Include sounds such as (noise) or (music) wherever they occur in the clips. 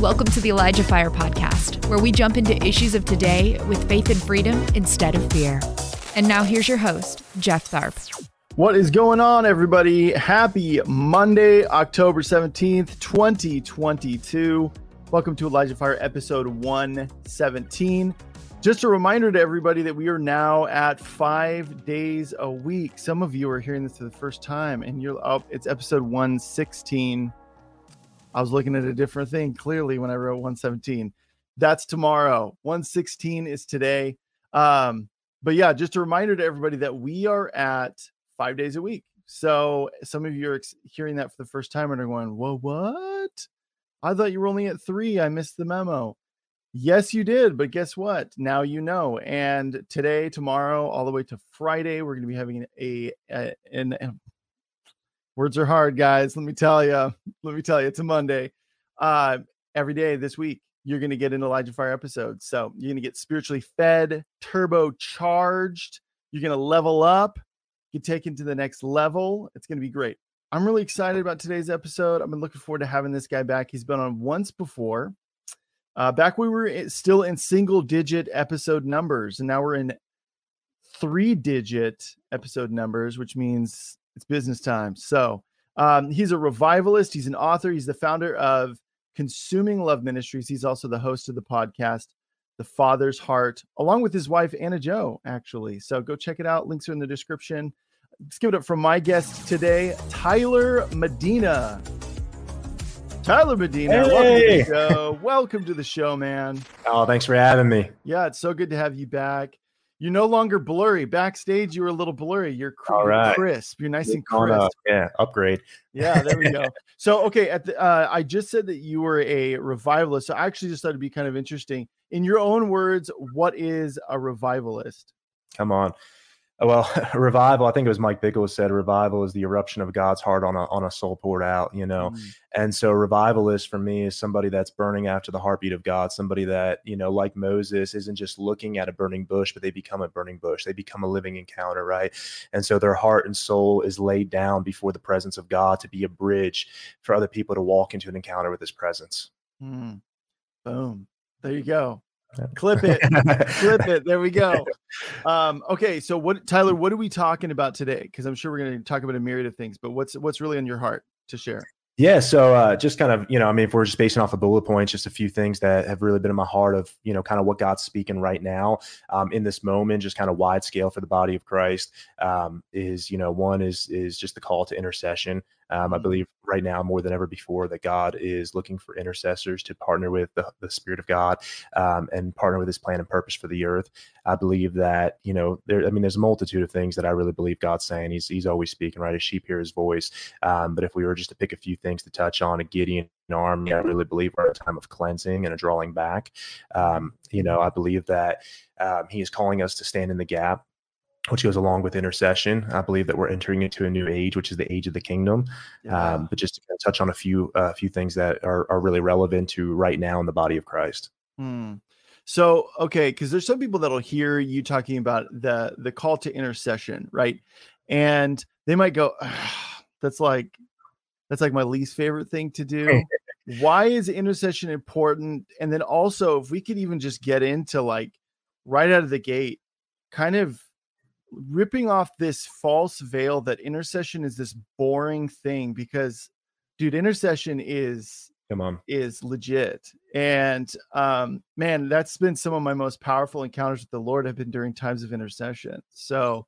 Welcome to the Elijah Fire Podcast, where we jump into issues of today with faith and freedom instead of fear. And now here's your host, Jeff Tharp. What is going on, everybody? Happy Monday, October 17th, 2022. Welcome to Elijah Fire episode 117. Just a reminder to everybody that we are now at five days a week. Some of you are hearing this for the first time, and you're up. It's episode 116 I was looking at a different thing clearly when I wrote 117. That's tomorrow. 116 is today. Um, but yeah, just a reminder to everybody that we are at five days a week. So some of you are ex- hearing that for the first time and are going, Whoa, what? I thought you were only at three. I missed the memo. Yes, you did. But guess what? Now you know. And today, tomorrow, all the way to Friday, we're going to be having a, a an, words are hard, guys. Let me tell you. Let me tell you, it's a Monday. Uh, every day this week, you're going to get an Elijah Fire episode. So you're going to get spiritually fed, turbocharged. You're going to level up, get taken to the next level. It's going to be great. I'm really excited about today's episode. I've been looking forward to having this guy back. He's been on once before. Uh, back we were still in single digit episode numbers, and now we're in three digit episode numbers, which means it's business time. So um, he's a revivalist. He's an author. He's the founder of Consuming Love Ministries. He's also the host of the podcast, The Father's Heart, along with his wife, Anna Joe, actually. So go check it out. Links are in the description. Let's give it up for my guest today, Tyler Medina. Tyler Medina, hey. welcome to the show. welcome to the show, man. Oh, thanks for having me. Yeah, it's so good to have you back. You're no longer blurry. Backstage, you were a little blurry. You're cr- right. crisp. You're nice and crisp. Up. Yeah, upgrade. Yeah, there we go. (laughs) so, okay, at the, uh, I just said that you were a revivalist. So, I actually just thought it'd be kind of interesting. In your own words, what is a revivalist? Come on well, (laughs) revival. I think it was Mike Bickle said revival is the eruption of God's heart on a on a soul poured out. You know, mm. and so revivalist for me is somebody that's burning after the heartbeat of God. Somebody that you know, like Moses, isn't just looking at a burning bush, but they become a burning bush. They become a living encounter, right? And so their heart and soul is laid down before the presence of God to be a bridge for other people to walk into an encounter with His presence. Mm. Boom. There you go. Clip it. (laughs) Clip it. There we go. Um, okay, so what Tyler, what are we talking about today? Because I'm sure we're going to talk about a myriad of things, but what's what's really on your heart to share? Yeah, so uh, just kind of, you know, I mean, if we're just basing off of bullet points, just a few things that have really been in my heart of, you know, kind of what God's speaking right now um, in this moment, just kind of wide scale for the body of Christ um, is, you know, one is is just the call to intercession. Um, I mm-hmm. believe right now more than ever before that God is looking for intercessors to partner with the, the Spirit of God um, and partner with His plan and purpose for the earth. I believe that you know there. I mean, there's a multitude of things that I really believe God's saying. He's He's always speaking, right? As sheep hear His voice. Um, but if we were just to pick a few things to touch on, a Gideon army, I really believe we're at a time of cleansing and a drawing back. Um, you know, I believe that um, He is calling us to stand in the gap which goes along with intercession. I believe that we're entering into a new age, which is the age of the kingdom. Yeah. Um, but just to touch on a few a uh, few things that are, are really relevant to right now in the body of Christ. Hmm. So okay, because there's some people that'll hear you talking about the the call to intercession, right? And they might go, "That's like that's like my least favorite thing to do." (laughs) Why is intercession important? And then also, if we could even just get into like right out of the gate, kind of ripping off this false veil that intercession is this boring thing because dude intercession is come on. is legit. And um man that's been some of my most powerful encounters with the lord have been during times of intercession. So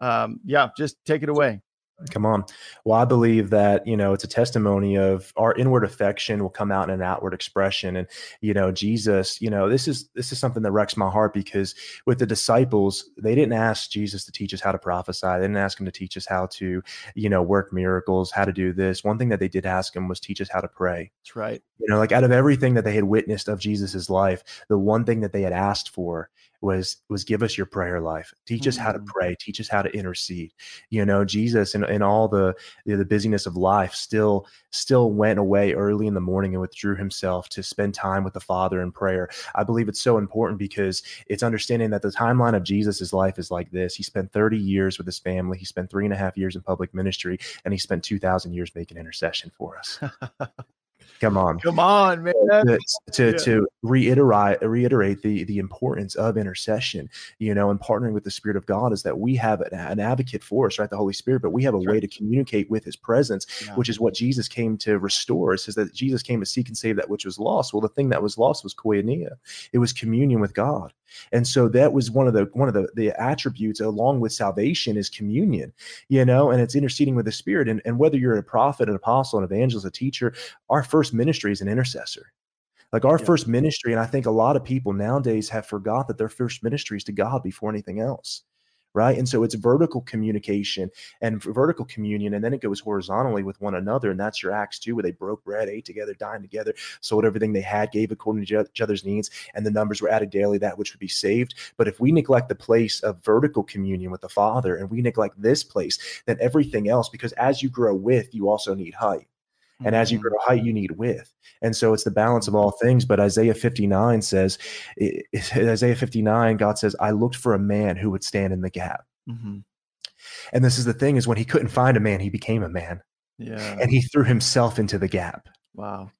um yeah just take it away Come on. Well, I believe that, you know, it's a testimony of our inward affection will come out in an outward expression. And, you know, Jesus, you know, this is this is something that wrecks my heart because with the disciples, they didn't ask Jesus to teach us how to prophesy. They didn't ask him to teach us how to, you know, work miracles, how to do this. One thing that they did ask him was teach us how to pray. That's right. You know, like out of everything that they had witnessed of Jesus's life, the one thing that they had asked for was was give us your prayer life. Teach us how to mm. pray. Teach us how to intercede. You know jesus and, and all the, the the busyness of life still still went away early in the morning and withdrew himself to spend time with the father in prayer. I believe it's so important because it's understanding that the timeline of jesus's life is like this. He spent 30 years with his family. He spent three and a half years in public ministry and he spent 2000 years making intercession for us (laughs) Come on. Come on, man. To, to, Yeah. to reiterate reiterate the the importance of intercession, you know, and partnering with the Spirit of God is that we have an, an advocate for us, right? The Holy Spirit, but we have a way to communicate with His presence, Yeah. which is what Jesus came to restore. It says that Jesus came to seek and save that which was lost. Well, the thing that was lost was koinonia. It was communion with God. And so that was one of the one of the, the attributes along with salvation is communion, you know, and it's interceding with the Spirit. And, and whether you're a prophet, an apostle, an evangelist, a teacher, our first ministry is an intercessor. Like our Yeah. first ministry, and I think a lot of people nowadays have forgot that their first ministry is to God before anything else. Right. And so it's vertical communication and vertical communion, and then it goes horizontally with one another. And that's your Acts 2, where they broke bread, ate together, dined together, sold everything they had, gave according to each other's needs, and the numbers were added daily, that which would be saved. But if we neglect the place of vertical communion with the Father and we neglect this place, then everything else, because as you grow with, you also need height. And as you Mhm. grow height, you need width. And so it's the balance of all things. But Isaiah 59 says, i- i- (laughs) Isaiah 59, God says, I looked for a man who would stand in the gap. Mhm. And this is the thing is when he couldn't find a man, he became a man Yeah. and he threw himself into the gap. wow.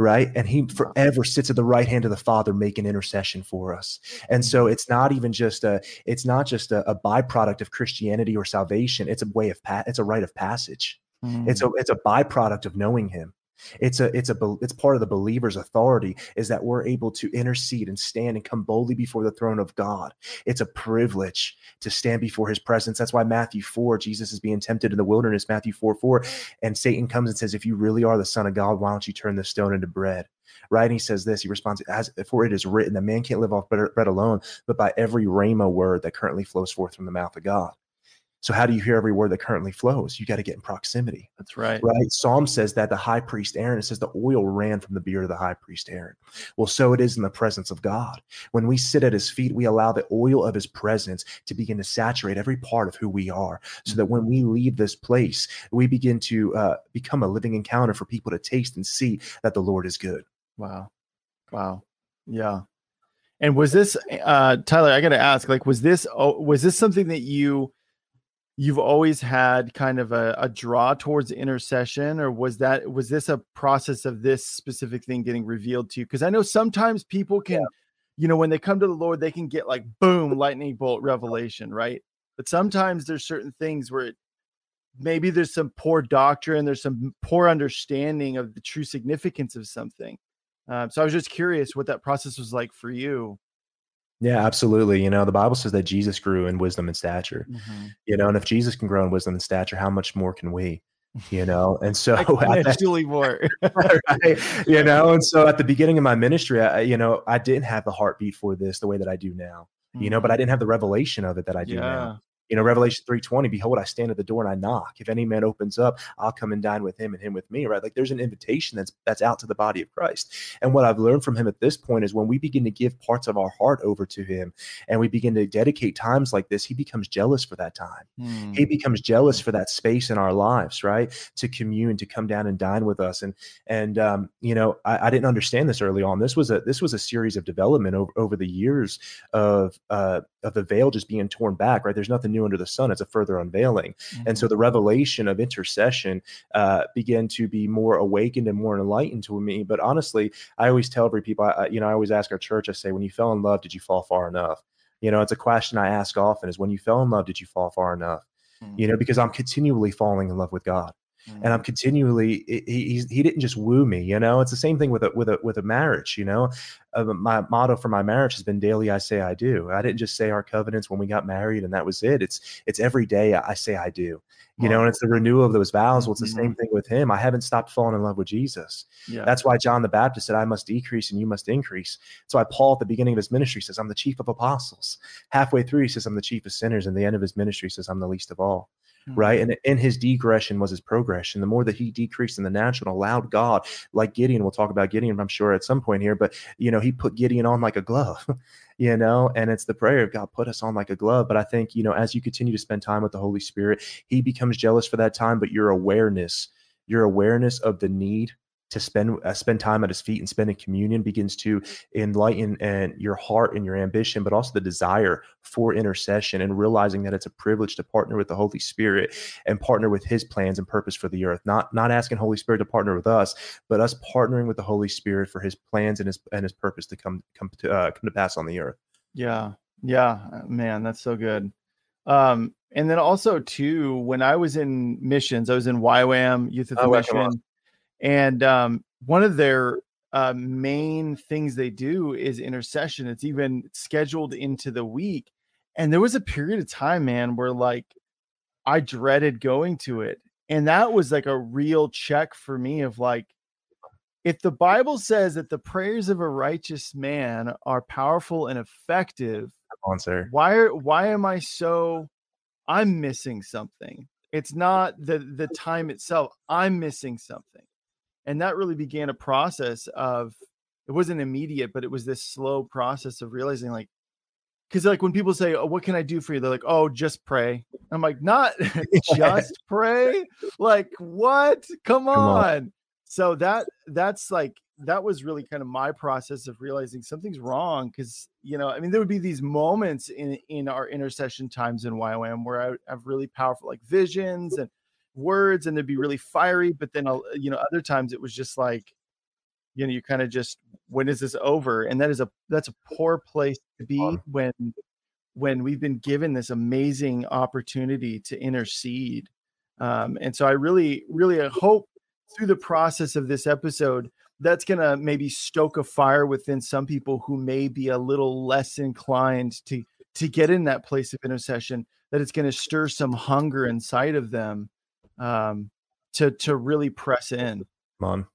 Right. And he forever sits at the right hand of the Father making intercession for us. And so it's not even just a it's not just a, a byproduct of Christianity or salvation. It's a way of pa- it's a rite of passage. It's a mm. it's a byproduct of knowing him. It's a it's a it's part of the believer's authority is that we're able to intercede and stand and come boldly before the throne of God. It's a privilege to stand before his presence. That's why Matthew 4, Jesus is being tempted in the wilderness, Matthew 4 4, and Satan comes and says, If you really are the Son of God, why don't you turn this stone into bread? Right. And he says this, he responds, As for it is written, that man can't live off bread bread alone, but by every rhema word that currently flows forth from the mouth of God. So how do you hear every word that currently flows? You got to get in proximity That's right. right? Psalm says that the high priest Aaron, it says the oil ran from the beard of the high priest Aaron. Well, so it is in the presence of God. When we sit at his feet, we allow the oil of his presence to begin to saturate every part of who we are, so that when we leave this place, we begin to uh, become a living encounter for people to taste and see that the Lord is good. Wow. Wow. Yeah. And was this uh Tyler, I got to ask like was this oh, was this something that you you've always had kind of a, a draw towards intercession or was that was this a process of this specific thing getting revealed to you? Because i know sometimes people can you know when they come to the lord they can get like boom lightning bolt revelation right? But sometimes there's certain things where it, maybe there's some poor doctrine there's some poor understanding of the true significance of something. Um, so i was just curious what that process was like for you Yeah, absolutely. You know, the Bible says that Jesus grew in wisdom and stature. You know, and if Jesus can grow in wisdom and stature, how much more can we? You know, and so (laughs) exponentially more (laughs) right? You know, and so at the beginning of my ministry, I, you know, I didn't have the heartbeat for this the way that I do now. You know, but I didn't have the revelation of it that I do now. You know, Revelation 3:20, behold, I stand at the door and I knock. If any man opens up, I'll come and dine with him and him with me, right? Like there's an invitation that's that's out to the body of Christ. And what I've learned from him at this point is when we begin to give parts of our heart over to him and we begin to dedicate times like this, he becomes jealous for that time Hmm. he becomes jealous for that space in our lives right to commune to come down and dine with us and and um, you know I, I didn't understand this early on this was a this was a series of development over, over the years of uh, of the veil just being torn back right? There's nothing new under the sun. It's a further unveiling. And so the revelation of intercession uh, began to be more awakened and more enlightened to me. But honestly i always tell every people I, you know i always ask our church i say when you fell in love did you fall far enough? You know it's a question i ask often is when you fell in love did you fall far enough? Mhm. you know because i'm continually falling in love with god Mhm. and i'm continually he, he, he didn't just woo me you know it's the same thing with a with a with a marriage you know uh, my motto for my marriage has been daily i say i do i didn't just say our covenants when we got married and that was it it's it's every day i say i do you know and it's the renewal of those vows well it's the same thing with him i haven't stopped falling in love with jesus yeah that's why John the Baptist said, I must decrease and you must increase. That's why Paul at the beginning of his ministry says, I'm the chief of apostles. Halfway through, he says, I'm the chief of sinners. And the end of his ministry says, I'm the least of all. Mhm. Right. And in his degression was his progression. The more that he decreased in the natural allowed God, like Gideon, we'll talk about Gideon, I'm sure, at some point here, but you know, he put Gideon on like a glove. (laughs) You know, and it's the prayer of God put us on like a glove. But I think, you know, as you continue to spend time with the Holy Spirit, he becomes jealous for that time, but your awareness, your awareness of the need to spend uh, spend time at his feet and spend in communion begins to enlighten and your heart and your ambition but also the desire for intercession and realizing that it's a privilege to partner with the holy spirit and partner with his plans and purpose for the earth. Not not asking holy spirit to partner with us but us partnering with the holy spirit for his plans and his and his purpose to come come to uh, come to pass on the earth. Yeah. Yeah. Man that's so good. Um and then also too when i was in missions i was in YWAM youth of the oh, mission and um, one of their uh, main things they do is intercession. It's even scheduled into the week. And there was a period of time, man, where like I dreaded going to it. And that was like a real check for me of like, if the Bible says that the prayers of a righteous man are powerful and effective, on, why are why am I so I'm missing something? It's not the the time itself. I'm missing something and that really began a process of it wasn't immediate but it was this slow process of realizing like because like when people say oh what can i do for you? they're like oh just pray. I'm like not (laughs) (laughs) just pray? Like what? Come on. come on. so that that's like that was really kind of my process of realizing something's wrong because you know i mean there would be these moments in in our intercession times in YWAM where i have really powerful like visions and words and they'd be really fiery but then you know other times it was just like you know you kind of just when is this over? And that is a that's a poor place to be when when we've been given this amazing opportunity to intercede. Um, and so i really really hope through the process of this episode that's going to maybe stoke a fire within some people who may be a little less inclined to to get in that place of intercession that it's going to stir some hunger inside of them um, to to really press in. Come on.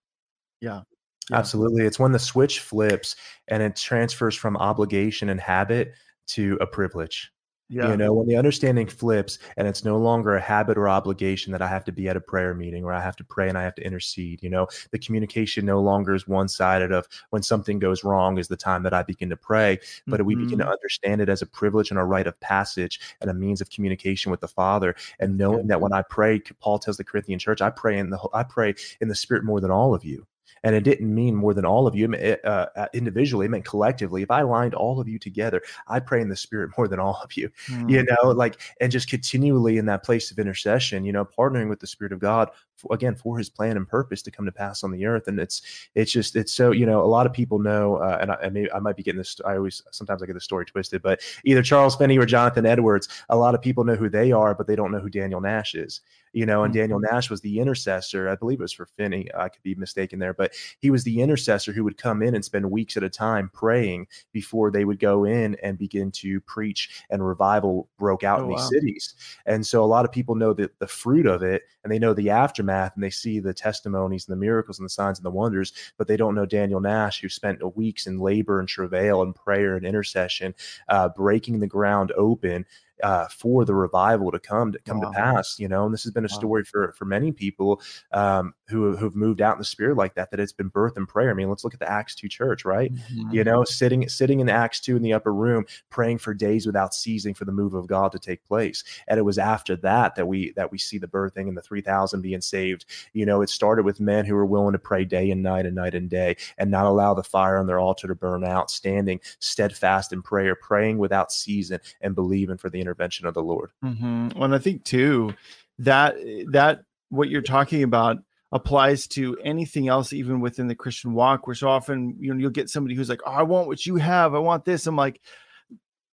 Yeah. yeah. Absolutely. It's when the switch flips and it transfers from obligation and habit to a privilege. Yeah. You know, when the understanding flips and it's no longer a habit or obligation that I have to be at a prayer meeting or I have to pray and I have to intercede, you know, the communication no longer is one sided of when something goes wrong is the time that I begin to pray, but mm-hmm. we begin to mm-hmm. understand it as a privilege and a rite of passage and a means of communication with the Father. And knowing that when I pray, Paul tells the Corinthian church, I pray in the I pray in the spirit more than all of you and it didn't mean more than all of you uh, uh, individually. It meant collectively. If I lined all of you together, I pray in the Spirit more than all of you. Mm. You know, like and just continually in that place of intercession. You know, partnering with the Spirit of God for, again for His plan and purpose to come to pass on the earth. And it's it's just it's so you know a lot of people know, uh, and I, I, may, I might be getting this. I always sometimes I get the story twisted, but either Charles Finney or Jonathan Edwards, a lot of people know who they are, but they don't know who Daniel Nash is you know, and Daniel mm-hmm. Nash was the intercessor. I believe it was for Finney. I could be mistaken there, but he was the intercessor who would come in and spend weeks at a time praying before they would go in and begin to preach and revival broke out oh, in these wow. cities. And so a lot of people know that the fruit of it and they know the aftermath and they see the testimonies and the miracles and the signs and the wonders, but they don't know Daniel Nash, who spent weeks in labor and travail and prayer and intercession, uh, breaking the ground open uh, for the revival to come to come wow. to pass. You know, and this has been a wow. story for for many people um, who who've moved out in the spirit like that. That it's been birth and prayer. I mean, let's look at the Acts two church, right? Mm-hmm. You know, sitting sitting in Acts two in the upper room, praying for days without ceasing for the move of God to take place. And it was after that that we that we see the birthing and the three thousand being saved. You know, it started with men who were willing to pray day and night and night and day, and not allow the fire on their altar to burn out, standing steadfast in prayer, praying without season, and believing for the intervention of the Lord. Mm-hmm. Well, and I think too that that what you're talking about applies to anything else, even within the Christian walk. Which often you know you'll get somebody who's like, "Oh, I want what you have. I want this." I'm like. (laughs)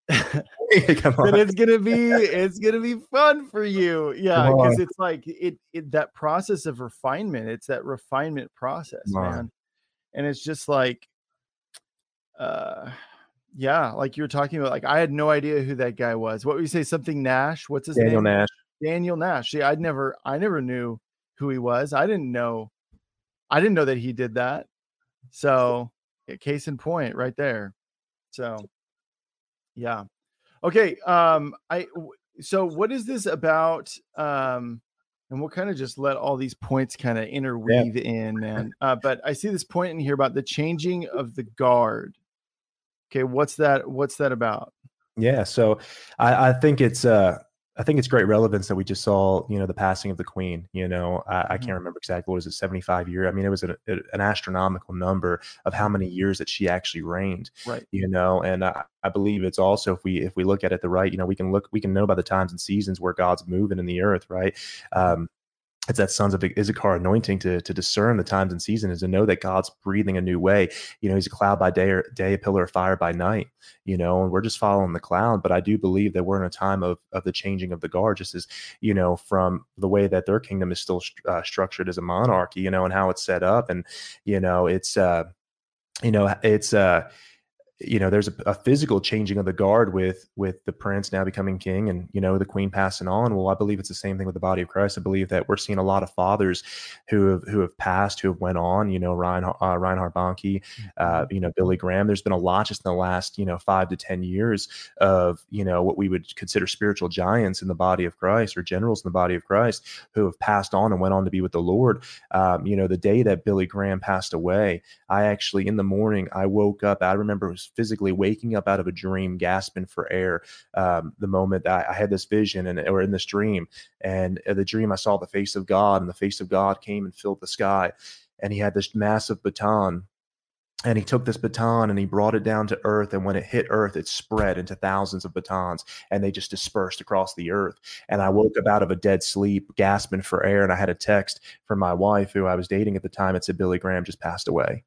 (laughs) it's gonna be it's gonna be fun for you yeah because it's like it, it that process of refinement it's that refinement process man and it's just like uh yeah, like you were talking about, like I had no idea who that guy was. What would you say? Something Nash? What's his Daniel name? Daniel Nash. Daniel Nash. Yeah, I'd never, I never knew who he was. I didn't know, I didn't know that he did that. So, case in point, right there. So, yeah. Okay. Um, I. So, what is this about? Um, and we'll kind of just let all these points kind of interweave yeah. in, man. Uh, but I see this point in here about the changing of the guard. Okay, what's that? What's that about? Yeah, so I, I think it's uh I think it's great relevance that we just saw, you know, the passing of the queen. You know, I, I can't Mhm. remember exactly what is it, seventy five year. I mean, it was an, an astronomical number of how many years that she actually reigned. Right. You know, and I, I believe it's also if we if we look at it the right, you know, we can look we can know by the times and seasons where God's moving in the earth, right? Um, it's that sons of Issachar anointing to to discern the times and seasons and to know that God's breathing a new way. You know, He's a cloud by day or day, a pillar of fire by night. You know, and we're just following the cloud. But I do believe that we're in a time of of the changing of the guard, just as you know, from the way that their kingdom is still uh, structured as a monarchy. You know, and how it's set up, and you know, it's uh, you know, it's uh you know there's a, a, physical changing of the guard with with the prince now becoming king and you know the queen passing on. Well i believe it's the same thing with the body of christ. I believe that we're seeing a lot of fathers who have who have passed who have went on you know ryan uh, reinhard bonnke uh, you know billy graham. There's been a lot just in the last you know five to ten years of you know what we would consider spiritual giants in the body of christ or generals in the body of christ who have passed on and went on to be with the lord. Um, you know the day that billy graham passed away i actually in the morning i woke up. I remember it was physically waking up out of a dream, gasping for air. Um, the moment that I had this vision and or in this dream, and the dream I saw the face of God, and the face of God came and filled the sky, and he had this massive baton. And he took this baton and he brought it down to earth. And when it hit earth, it spread into thousands of batons and they just dispersed across the earth. And I woke up out of a dead sleep, gasping for air. And I had a text from my wife, who I was dating at the time. It said, Billy Graham just passed away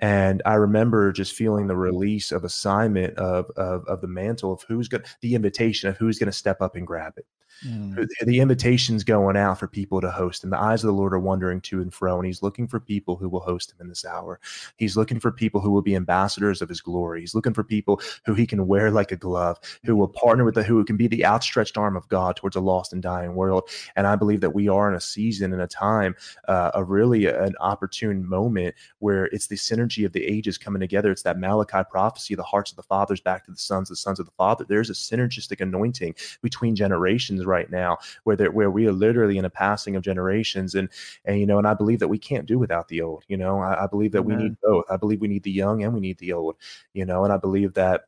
and I remember just feeling the mm-hmm. release of assignment of of, of the mantle of who's going to, the invitation of who's going to step up and grab it. Mm. The invitation's going out for people to host, and the eyes of the Lord are wandering to and fro, and He's looking for people who will host Him in this hour. He's looking for people who will be ambassadors of His glory. He's looking for people who He can wear like a glove, who will partner with the who can be the outstretched arm of God towards a lost and dying world. And I believe that we are in a season and a time, uh, a really an opportune moment where it's the synergy of the ages coming together. It's that Malachi prophecy, the hearts of the fathers back to the sons, the sons of the father. There's a synergistic anointing between generations right now where there, where we are literally in a passing of generations and and you know and I believe that we can't do without the old you know I, I believe that Amen. we need both I believe we need the young and we need the old you know and I believe that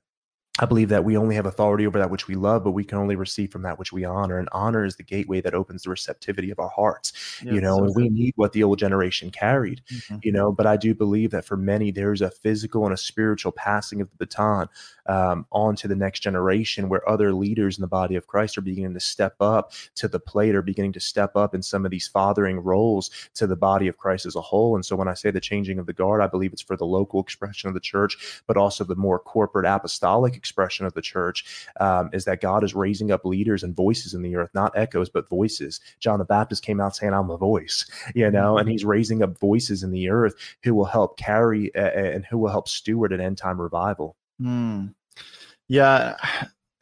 I believe that we only have authority over that which we love, but we can only receive from that which we honor. And honor is the gateway that opens the receptivity of our hearts. Yeah, you know, so and we need what the old generation carried, mm-hmm. you know. But I do believe that for many, there's a physical and a spiritual passing of the baton um, on to the next generation where other leaders in the body of Christ are beginning to step up to the plate or beginning to step up in some of these fathering roles to the body of Christ as a whole. And so when I say the changing of the guard, I believe it's for the local expression of the church, but also the more corporate apostolic expression of the church um, is that God is raising up leaders and voices in the earth, not echoes, but voices. John the Baptist came out saying, I'm a voice, (laughs) you know, and he's raising up voices in the earth who will help carry uh, and who will help steward an end time revival. Mm. Yeah.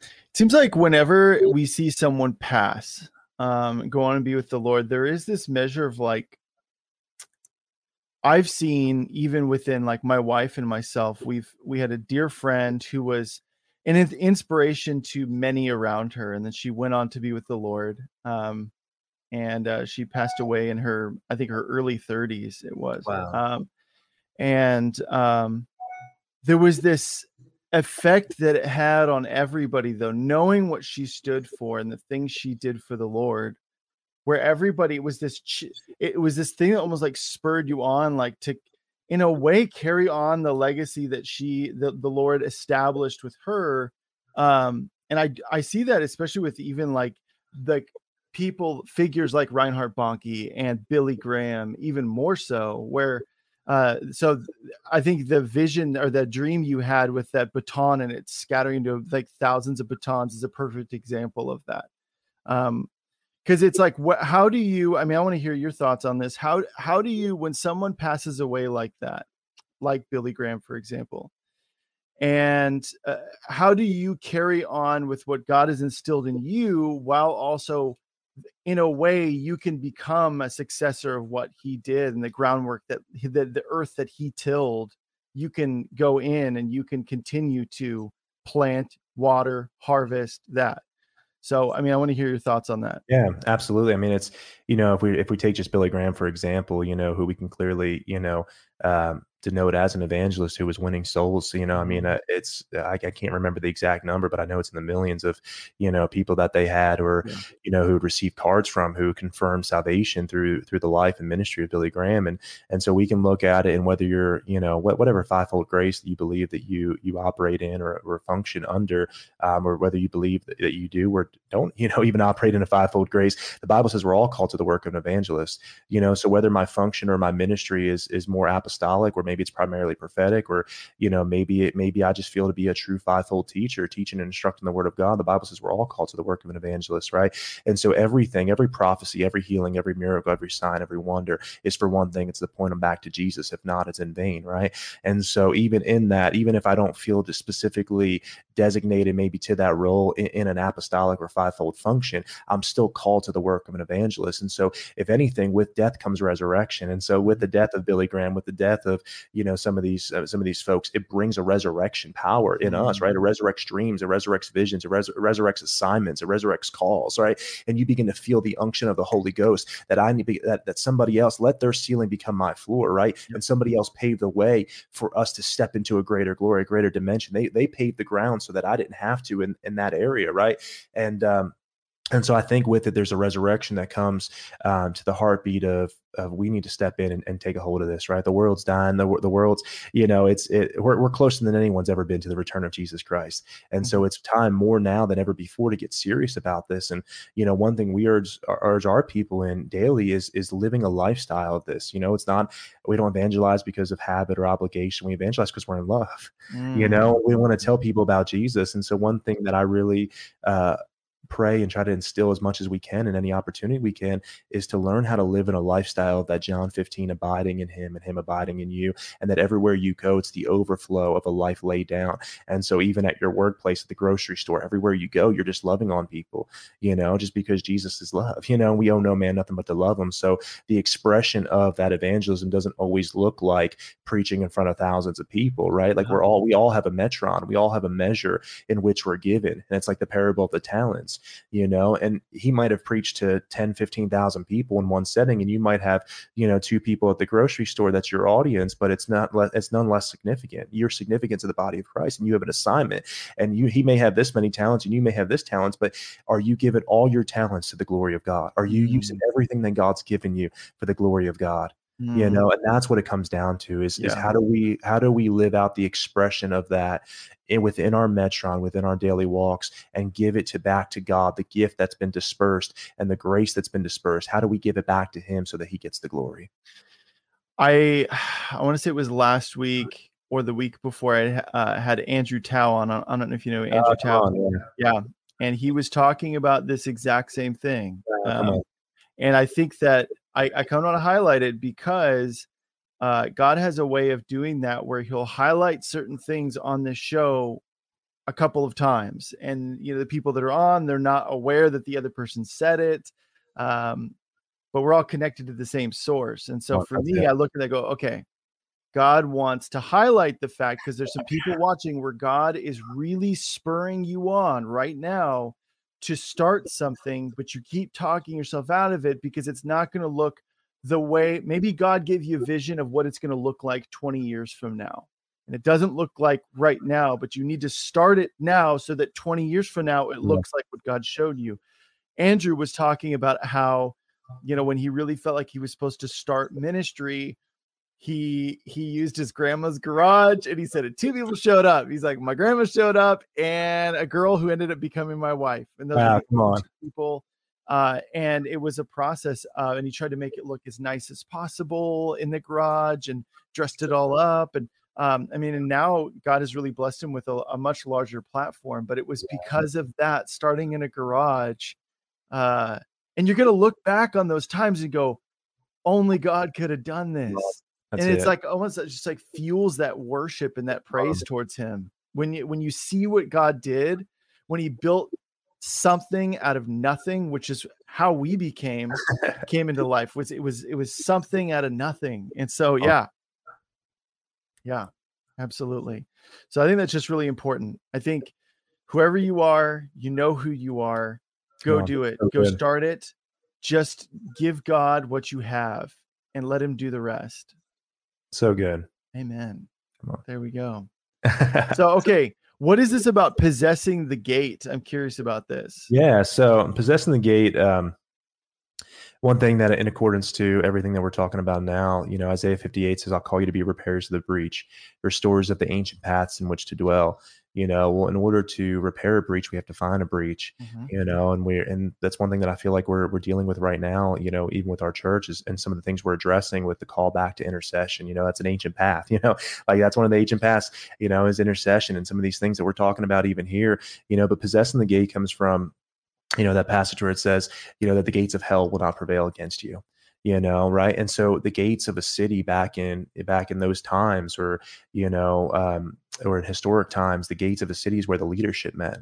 It seems like whenever we see someone pass, um, go on and be with the Lord, there is this measure of like, I've seen even within like my wife and myself, we've we had a dear friend who was an inspiration to many around her, and then she went on to be with the Lord. Um, and uh, she passed away in her, I think, her early 30s. It was, wow. um, and um, there was this effect that it had on everybody, though, knowing what she stood for and the things she did for the Lord where everybody was this it was this thing that almost like spurred you on like to in a way carry on the legacy that she the, the lord established with her um and i i see that especially with even like the people figures like reinhard bonnke and billy graham even more so where uh so i think the vision or the dream you had with that baton and it's scattering into like thousands of batons is a perfect example of that. Um because it's like what how do you i mean i want to hear your thoughts on this. How how do you when someone passes away like that like billy graham for example and uh, how do you carry on with what god has instilled in you while also in a way you can become a successor of what he did and the groundwork that the, the earth that he tilled you can go in and you can continue to plant water harvest that so, I mean, I want to hear your thoughts on that. Yeah, absolutely. I mean, it's you know, if we if we take just Billy Graham for example, you know, who we can clearly you know um, denote as an evangelist who was winning souls. You know, I mean, mm-hmm. uh, it's I, I, can't remember the exact number, but I know it's in the millions of you know people that they had, or yeah. you know, who would receive cards from who confirmed salvation through through the life and ministry of Billy Graham, and and so we can look at it and whether you're you know whatever fivefold grace that you believe that you you operate in or, or function under, um, or whether you believe that, that you do or don't, you know, (laughs) even operate in a fivefold grace. The Bible says we're all called to the work of an evangelist. You know, so whether my function or my ministry is is more apostolic or maybe it's primarily prophetic, or you know, maybe it maybe I just feel to be a true fivefold teacher, teaching and instructing the word of God. The Bible says we're all called to the work of an evangelist, right? And so everything, every prophecy, every healing, every miracle, every sign, every wonder is for one thing, it's to point them back to Jesus. If not, it's in vain, right? And so even in that, even if I don't feel specifically designated maybe to that role in, in an apostolic or fivefold function, I'm still called to the work of an evangelist. And so, if anything, with death comes resurrection. And so, with the death of Billy Graham, with the death of you know some of these uh, some of these folks, it brings a resurrection power in mm-hmm. us, right? It resurrects dreams, it resurrects visions, it, res- resurrects assignments, it resurrects calls, right? And you begin to feel the unction of the Holy Ghost that I need be, that that somebody else let their ceiling become my floor, right? And somebody else paved the way for us to step into a greater glory, a greater dimension. They they paved the ground so that I didn't have to in in that area, right? And um, and so I think with it, there's a resurrection that comes um, to the heartbeat of, of we need to step in and, and, take a hold of this, right? The world's dying. The, the world's, you know, it's it, we're, we're closer than anyone's ever been to the return of Jesus Christ, and so mm-hmm. it's time more now than ever before to get serious about this. And you know, one thing we urge urge our people in daily is is living a lifestyle of this. You know, it's not we don't evangelize because of habit or obligation. We evangelize because we're in love. Mm. You know, we want to tell people about Jesus, and so one thing that I really uh, pray and try to instill as much as we can in any opportunity we can is to learn how to live in a lifestyle that John 15 abiding in him and him abiding in you and that everywhere you go it's the overflow of a life laid down. And so even at your workplace at the grocery store everywhere you go you're just loving on people you know just because Jesus is love you know we owe no man nothing but to love him. So the expression of that evangelism doesn't always look like preaching in front of thousands of people right? Like we're all we all have a metron we all have a measure in which we're given and it's like the parable of the talents you know, and he might have preached to 10, 15,000 people in one setting, and you might have, you know, two people at the grocery store that's your audience, but it's not, it's none less significant. You're significant to the body of Christ, and you have an assignment, and you, he may have this many talents, and you may have this talents, but are you giving all your talents to the glory of God? Are you mm-hmm. using everything that God's given you for the glory of God? Mm. you know and that's what it comes down to is, yeah. is how do we how do we live out the expression of that in, within our metron within our daily walks and give it to back to god the gift that's been dispersed and the grace that's been dispersed how do we give it back to him so that he gets the glory i (sighs) i want to say it was last week or the week before i uh, had andrew tao on i don't know if you know andrew uh, tao yeah. yeah and he was talking about this exact same thing um, and i think that I, I kind of want to highlight it because uh, God has a way of doing that where He'll highlight certain things on this show a couple of times, and you know the people that are on they're not aware that the other person said it, um, but we're all connected to the same source. And so oh, for me, I look and I go, okay, God wants to highlight the fact because there's some people watching where God is really spurring you on right now to start something, but you keep talking yourself out of it because it's not going to look the way maybe God gave you a vision of what it's going to look like 20 years from now. And it doesn't look like right now, but you need to start it now so that 20 years from now it looks like what God showed you. Andrew was talking about how, you know, when he really felt like he was supposed to start ministry, he he used his grandma's garage and he said it two people showed up. He's like my grandma showed up and a girl who ended up becoming my wife. And those wow, come on. people uh, and it was a process uh, and he tried to make it look as nice as possible in the garage and dressed it all up and um, i mean and now god has really blessed him with a, a much larger platform but it was because of that starting in a garage uh, and you're going to look back on those times and go only god could have done this that's and it's it. like almost uh, just like fuels that worship and that oh, praise towards him. When you when you see what God did, when he built something out of nothing, which is how we became came into (laughs) life. Was it was it was something out of nothing. And so oh. yeah. Yeah, absolutely. So I think that's just really important. I think whoever you are, you know who you are. Go do it. So Go good. start it. Just give God what you have and let him do the rest. So good. Amen. There we go. (laughs) so, okay. What is this about possessing the gate? I'm curious about this. Yeah. So, possessing the gate, um, one thing that in accordance to everything that we're talking about now, you know, Isaiah 58 says, I'll call you to be repairs of the breach, restores of the ancient paths in which to dwell. You know, well, in order to repair a breach, we have to find a breach, mm-hmm. you know, and we're, and that's one thing that I feel like we're, we're dealing with right now, you know, even with our churches and some of the things we're addressing with the call back to intercession, you know, that's an ancient path, you know, like that's one of the ancient paths, you know, is intercession and some of these things that we're talking about even here, you know, but possessing the gate comes from you know that passage where it says you know that the gates of hell will not prevail against you you know right and so the gates of a city back in back in those times or you know um, or in historic times the gates of a city is where the leadership met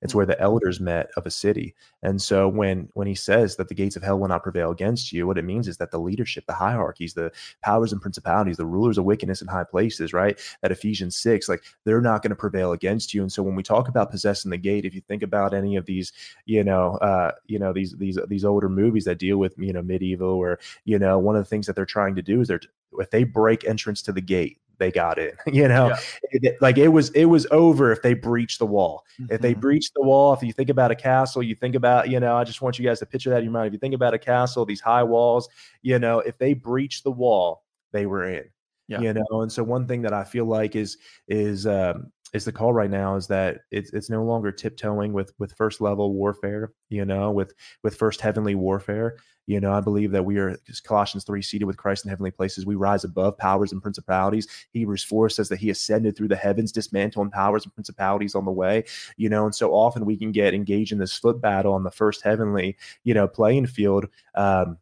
it's where the elders met of a city. And so when when he says that the gates of hell will not prevail against you, what it means is that the leadership, the hierarchies, the powers and principalities, the rulers of wickedness in high places, right? That Ephesians 6, like they're not going to prevail against you. And so when we talk about possessing the gate, if you think about any of these, you know, uh, you know, these these these older movies that deal with, you know, medieval or, you know, one of the things that they're trying to do is they're if they break entrance to the gate, they got in. (laughs) You know, yeah. it, like it was it was over if they breached the wall. Mm-hmm. If they mm-hmm. breached the wall, if you think about a castle, you think about you know. I just want you guys to picture that in your mind. If you think about a castle, these high walls, you know, if they breached the wall, they were in. Yeah. You know, and so one thing that I feel like is is um, is the call right now is that it's it's no longer tiptoeing with with first level warfare, you know, with with first heavenly warfare. You know, I believe that we are Colossians 3 seated with Christ in heavenly places. We rise above powers and principalities. Hebrews 4 says that he ascended through the heavens, dismantling powers and principalities on the way. You know, and so often we can get engaged in this foot battle on the first heavenly, you know, playing field. Um,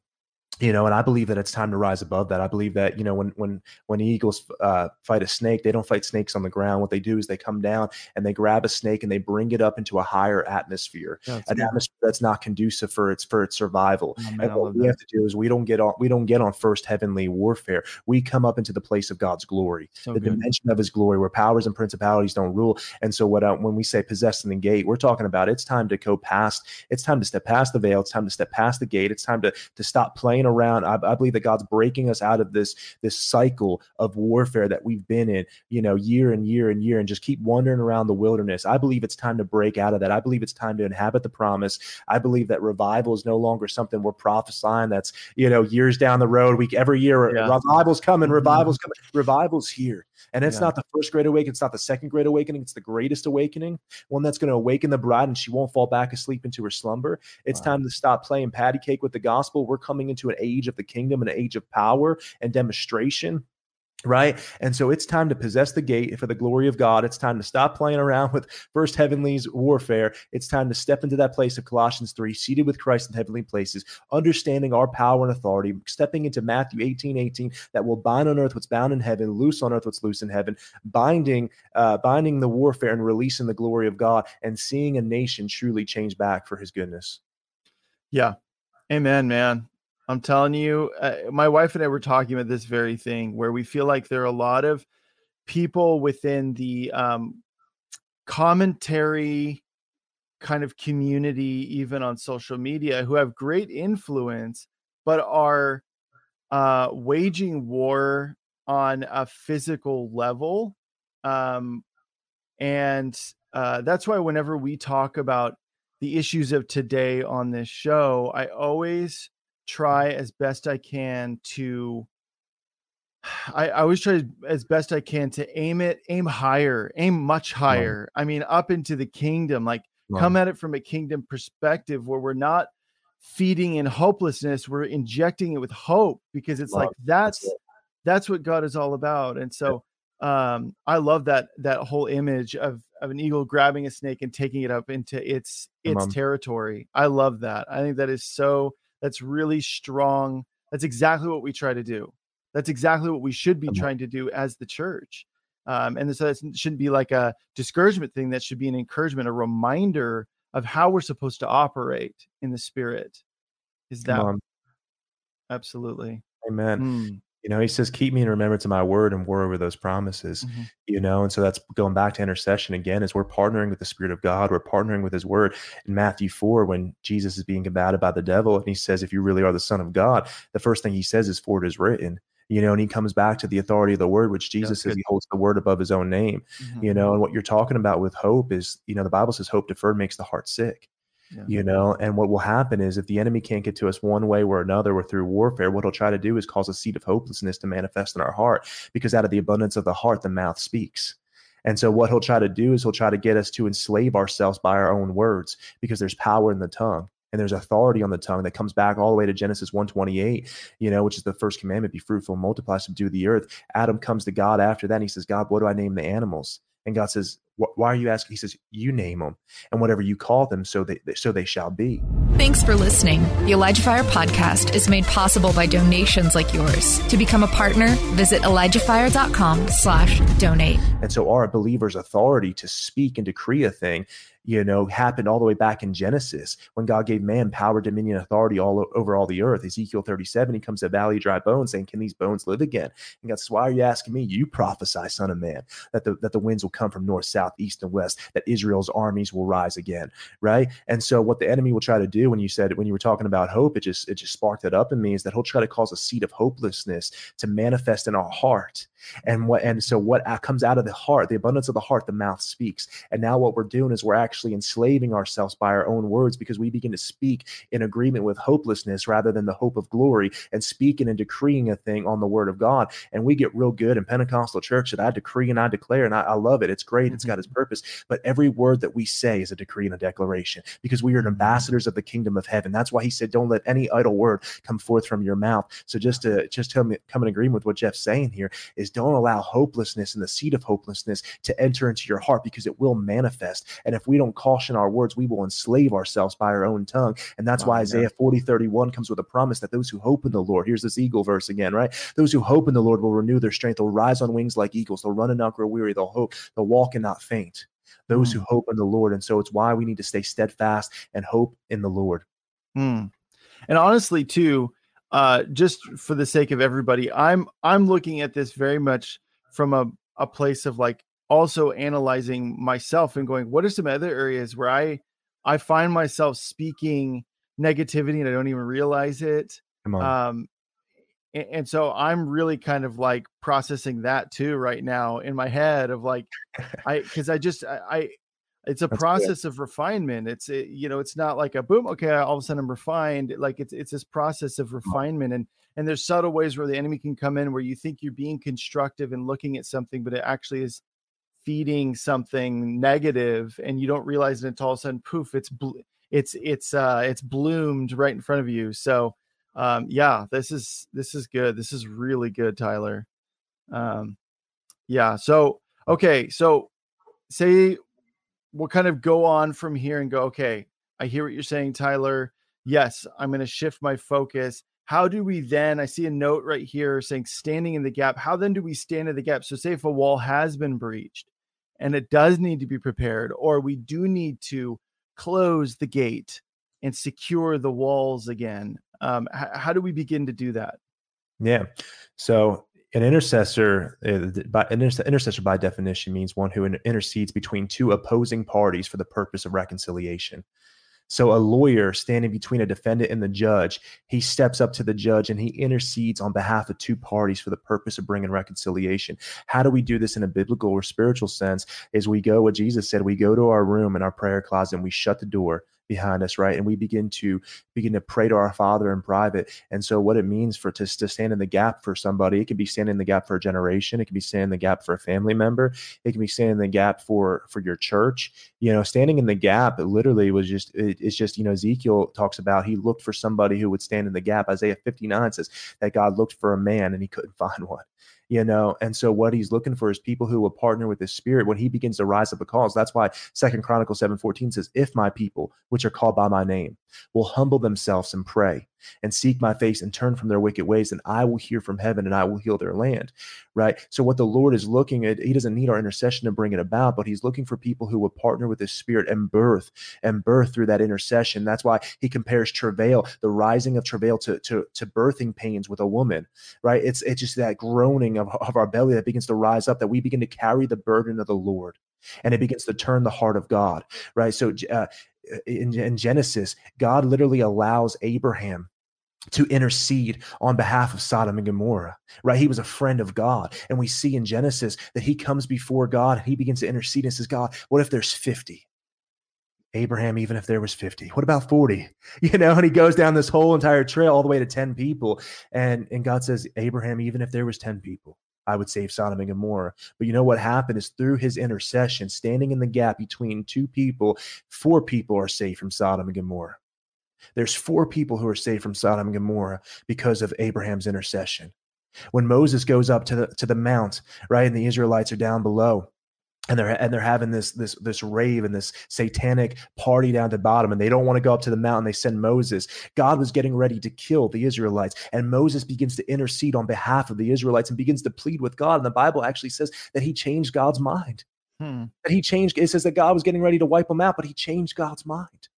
you know and i believe that it's time to rise above that. I believe that you know when when when eagles uh, fight a snake they don't fight snakes on the ground. What they do is they come down and they grab a snake and they bring it up into a higher atmosphere yeah, an atmosphere that's not conducive for its for its survival. Oh, man, and what we that. have to do is we don't get on we don't get on first heavenly warfare. We come up into the place of god's glory so the good. dimension of his glory where powers and principalities don't rule. And so what uh, when we say possessing the gate we're talking about it's time to go past it's time to step past the veil it's time to step past the gate it's time to to stop playing around. I, I, believe that God's breaking us out of this this cycle of warfare that we've been in, you know, year and year and year, and just keep wandering around the wilderness. I believe it's time to break out of that. I believe it's time to inhabit the promise. I believe that revival is no longer something we're prophesying. That's you know years down the road. We every year yeah. revival's coming, mm-hmm. revival's coming, revival's here, and it's yeah. not the first great awakening. It's not the second great awakening. It's the greatest awakening, one that's going to awaken the bride, and she won't fall back asleep into her slumber. It's wow. time to stop playing patty cake with the gospel. We're coming into an age of the kingdom, an age of power and demonstration right? And so it's time to possess the gate for the glory of god. It's time to stop playing around (laughs) with first heavenly's warfare. It's time to step into that place of colossians 3 seated with christ in heavenly places understanding our power and authority stepping into matthew 18 18 that will bind on earth what's bound in heaven loose on earth what's loose in heaven binding uh, binding the warfare and releasing the glory of god and seeing a nation truly change back for his goodness. Yeah. Amen man I'm telling you, uh, my wife and I were talking about this very thing where we feel like there are a lot of people within the um, commentary kind of community, even on social media, who have great influence, but are uh, waging war on a physical level. Um, and uh, that's why whenever we talk about the issues of today on this show, I always try as best I can to (sighs) I, I always try as best I can to aim it, aim higher, aim much higher. I mean, up into the kingdom, like come at it from a kingdom perspective where we're not feeding in hopelessness, we're injecting it with hope because it's like that's that's, that's what God is all about. And so um I love that that whole image of of an eagle grabbing a snake and taking it up into its its territory. I love that. I think that is so that's really strong. That's exactly what we try to do. That's exactly what we should be trying to do as the church. Um, and so that shouldn't be like a discouragement thing. That should be an encouragement, a reminder of how we're supposed to operate in the spirit. Is that absolutely? Amen. Mm. You know, he says, Keep me in remembrance of my word and war over those promises. Mm-hmm. You know, and so that's going back to intercession again, is we're partnering with the Spirit of God, we're partnering with his word. In Matthew 4, when Jesus is being combated by the devil, and he says, If you really are the Son of God, the first thing he says is, For it is written. you know, and he comes back to the authority of the word, which Jesus says he holds the word above his own name, mm-hmm. you know, and what you're talking about with hope is, you know, the Bible says hope deferred makes the heart sick. Yeah. You know, and what will happen is if the enemy can't get to us one way or another or through warfare, what he'll try to do is cause a seed of hopelessness to manifest in our heart because out of the abundance of the heart, the mouth speaks. And so what he'll try to do is he'll try to get us to enslave ourselves by our own words because there's power in the tongue and there's authority on the tongue that comes back all the way to Genesis 128, you know, which is the first commandment be fruitful, multiply, subdue the earth. Adam comes to God after that and he says, God, what do I name the animals? And God says, why are you asking? He says, you name them and whatever you call them, so they, so they shall be. Thanks for listening. The Elijah Fire podcast is made possible by donations like yours. To become a partner, visit ElijahFire.com slash donate. And so our believers' authority to speak and decree a thing you know, happened all the way back in Genesis when God gave man power, dominion, authority all over all the earth. Ezekiel 37, he comes to valley dry bones saying, Can these bones live again? And God says, Why are you asking me? You prophesy, son of man, that the that the winds will come from north, south, east, and west, that Israel's armies will rise again. Right. And so what the enemy will try to do when you said when you were talking about hope, it just it just sparked it up in me is that he'll try to cause a seed of hopelessness to manifest in our heart. And what and so what uh, comes out of the heart, the abundance of the heart, the mouth speaks. And now what we're doing is we're actually enslaving ourselves by our own words because we begin to speak in agreement with hopelessness rather than the hope of glory and speaking and decreeing a thing on the word of God. And we get real good in Pentecostal church that I decree and I declare, and I, I love it. It's great. It's mm-hmm. got its purpose. But every word that we say is a decree and a declaration because we are ambassadors of the kingdom of heaven. That's why he said, Don't let any idle word come forth from your mouth. So just to just come, come in agreement with what Jeff's saying here is don't allow hopelessness and the seed of hopelessness to enter into your heart because it will manifest. And if we don't caution our words, we will enslave ourselves by our own tongue. And that's wow, why Isaiah 40, 31 comes with a promise that those who hope in the Lord, here's this eagle verse again, right? Those who hope in the Lord will renew their strength. They'll rise on wings like eagles. They'll run and not grow weary. They'll hope. They'll walk and not faint. Those mm. who hope in the Lord. And so it's why we need to stay steadfast and hope in the Lord. Mm. And honestly, too, uh, just for the sake of everybody, I'm I'm looking at this very much from a, a place of like also analyzing myself and going, what are some other areas where I I find myself speaking negativity and I don't even realize it. Um, and, and, so I'm really kind of like processing that too right now in my head of like, (laughs) I because I just I, I it's a That's process good. of refinement. It's it, you know it's not like a boom. Okay, all of a sudden I'm refined. Like it's it's this process of refinement and and there's subtle ways where the enemy can come in where you think you're being constructive and looking at something but it actually is feeding something negative and you don't realize it until all of a sudden poof it's bl- it's it's uh it's bloomed right in front of you so um yeah this is this is good this is really good tyler. Um yeah so okay so say we'll kind of go on from here and go okay i hear what you're saying tyler. Yes i'm going to shift my focus. How do we then i see a note right here saying standing in the gap how then do we stand in the gap? So say if a wall has been breached and it does need to be prepared or we do need to close the gate and secure the walls again um, h- how do we begin to do that yeah so an intercessor uh, by an intercessor by definition means one who intercedes between two opposing parties for the purpose of reconciliation so a lawyer standing between a defendant and the judge, he steps up to the judge and he intercedes on behalf of two parties for the purpose of bringing reconciliation. How do we do this in a biblical or spiritual sense? Is we go what Jesus said, we go to our room in our prayer closet and we shut the door behind us right? And we begin to begin to pray to our father in private. And so what it means for to, to stand in the gap for somebody it can be standing in the gap for a generation it can be standing in the gap for a family member it can be standing in the gap for for your church. You know standing in the gap literally was just it, it's just you know ezekiel talks about he looked for somebody who would stand in the gap. Isaiah 59 says that god looked for a man and he couldn't (laughs) find one you know and so what he's looking for is people who will partner with his spirit when he begins to rise up a cause. That's why second chronicles 7 14 says if my people which are called by my name will humble themselves and pray and seek my face and turn from their wicked ways, then I will hear from heaven and I will heal their land. Right. So, what the Lord is looking at, He doesn't need our intercession to bring it about, but He's looking for people who will partner with His Spirit and birth and birth through that intercession. That's why He compares travail, the rising of travail, to, to, to birthing pains with a woman. Right. It's, it's just that groaning of, of our belly that begins to rise up, that we begin to carry the burden of the Lord and it begins to turn the heart of God, right? So uh, in, in Genesis, God literally allows Abraham to intercede on behalf of Sodom and Gomorrah, right? He was a friend of God. And we see in Genesis that he comes before God and he begins to intercede and says, God, what if there's 50? Abraham, even if there was 50, what about 40? (laughs) You know, and he goes down this whole entire trail all the way to 10 people. And, and God says, Abraham, even if there was 10 people, I would save Sodom and Gomorrah. But you know what happened is through his intercession, standing in the gap between two people, four people are saved from Sodom and Gomorrah. There's four people who are saved from Sodom and Gomorrah because of Abraham's intercession. When Moses goes up to the to the mount, right, and the Israelites are down below, and they're and they're having this this this rave and this satanic party down the bottom and they don't want to go up to the mountain they send moses. God was getting ready to kill the israelites and moses begins to intercede on behalf of the israelites and begins to plead with god and the bible actually says that he changed god's mind. Hmm. that he changed it says that god was getting ready to wipe them out but he changed god's mind.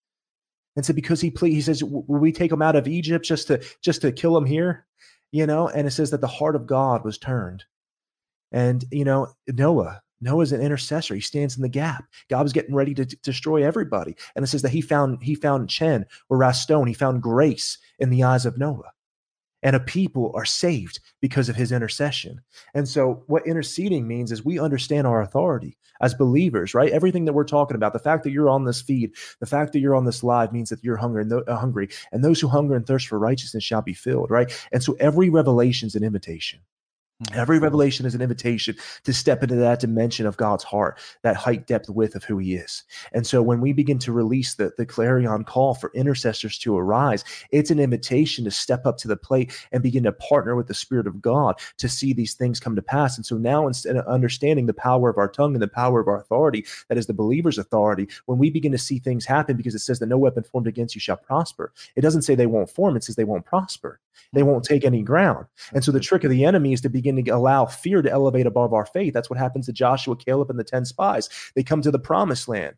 And so because he plead he says will we take them out of egypt just to just to kill them here you know and it says that the heart of god was turned. And you know noah Noah's an intercessor. He stands in the gap. God was getting ready to t- destroy everybody. And it says that he found he found Chen or Rastone. He found grace in the eyes of Noah. And a people are saved because of his intercession. And so, what interceding means is we understand our authority as believers, right? Everything that we're talking about, the fact that you're on this feed, the fact that you're on this live means that you're hungry and, th- uh, hungry, and those who hunger and thirst for righteousness shall be filled, right? And so, every revelation is an invitation. Mm-hmm. Every revelation is an invitation to step into that dimension of God's heart, that height, depth, width of who He is. And so when we begin to release the, the clarion call for intercessors to arise, it's an invitation to step up to the plate and begin to partner with the Spirit of God to see these things come to pass. And so now, instead of understanding the power of our tongue and the power of our authority, that is the believer's authority, when we begin to see things happen, because it says that no weapon formed against you shall prosper, it doesn't say they won't form, it says they won't prosper. They won't take any ground. And so the mm-hmm. trick of the enemy is to begin to allow fear to elevate above our faith. That's what happens to Joshua, Caleb, and the 10 spies. They come to the promised land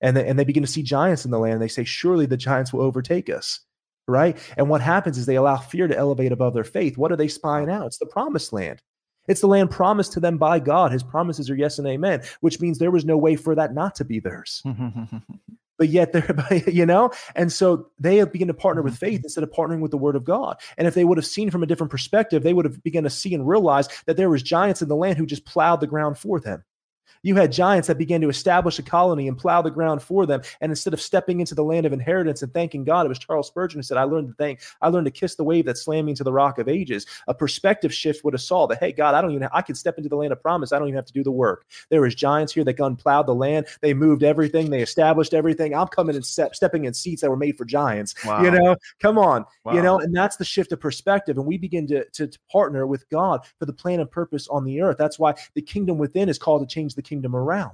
and they, and they begin to see giants in the land. They say, Surely the giants will overtake us. Right. And what happens is they allow fear to elevate above their faith. What are they spying out? It's the promised land. It's the land promised to them by God. His promises are yes and amen, which means there was no way for that not to be theirs. Mm-hmm. (laughs) but yet they're (laughs) you know? And so they have begun to partner with faith mm-hmm. instead of partnering with the word of god. And if they would have seen from a different perspective they would have begun to see and realize that there was giants in the land who just plowed the ground for them you had giants that began to establish a colony and plow the ground for them. And instead of stepping into the land of inheritance and thanking God, it was Charles Spurgeon who said, I learned to thank, I learned to kiss the wave that slammed me into the rock of ages. A perspective shift would have saw that, hey, God, I don't even, have, I can step into the land of promise. I don't even have to do the work. There was giants here that gun plowed the land. They moved everything. They established everything. I'm coming and step, stepping in seats that were made for giants. Wow. You know, come on, wow. you know, and that's the shift of perspective. And we begin to, to, to partner with God for the plan and purpose on the earth. That's why the kingdom within is called to change the kingdom around.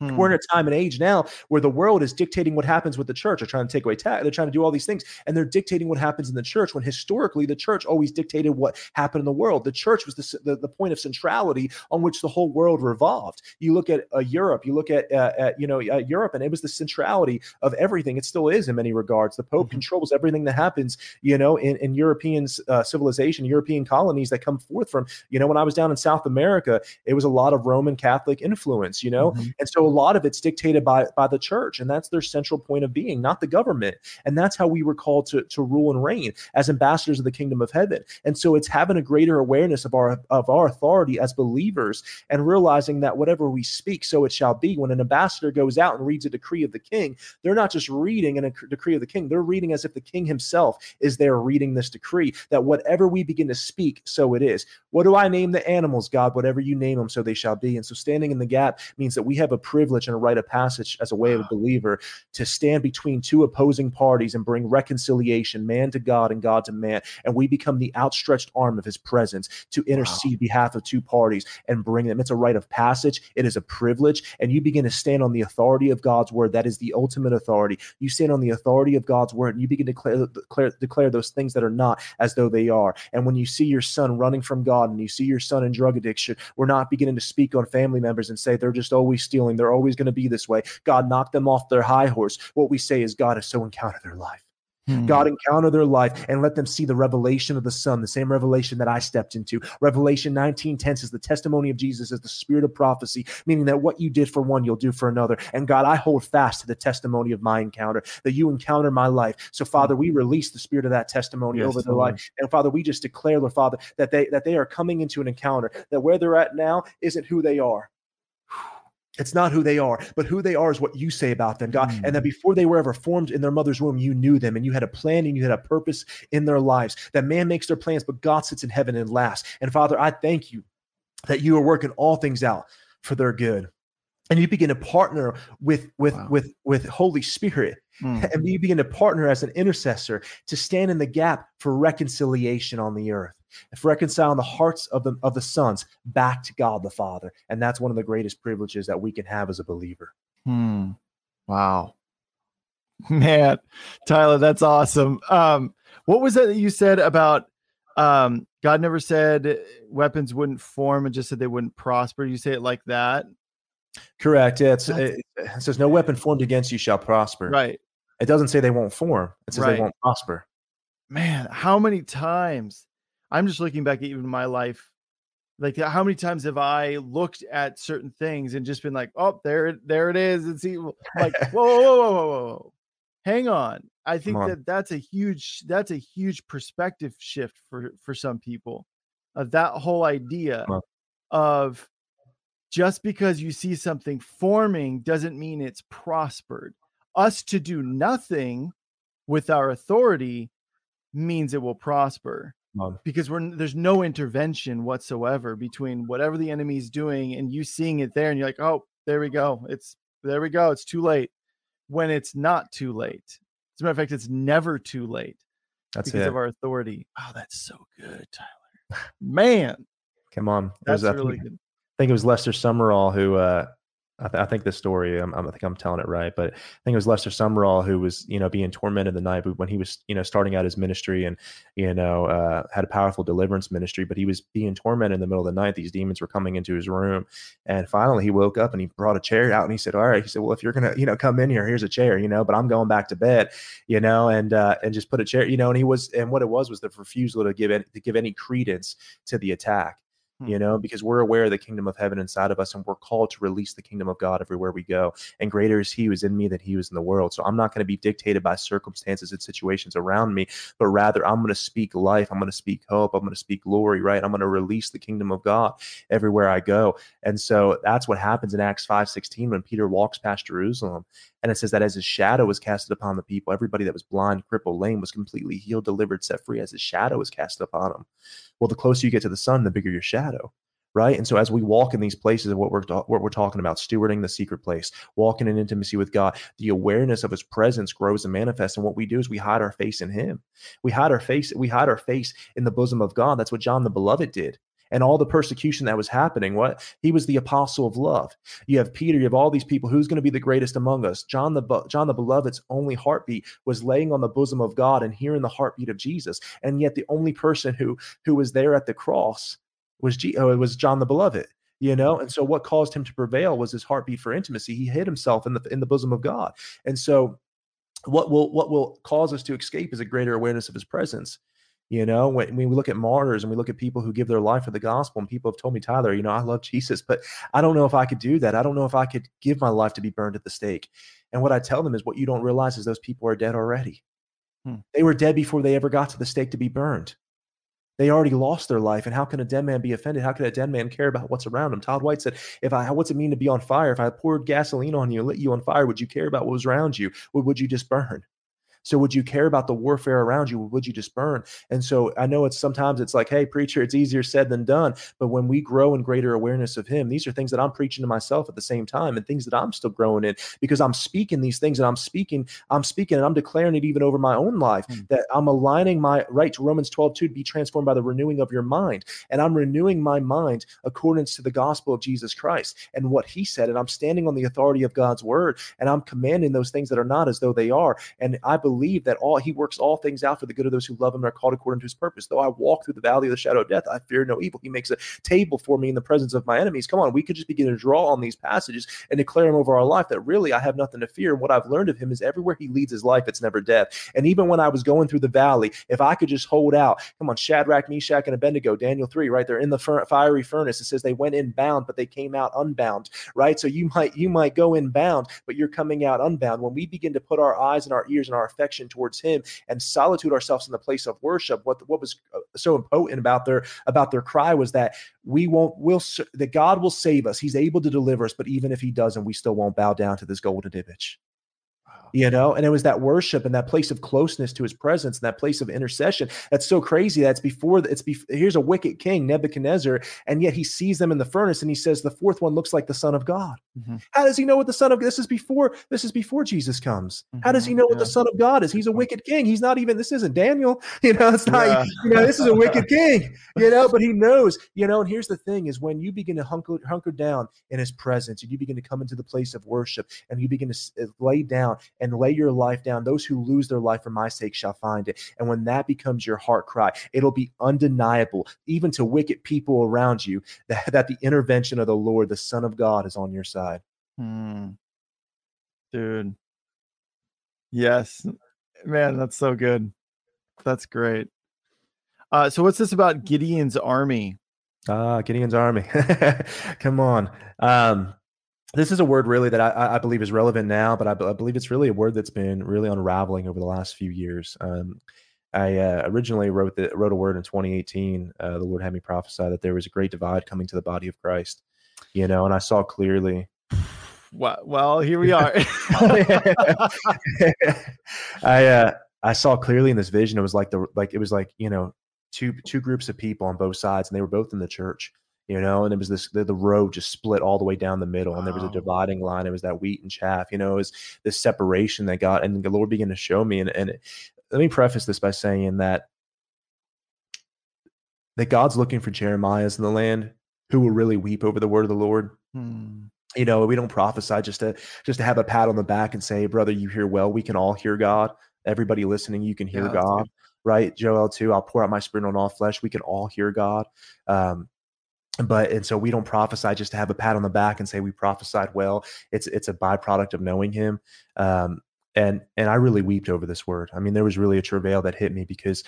Hmm. We're in a time and age now where the world is dictating what happens with the church. They're trying to take away tax. They're trying to do all these things, and they're dictating what happens in the church. When historically, the church always dictated what happened in the world. The church was the the, the point of centrality on which the whole world revolved. You look at uh, Europe. You look at, uh, at you know uh, Europe, and it was the centrality of everything. It still is in many regards. The Pope mm-hmm. controls everything that happens. You know, in in European uh, civilization, European colonies that come forth from. You know, when I was down in South America, it was a lot of Roman Catholic influence. You know, mm-hmm. and so a lot of it's dictated by by the church, and that's their central point of being, not the government. And that's how we were called to to rule and reign as ambassadors of the kingdom of heaven. And so it's having a greater awareness of our of our authority as believers and realizing that whatever we speak, so it shall be. When an ambassador goes out and reads a decree of the king, they're not just reading a decree of the king; they're reading as if the king himself is there reading this decree. That whatever we begin to speak, so it is. What do I name the animals, God? Whatever you name them, so they shall be. And so standing in the gap means that we have a privilege and a right of passage as a way of a believer to stand between two opposing parties and bring reconciliation, man to God and God to man. And we become the outstretched arm of his presence to intercede wow. behalf of two parties and bring them. It's a rite of passage. It is a privilege. And you begin to stand on the authority of God's word. That is the ultimate authority. You stand on the authority of God's word and you begin to declare, declare, declare those things that are not as though they are. And when you see your son running from God and you see your son in drug addiction, we're not beginning to speak on family members and say they're just always stealing. They're always going to be this way. God knocked them off their high horse. What we say is God has so encountered their life. Hmm. God, encounter their life and let them see the revelation of the Son, the same revelation that I stepped into. Revelation 19 10 says the testimony of Jesus is the spirit of prophecy, meaning that what you did for one, you'll do for another. And God, I hold fast to the testimony of my encounter, that you encounter my life. So, Father, we release the spirit of that testimony yes, over their Lord. life. And Father, we just declare, Lord Father, that they that they are coming into an encounter, that where they're at now isn't who they are. It's not who they are, but who they are is what you say about them, God. Mm. And that before they were ever formed in their mother's womb, you knew them and you had a plan and you had a purpose in their lives. That man makes their plans, but God sits in heaven and laughs. And Father, I thank you that you are working all things out for their good. And you begin to partner with with wow. with with Holy Spirit, mm. (laughs) and you begin to partner as an intercessor to stand in the gap for reconciliation on the earth for reconciling the hearts of the of the sons back to God the Father. And that's one of the greatest privileges that we can have as a believer. Hmm. Wow. (laughs) Man, Tyler, that's awesome. Um, what was that that you said about um, God never said weapons wouldn't form and just said they wouldn't prosper? You say it like that? Correct. Yeah, it's, it, it says no weapon formed against you shall prosper. Right. It doesn't say they won't form. It says right. they won't prosper. Man, how many times I'm just looking back at even my life. Like uh, how many times have I looked at certain things and just been like, oh, there, there it is. It's evil. Like, (laughs) whoa, whoa, whoa, whoa, whoa, whoa. Hang on. I think on. that that's a huge, that's a huge perspective shift for for some people. Of that whole idea of just because you see something forming doesn't mean it's prospered. Us to do nothing with our authority means it will prosper because we're there's no intervention whatsoever between whatever the enemy's doing and you seeing it there and you're like oh there we go. It's there we go. It's too late. When it's not too late. As a matter of fact it's never too late that's because it. of our authority. Oh that's so good tyler. Man come on. That's really good. I think it was Lester Sumrall who uh, I, th- I, think this story, I'm, i think I'm telling it right, but I think it was Lester Sumrall who was, you know, being tormented the night when he was, you know, starting out his ministry and, you know, uh, had a powerful deliverance ministry, but he was being tormented in the middle of the night. These demons were coming into his room. And finally he woke up and he brought a chair out and he said, all right, he said, well, if you're to, you know, come in here, here's a chair, you know, but I'm going back to bed, you know, and, uh, and just put a chair, you know, and he was, and what it was was the refusal to give, any, to give any credence to the attack you hmm. know, because we're aware of the kingdom of heaven inside of us and we're called to release the kingdom of God everywhere we go. And greater is he who is in me than he who is in the world. So I'm not going to be dictated by circumstances and situations around me, but rather I'm going to speak life. I'm going to speak hope. I'm going to speak glory, right? I'm going to release the kingdom of God everywhere I go. And so that's what happens in Acts 5 16 when Peter walks past Jerusalem. And it says that as his shadow was casted upon the people, everybody that was blind, crippled, lame was completely healed, delivered, set free as his shadow was cast upon them. Well, the closer you get to the sun, the bigger your shadow right? And so as we walk in these places of what we're what we're talking about, stewarding the secret place, walking in intimacy with God, the awareness of His presence grows and manifests. And what we do is we hide our face in Him. We hide our face. We hide our face in the bosom of God. That's what John the Beloved did. And all the persecution that was happening, what he was the apostle of love. You have Peter. You have all these people. Who's going to be the greatest among us? John the John the Beloved's only heartbeat was laying on the bosom of God and hearing the heartbeat of Jesus. And yet, the only person who who was there at the cross was G, oh, it was John the Beloved you know and so what caused him to prevail was his heartbeat for intimacy he hid himself in the in the bosom of god and so what will what will cause us to escape is a greater awareness of his presence you know when, when we look at martyrs and we look at people who give their life for the gospel and people have told me tyler you know i love jesus but i don't know if i could do that i don't know if i could give my life to be burned at the stake and what i tell them is what you don't realize is those people are dead already hmm. they were dead before they ever got to the stake to be burned they already lost their life. And how can a dead man be offended? How can a dead man care about what's around him? Todd White said, if I, what's it mean to be on fire? If I poured gasoline on you and lit you on fire, would you care about what was around you? Or would you just burn? So would you care about the warfare around you? Would you just burn? And so I know it's sometimes it's like, hey, preacher, it's easier said than done. But when we grow in greater awareness of him, these are things that I'm preaching to myself at the same time and things that I'm still growing in because I'm speaking these things and I'm speaking, I'm speaking and I'm declaring it even over my own life mm. that I'm aligning my right to Romans 12, 2 to be transformed by the renewing of your mind. And I'm renewing my mind according to the gospel of Jesus Christ and what he said. And I'm standing on the authority of God's word and I'm commanding those things that are not as though they are. And I believe believe that all he works all things out for the good of those who love him and are called according to his purpose. Though I walk through the valley of the shadow of death, I fear no evil. He makes a table for me in the presence of my enemies. Come on, we could just begin to draw on these passages and declare him over our life that really I have nothing to fear. And what I've learned of him is everywhere he leads his life, it's never death. And even when I was going through the valley, if I could just hold out, come on, Shadrach, Meshach, and Abednego, Daniel 3, right? They're in the fiery furnace. It says they went in bound, but they came out unbound, right? So you might you might go in bound, but you're coming out unbound. When we begin to put our eyes and our ears and our affection towards him and solitude ourselves in the place of worship, what what was uh, so important about their about their cry was that we won't will that God will save us. He's able to deliver us, but even if he doesn't, we still won't bow down to this golden image you know and it was that worship and that place of closeness to his presence and that place of intercession that's so crazy that's before it's before here's a wicked king nebuchadnezzar and yet he sees them in the furnace and he says the fourth one looks like the son of god mm-hmm. how does he know what the son of this is before this is before jesus comes mm-hmm. how does he mm-hmm. know yeah. what the son of god is he's a wicked king he's not even this isn't daniel (laughs) you know it's not yeah. you know this is a wicked (laughs) king you know but he knows you know and here's the thing is when you begin to hunker, hunker down in his presence and you begin to come into the place of worship and you begin to uh, lay down and lay your life down. Those who lose their life for my sake shall find it. And when that becomes your heart cry, it'll be undeniable, even to wicked people around you, (laughs) that, that the intervention of the Lord, the Son of God, is on your side. Hmm. Dude. Yes. Man, that's so good. That's great. Uh, so what's this about Gideon's army? Ah, uh, Gideon's army. (laughs) Come on. Um, this is a word really that I, I believe is relevant now, but I, I, believe it's really a word that's been really unraveling over the last few years. Um, I uh, originally wrote the, wrote a word in 2018. Uh, the Lord had me prophesy that there was a great divide coming to the body of Christ, you know, and I saw clearly. (sighs) Well, well here we are. (laughs) I uh, I saw clearly in this vision. It was like the like it was like you know two two groups of people on both sides, and they were both in the church you know, and it was this the, the, road just split all the way down the middle, wow. and there was a dividing line. It was that wheat and chaff, you know, it was this separation that got, and the Lord began to show me. And, and it, let me preface this by saying that that God's looking for Jeremiahs in the land who will really weep over the word of the Lord. Hmm. You know, we don't prophesy just to just to have a pat on the back and say, "Brother, you hear well." We can all hear God. Everybody listening, you can hear yeah, God, right? Joel too. I'll pour out my spirit on all flesh. We can all hear God. Um, but and so we don't prophesy just to have a pat on the back and say we prophesied well it's it's a byproduct of knowing him um, and and i really wept over this word i mean there was really a travail that hit me because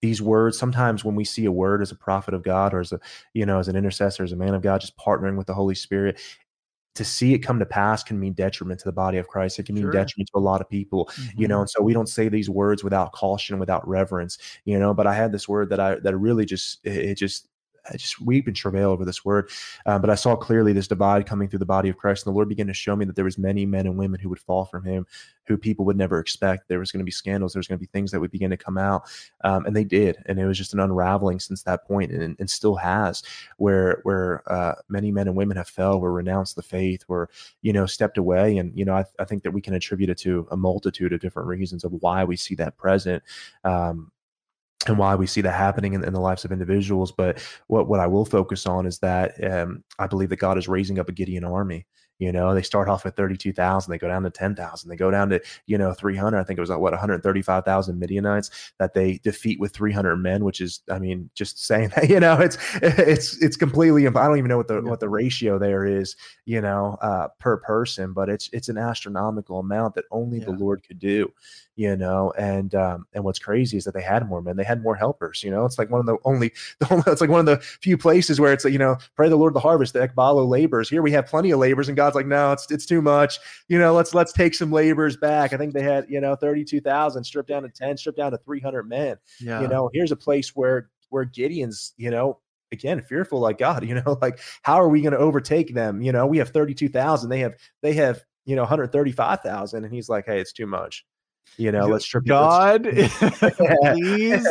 these words sometimes when we see a word as a prophet of god or as a you know as an intercessor as a man of god just partnering with the holy spirit to see it come to pass can mean detriment to the body of Christ. It can mean sure. detriment to a lot of people, mm-hmm. you know. Mm-hmm. And so we don't say these words without caution, without reverence, you know. But I had this word that I that really just it just I just weep and travail over this word. Um, but I saw clearly this divide coming through the body of Christ, and the Lord began to show me that there was many men and women who would fall from Him, who people would never expect. There was going to be scandals. There was going to be things that would begin to come out, um, and they did. And it was just an unraveling since that point, and, and still has, where where uh, many men and women have fell, were renounced the faith, were you know stepped away, and you know I, I think that we can attribute it to a multitude of different reasons of why we see that present. Um, and why we see that happening in, in, the lives of individuals. But what, what I will focus on is that um, I believe that God is raising up a Gideon army. You know, they start off at 32,000, they go down to 10,000, they go down to, you know, 300. I think it was like, what, 135,000 Midianites that they defeat with 300 men, which is, I mean, just saying that, (laughs) you know, it's, it's, it's completely, I don't even know what the, what the ratio there is, you know, uh, per person, but it's, it's an astronomical amount that only yeah. the Lord could do you know and um and what's crazy is that they had more men they had more helpers you know? It's like one of the only (laughs) the only it's like one of the few places where it's like you know pray the lord the harvest the ekballo labors. Here we have plenty of labors and god's like no it's it's too much. You know let's let's take some labors back. I think they had you know 32000 stripped down to 10 stripped down to 300 men yeah. you know? Here's a place where where gideon's you know again fearful like god (laughs) you know? Like how are we going to overtake them? You know we have 32000 they have they have you know 135000 and he's like hey it's too much you know, let's trip. God, (laughs) please.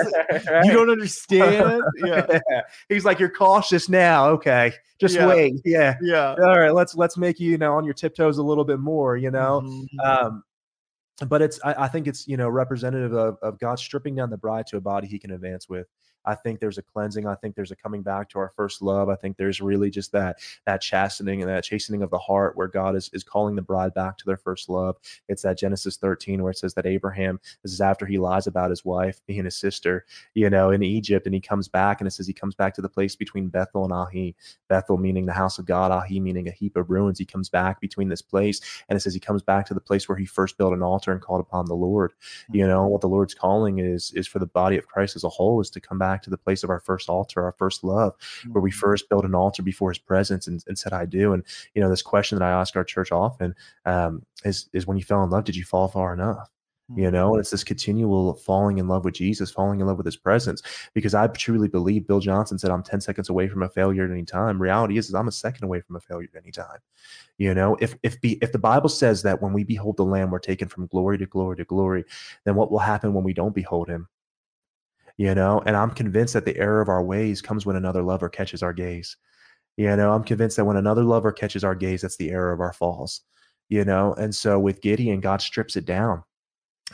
You don't (laughs) understand. Yeah. (laughs) He's like, you're cautious now. Okay. Just yeah. wait. Yeah. Yeah. All right. Let's let's make you, you know, on your tiptoes a little bit more, you know. Mm-hmm. Um, but it's I, I, think it's you know representative of, of God stripping down the bride to a body he can advance with. I think there's a cleansing. I think there's a coming back to our first love. I think there's really just that that chastening and that chastening of the heart where God is is calling the bride back to their first love. It's that Genesis 13 where it says that Abraham, this is after he lies about his wife being his sister, you know, in Egypt, and he comes back and it says he comes back to the place between Bethel and Ahi. Bethel meaning the house of God, Ahi meaning a heap of ruins. He comes back between this place and it says he comes back to the place where he first built an altar and called upon the Lord. Mm-hmm. You know, what the Lord's calling is is for the body of Christ as a whole is to come back to the place of our first altar, our first love, mm-hmm. where we mm-hmm. first built an altar before his presence and, and, said, I do. And, you know, this question that I ask our church often um, is, is when you fell in love, did you fall far enough? you know and it's this continual falling in love with jesus falling in love with his presence because i truly believe bill johnson said i'm 10 seconds away from a failure at any time reality is, is i'm a second away from a failure at any time you know if if be, if the bible says that when we behold the lamb we're taken from glory to glory to glory then what will happen when we don't behold him you know and i'm convinced that the error of our ways comes when another lover catches our gaze. You know i'm convinced that when another lover catches our gaze that's the error of our falls you know and so with gideon god strips it down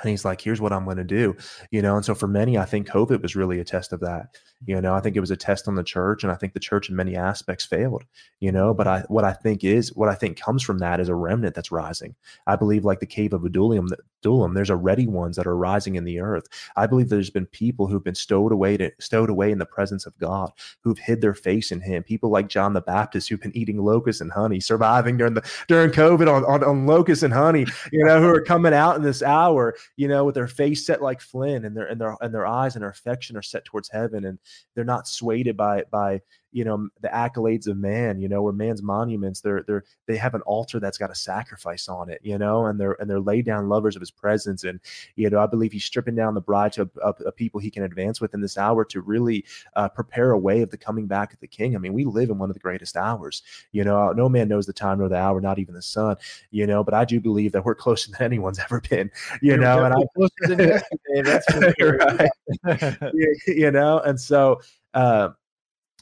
and he's like here's what i'm going to do you know and so for many i think covid was really a test of that you know i think it was a test on the church and i think the church in many aspects failed you know but i what i think is what i think comes from that is a remnant that's rising. I believe like the cave of adullam adullam there's already ones that are rising in the earth. I believe there's been people who've been stowed away to stowed away in the presence of god who've hid their face in him. People like john the baptist who've been eating locusts and honey surviving during the during covid on, on, on locusts and honey you know who are coming out in this hour you know, with their face set like flint and their and their and their eyes and their affection are set towards heaven and they're not swayed by by you know the accolades of man you know where man's monuments they're they're they have an altar that's got a sacrifice on it you know and they're and they're laid down lovers of his presence. And you know i believe he's stripping down the bride to a, a, people he can advance with in this hour to really uh, prepare a way of the coming back of the king. I mean we live in one of the greatest hours you know no man knows the time nor the hour not even the son you know but i do believe that we're closer than anyone's (laughs) ever been you You're know and i'm closer than yesterday that's (laughs) right. (laughs) you know and so uh,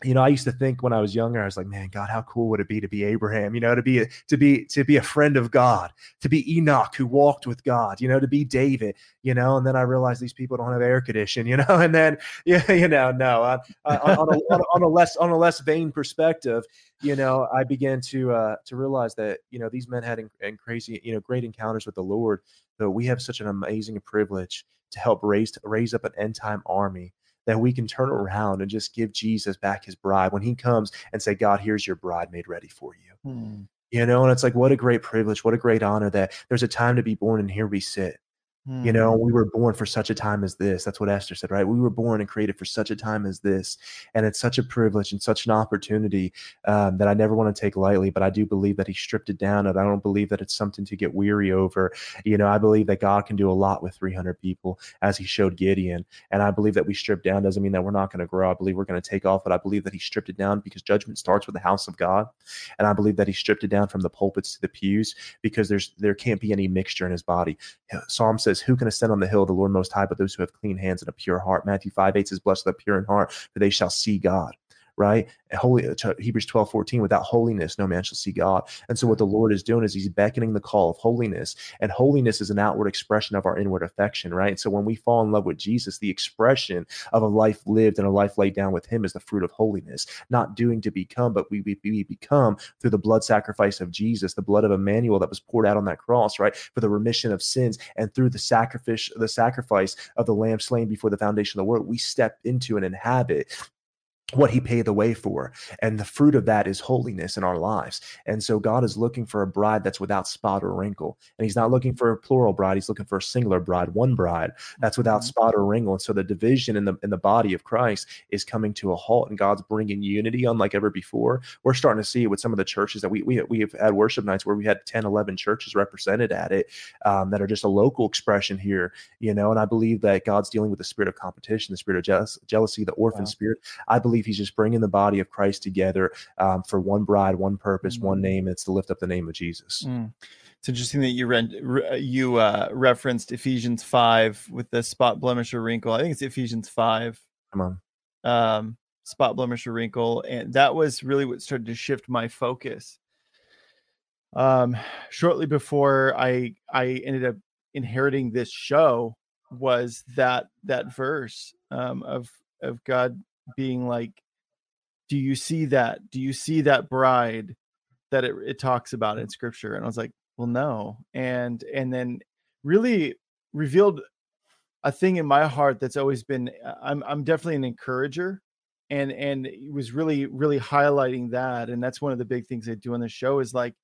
you know, I used to think when I was younger, I was like, man, God, how cool would it be to be Abraham? You know, to be a, to be to be a friend of God, to be Enoch who walked with God. You know, to be David. You know, and then I realized these people don't have air conditioning, (laughs) You know, and then yeah, you know, no, on, on, a, on, a, less on a less vain perspective, you know, I began to uh, to realize that you know these men had in, in crazy, you know, great encounters with the Lord. But we have such an amazing privilege to help raise raise up an end time army that we can turn around and just give Jesus back his bride when he comes and say, God, here's your bride made ready for you. Hmm. You know, and it's like, what a great privilege, what a great honor that there's a time to be born and here we sit. You know, we were born for such a time as this. That's what Esther said, right? We were born and created for such a time as this. And it's such a privilege and such an opportunity um, that I never want to take lightly. But I do believe that he stripped it down. And I don't believe that it's something to get weary over. You know, I believe that God can do a lot with 300 people as he showed Gideon. And I believe that we strip down doesn't mean that we're not going to grow. I believe we're going to take off. But I believe that he stripped it down because judgment starts with the house of God. And I believe that he stripped it down from the pulpits to the pews because there's there can't be any mixture in his body. Psalm says, Who can ascend on the hill of the Lord Most High, but those who have clean hands and a pure heart? Matthew 5 8 says, Blessed are the pure in heart, for they shall see God right? Holy uh, Hebrews 12, 14, without holiness, no man shall see God. And so what the Lord is doing is he's beckoning the call of holiness. And holiness is an outward expression of our inward affection, right? So when we fall in love with Jesus, the expression of a life lived and a life laid down with him is the fruit of holiness, not doing to become, but we, we, we become through the blood sacrifice of Jesus, the blood of Emmanuel that was poured out on that cross, right? For the remission of sins. And through the sacrifice, the sacrifice of the lamb slain before the foundation of the world, we step into and inhabit what he paid the way for. And the fruit of that is holiness in our lives. And so God is looking for a bride that's without spot or wrinkle. And he's not looking for a plural bride, he's looking for a singular bride, one bride that's without mm-hmm. spot or wrinkle. And so the division in the in the body of Christ is coming to a halt and God's bringing unity unlike ever before. We're starting to see it with some of the churches that we we we have had worship nights where we had 10 11 churches represented at it um, that are just a local expression here, you know, and I believe that God's dealing with the spirit of competition, the spirit of jealous, jealousy, the orphan wow. spirit. I believe believe he's just bringing the body of Christ together um, for one bride, one purpose, mm. one name. It's to lift up the name of Jesus. Mm. It's interesting that you read you uh, referenced Ephesians five with the spot blemish or wrinkle. I think it's Ephesians five. Come on. Um, spot blemish or wrinkle, and that was really what started to shift my focus. Um, shortly before I I ended up inheriting this show was that that verse um, of of God being like, "Do you see that? Do you see that bride that it, it talks about in Scripture?" And I was like, "Well, no." And and then really revealed a thing in my heart that's always been. Uh, I'm I'm definitely an encourager, and and it was really really highlighting that. And that's one of the big things I do on the show is like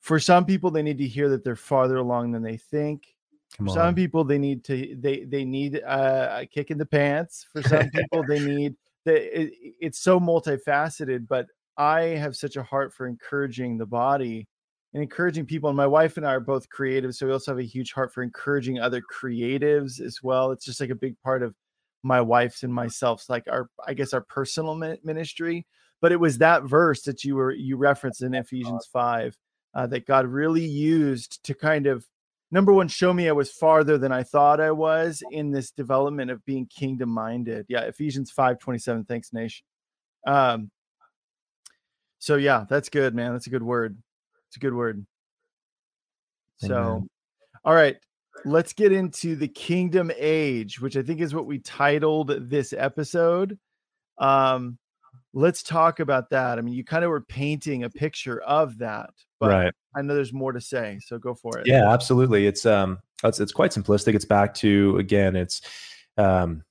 for some people they need to hear that they're farther along than they think for some people they need to they they need uh, a kick in the pants. For some people they (laughs) need the, it, it's so multifaceted but i have such a heart for encouraging the body and encouraging people and my wife and i are both creative so we also have a huge heart for encouraging other creatives as well. It's just like a big part of my wife's and myself's like our i guess our personal ministry but it was that verse that you were you referenced in ephesians 5 uh, that God really used to kind of number one show me I was farther than I thought I was in this development of being kingdom minded. Yeah, Ephesians 5 27. Thanks, nation. Um, so yeah, that's good, man. That's a good word. It's a good word. So, all right, let's get into the kingdom age, which I think is what we titled this episode. Um, let's talk about that. I mean, you kind of were painting a picture of that, but right. I know there's more to say, so go for it. Yeah, absolutely. It's um, it's it's quite simplistic. It's back to again, it's um,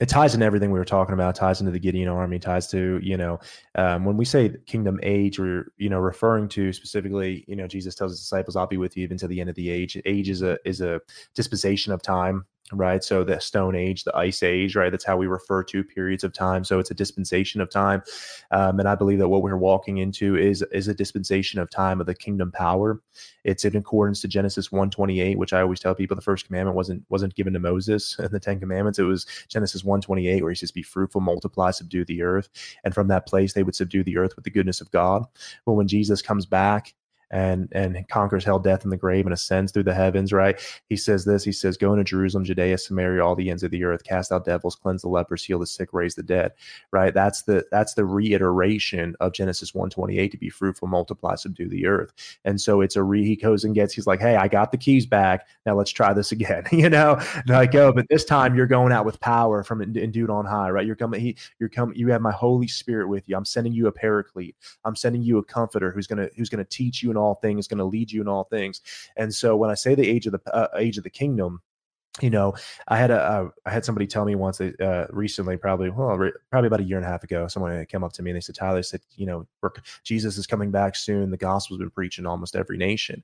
it ties into everything we were talking about. Ties into the Gideon army. Ties to you know um, when we say kingdom age, we're you know referring to specifically you know Jesus tells his disciples, "I'll be with you even to the end of the age." Age is a is a dispensation of time right? So the Stone Age, the Ice Age, right? That's how we refer to periods of time. So it's a dispensation of time, um, and I believe that what we're walking into is is a dispensation of time of the kingdom power. It's in accordance to Genesis one twenty eight, which I always tell people the first commandment wasn't wasn't given to Moses in the Ten Commandments. It was Genesis one twenty eight, where he says, "Be fruitful, multiply, subdue the earth," and from that place they would subdue the earth with the goodness of God. But when Jesus comes back and and conquers hell, death, and the grave, and ascends through the heavens. Right? He says this. He says, "Go into Jerusalem, Judea, Samaria, all the ends of the earth, cast out devils, cleanse the lepers, heal the sick, raise the dead." Right? That's the that's the reiteration of Genesis one twenty eight to be fruitful, multiply, subdue the earth. And so it's a re. He goes and gets. He's like, "Hey, I got the keys back. Now let's try this again." (laughs) you know, like oh, but this time you're going out with power from endued on high. Right? You're coming. He, you're coming. You have my Holy Spirit with you. I'm sending you a paraclete. I'm sending you a comforter who's gonna who's gonna teach you and all things, going to lead you in all things. And so when I say the age of the uh, age of the kingdom, you know, I had a uh, I had somebody tell me once uh, recently, probably well, re- probably about a year and a half ago. Someone came up to me and they said, "Tyler said, you know, Jesus is coming back soon. The gospel's been preached in almost every nation."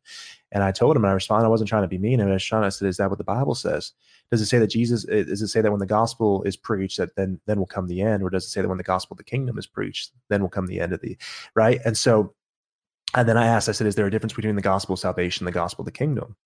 And I told him, and I responded, I wasn't trying to be mean. I was trying to say, "Is that what the Bible says? Does it say that Jesus? Does it say that when the gospel is preached, that then then will come the end, or does it say that when the gospel of the kingdom is preached, then will come the end of the right?" And so and then I asked, I said, is there a difference between the gospel of salvation and the gospel of the kingdom?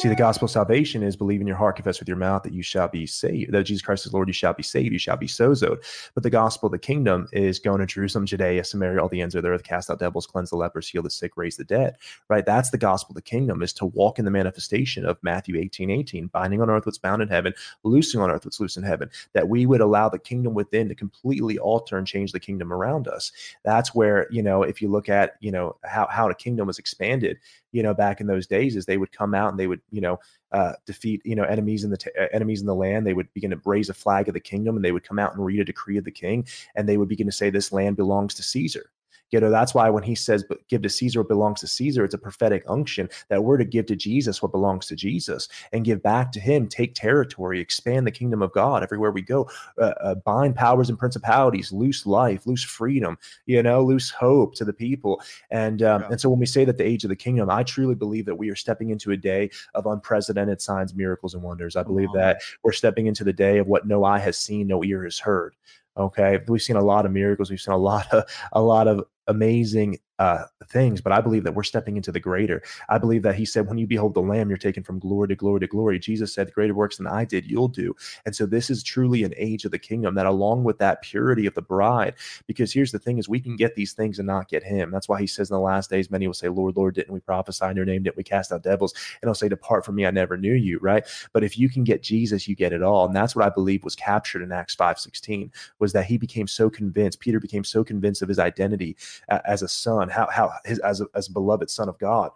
See, the gospel of salvation is believe in your heart, confess with your mouth that you shall be saved, that Jesus Christ is Lord, you shall be saved, you shall be sozoed. But the gospel of the kingdom is going to Jerusalem, Judea, Samaria, all the ends of the earth, cast out devils, cleanse the lepers, heal the sick, raise the dead. Right? That's the gospel of the kingdom, is to walk in the manifestation of Matthew 18, 18, binding on earth what's bound in heaven, loosing on earth what's loose in heaven, that we would allow the kingdom within to completely alter and change the kingdom around us. That's where, you know, if you look at, you know, how, how the kingdom was expanded, you know, back in those days is they would come out and they would, you know, uh, defeat, you know, enemies in the t- uh, enemies in the land. They would begin to raise a flag of the kingdom, and they would come out and read a decree of the king, and they would begin to say, "This land belongs to Caesar." You know, that's why when he says, but give to Caesar what belongs to Caesar, it's a prophetic unction that we're to give to Jesus what belongs to Jesus and give back to him, take territory, expand the kingdom of God everywhere we go, uh, uh, bind powers and principalities, loose life, loose freedom, you know, loose hope to the people. And, um, yeah. and so when we say that the age of the kingdom, I truly believe that we are stepping into a day of unprecedented signs, miracles, and wonders. I believe that we're stepping into the day of what no eye has seen, no ear has heard. Okay, we've seen a lot of miracles. We've seen a lot of a lot of amazing uh, things, but I believe that we're stepping into the greater. I believe that he said, when you behold the Lamb, you're taken from glory to glory to glory. Jesus said, greater works than I did, you'll do. And so this is truly an age of the kingdom that along with that purity of the bride, because here's the thing is we can get these things and not get him. That's why he says in the last days, many will say, Lord, Lord, didn't we prophesy in your name? Didn't we cast out devils? And he'll say, depart from me, I never knew you, right? But if you can get Jesus, you get it all. And that's what I believe was captured in Acts 5, 16, was that he became so convinced, Peter became so convinced of his identity uh, as a son, how, how his, as a, as a beloved son of God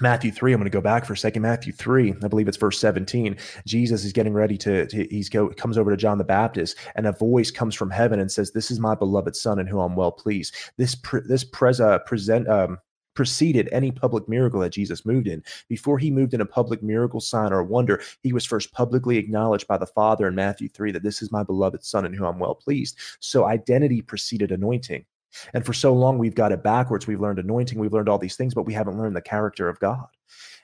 Matthew 3, I'm going to go back for a second. Matthew 3, I believe it's verse 17. Jesus is getting ready to, to he's go comes over to John the Baptist, and a voice comes from heaven and says, This is my beloved son in whom I'm well pleased. This pre, this pres, uh, present um preceded any public miracle that Jesus moved in. Before he moved in a public miracle, sign, or wonder, he was first publicly acknowledged by the Father in Matthew 3 that this is my beloved Son in whom I'm well pleased. So identity preceded anointing. And for so long, we've got it backwards. We've learned anointing, we've learned all these things, but we haven't learned the character of God.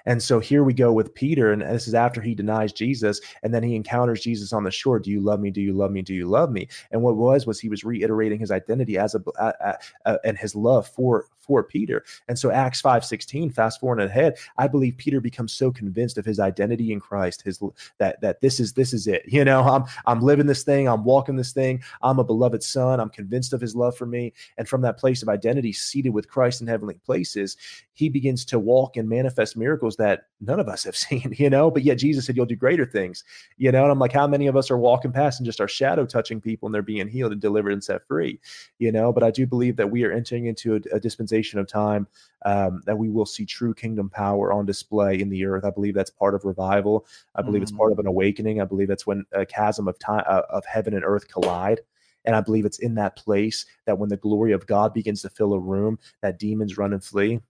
And so here we go with Peter, and this is after he denies Jesus, and then he encounters Jesus on the shore. Do you love me? Do you love me? Do you love me? And what was was he was reiterating his identity as a, a, a and his love for for Peter. And so Acts 5 16, fast forward ahead, I believe Peter becomes so convinced of his identity in Christ, his that that this is this is it. (laughs) You know, I'm I'm living this thing, I'm walking this thing, I'm a beloved son, I'm convinced of his love for me. And from that place of identity, seated with Christ in heavenly places, he begins to walk and manifest miracles that none of us have (laughs) seen, you know. But yet Jesus said, You'll do greater things, you know. And I'm like, how many of us are walking past and just our shadow touching people and they're being healed and delivered and set free, you know? But I do believe that we are entering into a, a dispensation dispensation of time um, that we will see true kingdom power on display in the earth. I believe that's part of revival. I believe mm-hmm. it's part of an awakening. I believe that's when a chasm of time uh, of heaven and earth collide. And I believe it's in that place that when the glory of God begins to fill a room, that demons run and flee.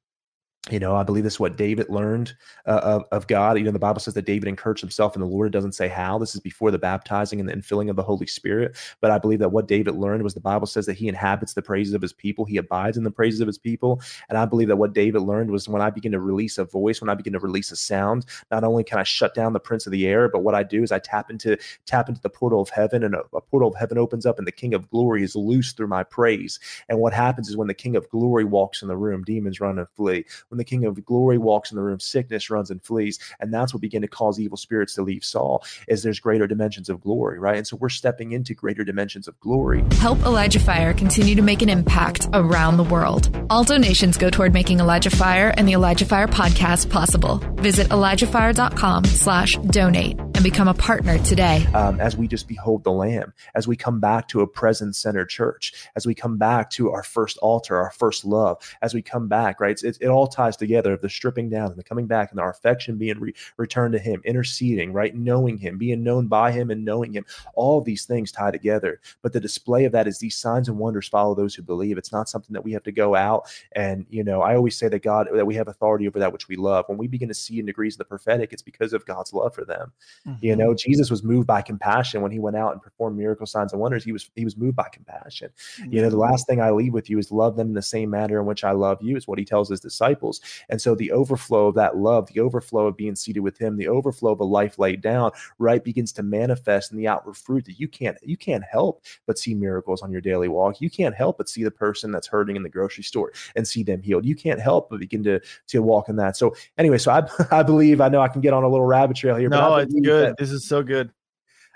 You know, I believe this is what David learned uh, of, of God. You know, the Bible says that David encouraged himself in the Lord. Doesn't say how. This is before the baptizing and the infilling of the Holy Spirit. But I believe that what David learned was the Bible says that he inhabits the praises of his people. He abides in the praises of his people. And I believe that what David learned was when I begin to release a voice, when I begin to release a sound, not only can I shut down the prince of the air, but what I do is I tap into tap into the portal of heaven, and a, a portal of heaven opens up, and the King of Glory is loose through my praise. And what happens is when the King of Glory walks in the room, demons run and flee. When the King of Glory walks in the room, sickness runs and flees. And that's what began to cause evil spirits to leave Saul, is there's greater dimensions of glory, right? And so we're stepping into greater dimensions of glory. Help Elijah Fire continue to make an impact around the world. All donations go toward making Elijah Fire and the Elijah Fire podcast possible. Visit ElijahFire.com slash donate and become a partner today. Um, as we just behold the Lamb, as we come back to a present centered church, as we come back to our first altar, our first love, as we come back, right? It, it all ties together of the stripping down and the coming back and our affection being re- returned to Him, interceding, right? Knowing Him, being known by Him and knowing Him. All these things tie together. But the display of that is these signs and wonders follow those who believe. It's not something that we have to go out and, you know, I always say that God, that we have authority over that which we love. When we begin to see in degrees of the prophetic, it's because of God's love for them. Mm-hmm. You know, Jesus was moved by compassion when he went out and performed miracle signs and wonders. He was he was moved by compassion. Mm-hmm. You know, the mm-hmm. last thing I leave with you is love them in the same manner in which I love you, is what he tells his disciples. And so the overflow of that love, the overflow of being seated with him, the overflow of a life laid down, right, begins to manifest in the outward fruit that you can't you can't help but see miracles on your daily walk. You can't help but see the person that's hurting in the grocery store and see them healed. You can't help but begin to to walk in that. So anyway, so I (laughs) I believe I know I can get on a little rabbit trail here. No, it's good. That, this is so good.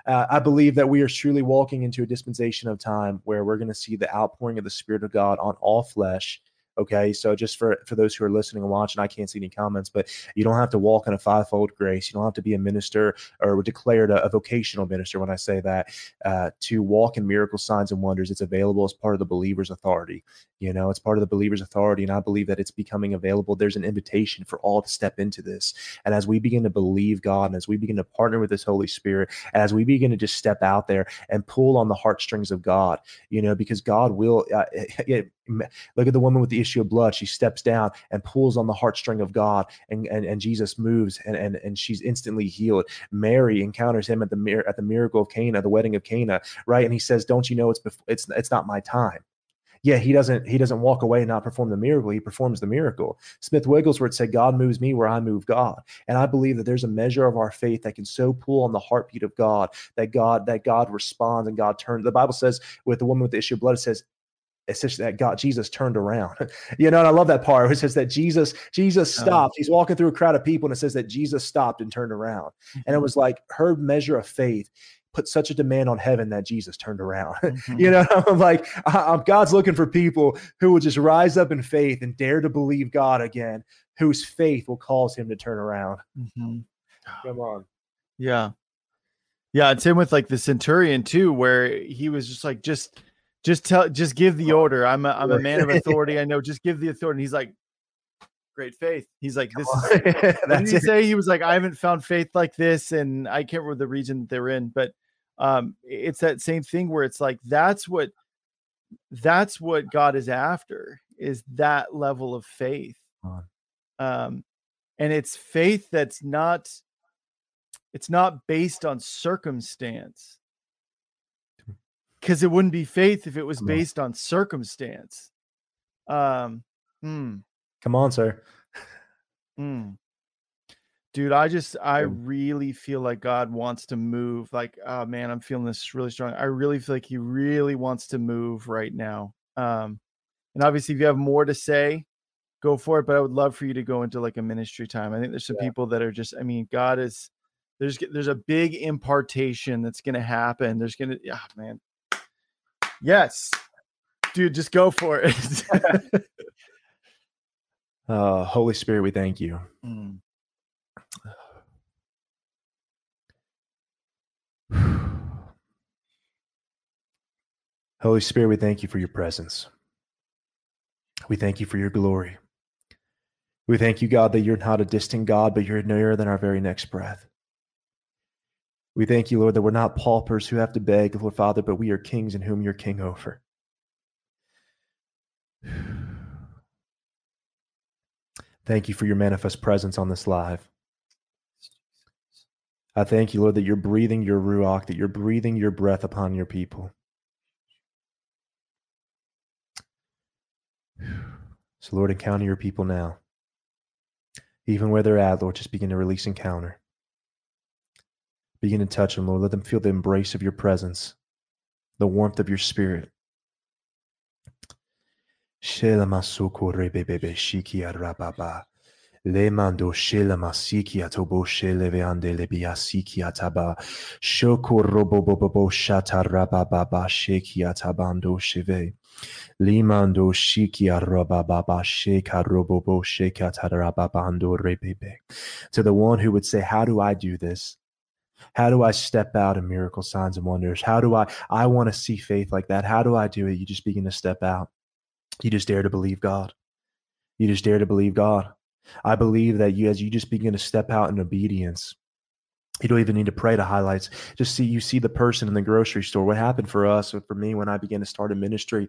Uh, I believe that we are truly walking into a dispensation of time where we're going to see the outpouring of the Spirit of God on all flesh Okay, so just for for those who are listening and watching, I can't see any comments, but you don't have to walk in a fivefold grace. You don't have to be a minister or declared a, a vocational minister. When I say that, uh, to walk in miracle signs and wonders, it's available as part of the believer's authority. You know, it's part of the believer's authority, and I believe that it's becoming available. There's an invitation for all to step into this, and as we begin to believe God, and as we begin to partner with this Holy Spirit, and as we begin to just step out there and pull on the heartstrings of God, you know, because God will. Uh, (laughs) Look at the woman with the issue of blood. She steps down and pulls on the heartstring of God, and, and, and Jesus moves, and, and, and she's instantly healed. Mary encounters him at the mir- at the miracle of Cana, the wedding of Cana, right? And he says, "Don't you know it's before, it's it's not my time." yeah, he doesn't he doesn't walk away and not perform the miracle. He performs the miracle. Smith Wigglesworth said, "God moves me where I move God," and I believe that there's a measure of our faith that can so pull on the heartbeat of God that God that God responds and God turns. The Bible says with the woman with the issue of blood, it says says that God, Jesus turned around. (laughs) you know, and I love that part. It says that Jesus, Jesus oh. stopped. He's walking through a crowd of people, and it says that Jesus stopped and turned around. Mm-hmm. And it mm-hmm. was like her measure of faith put such a demand on heaven that Jesus turned around. (laughs) Mm-hmm. you know, (laughs) I'm like, I'm, God's looking for people who will just rise up in faith and dare to believe God again, whose faith will cause him to turn around. Mm-hmm. Come on. Yeah. Yeah. It's him with like the centurion too, where he was just like, just just tell, just give the order. I'm a, I'm a man of (laughs) authority. I know. Just give the authority. And he's like, great faith. He's like, this is, (laughs) what did he say? He was like, I haven't found faith like this. And I can't remember the region that they're in, but um, it's that same thing where it's like, that's what, that's what God is after is that level of faith. Um, and it's faith that's not, it's not based on circumstance because it wouldn't be faith if it was based on circumstance. Um, hmm. Come on, sir. Mm. Dude, I just I really feel like God wants to move. Like, oh man, I'm feeling this really strong. I really feel like He really wants to move right now. Um, and obviously, if you have more to say, go for it. But I would love for you to go into like a ministry time. I think there's some yeah. people that are just. I mean, God is there's there's a big impartation that's going to happen. There's going to, yeah, man. Yes, dude, just go for it. (laughs) Uh, Holy Spirit, we thank you. Mm. (sighs) Holy Spirit, we thank you for your presence. We thank you for your glory. We thank you, God, that you're not a distant God, but you're nearer than our very next breath. We thank you, Lord, that we're not paupers who have to beg, Lord Father, but we are kings in whom you're king over. (sighs) Thank you for your manifest presence on this live. I thank you, Lord, that you're breathing your Ruach, that you're breathing your breath upon your people. (sighs) So, Lord, encounter your people now. Even where they're at, Lord, just begin to release encounter. Begin to touch them, Lord. Let them feel the embrace of your presence, the warmth of your spirit. Le mando shela shele veande taba. Shoko robo bobo shata sheve. Limando sheka robobo sheka rebebe. To the one who would say, How do I do this? How do I step out in miracle signs and wonders? How do I I want to see faith like that? How do I do it? You just begin to step out. You just dare to believe God. You just dare to believe God. I believe that you, as you just begin to step out in obedience, you don't even need to pray to highlights. Just see, you see the person in the grocery store. What happened for us, or for me, when I began to start a ministry,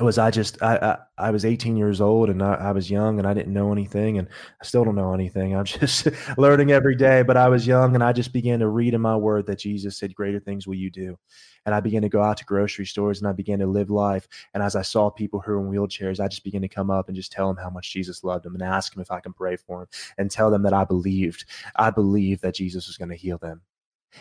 was I just I, I, I was 18 years old and I, I, was young and I didn't know anything and I still don't know anything. I'm (laughs) just learning every day. But I was young and I just began to read in my word that Jesus said, "Greater things will you do." And I began to go out to grocery stores and I began to live life. And as I saw people who were in wheelchairs, I just began to come up and just tell them how much Jesus loved them and ask them if I can pray for them and tell them that I believed I believed that Jesus was going to heal them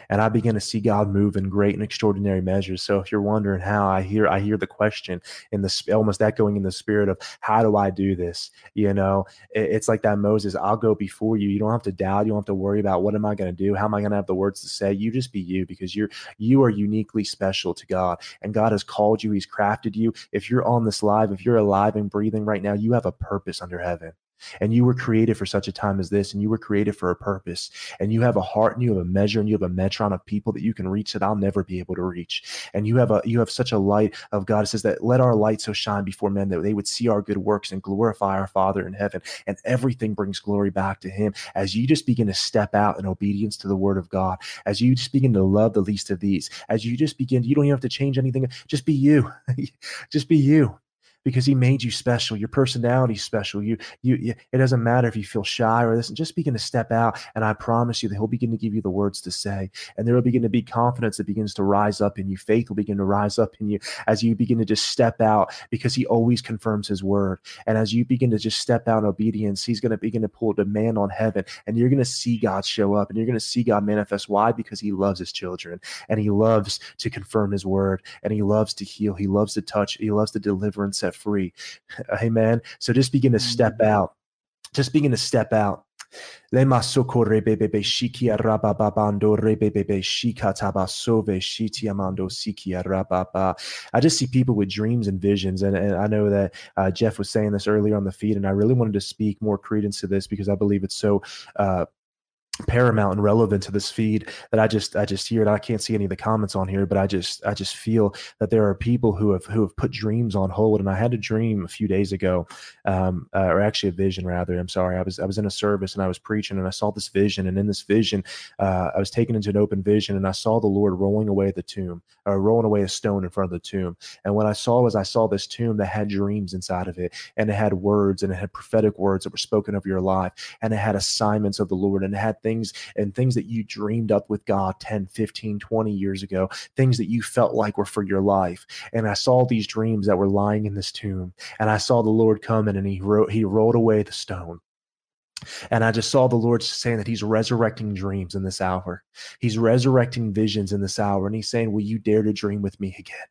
and I begin to see God move in great and extraordinary measures. So if you're wondering how I hear, I hear the question in the almost echoing in the spirit of how do I do this? You know, it's like that Moses, I'll go before you. You don't have to doubt. You don't have to worry about what am I going to do? How am I going to have the words to say? You just be you because you're you are uniquely special to God, and God has called you. He's crafted you. If you're on this live, if you're alive and breathing right now, you have a purpose under heaven. And you were created for such a time as this, and you were created for a purpose. And you have a heart, and you have a measure, and you have a metron of people that you can reach that I'll never be able to reach. And you have a you have such a light of God. It says that let our light so shine before men that they would see our good works and glorify our Father in heaven. And everything brings glory back to Him as you just begin to step out in obedience to the Word of God. As you just begin to love the least of these. As you just begin, you don't even have to change anything. Just be you. (laughs) just be you because he made you special. Your personality special. You, you, you, it doesn't matter if you feel shy or this. Just begin to step out, and I promise you that he'll begin to give you the words to say, and there will begin to be confidence that begins to rise up in you. Faith will begin to rise up in you as you begin to just step out because he always confirms his word. And as you begin to just step out in obedience, he's going to begin to pull a demand on heaven, and you're going to see God show up, and you're going to see God manifest. Why? Because he loves his children, and he loves to confirm his word, and he loves to heal, he loves to touch, he loves to deliver and set free. (laughs) Amen. So just begin to step out. Just begin to step out. I just see people with dreams and visions. And, and I know that uh, Jeff was saying this earlier on the feed, and I really wanted to speak more credence to this because I believe it's so uh, paramount and relevant to this feed that I just I just hear it. I can't see any of the comments on here, but I just I just feel that there are people who have who have put dreams on hold. And I had a dream a few days ago, um, uh, or actually a vision rather. I'm sorry. I was I was in a service and I was preaching and I saw this vision. And in this vision, uh, I was taken into an open vision and I saw the Lord rolling away the tomb or rolling away a stone in front of the tomb. And what I saw was I saw this tomb that had dreams inside of it and it had words and it had prophetic words that were spoken of your life and it had assignments of the Lord and it had things and things that you dreamed up with God 10, 15, 20 years ago, things that you felt like were for your life. And I saw these dreams that were lying in this tomb, and I saw the Lord coming and he wrote, he rolled away the stone. And I just saw the Lord saying that He's resurrecting dreams in this hour. He's resurrecting visions in this hour. And He's saying, Will you dare to dream with me again?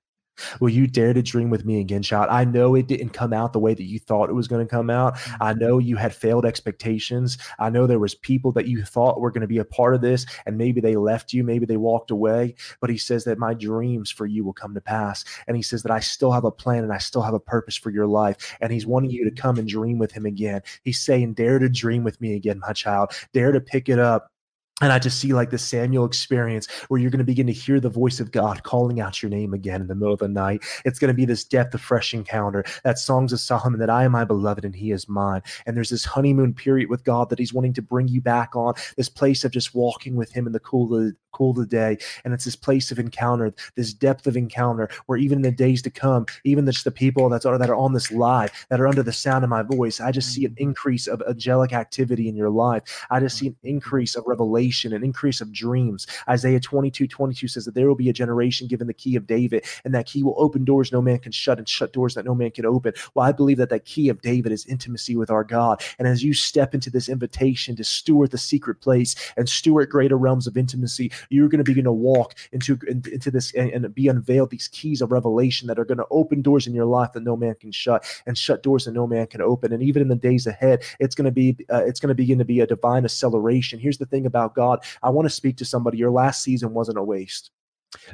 Will you dare to dream with me again, child? I know it didn't come out the way that you thought it was going to come out. I mm-hmm. know you had failed expectations. I know there was people that you thought were going to be a part of this, and maybe they left you, maybe they walked away. But he says that my dreams for you will come to pass, and he says that I still have a plan and I still have a purpose for your life, and he's wanting you to come and dream with him again. He's saying, "Dare to dream with me again, my child. Dare to pick it up." And I just see like the Samuel experience where you're going to begin to hear the voice of God calling out your name again in the middle of the night. It's going to be this depth of fresh encounter, that songs of Solomon that I am my beloved and he is mine. And there's this honeymoon period with God that he's wanting to bring you back on, this place of just walking with him in the cool of, cool of the day. And it's this place of encounter, this depth of encounter where even in the days to come, even just the people that are, that are on this live, that are under the sound of my voice, I just see an mm-hmm. increase of angelic activity in your life. I just see an increase of revelation an increase of dreams. Isaiah 22 22 says that there will be a generation given the key of David, and that key will open doors no man can shut and shut doors that no man can open. Well, I believe that that key of David is intimacy with our God. And as you step into this invitation to steward the secret place and steward greater realms of intimacy, you're going to begin to walk into, into this and, and be unveiled these keys of revelation that are going to open doors in your life that no man can shut and shut doors that no man can open. And even in the days ahead, it's going to be uh, it's going to begin to be a divine acceleration. Here's the thing about God. I want to speak to somebody. Your last season wasn't a waste.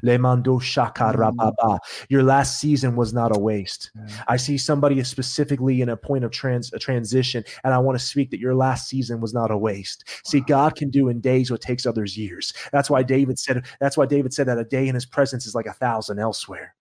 le Mm. Your last season was not a waste. I see somebody specifically in a point of trans a transition, and I want to speak that your last season was not a waste. See, God can do in days what takes others years. That's why David said. That's why David said that a day in His presence is like a thousand elsewhere.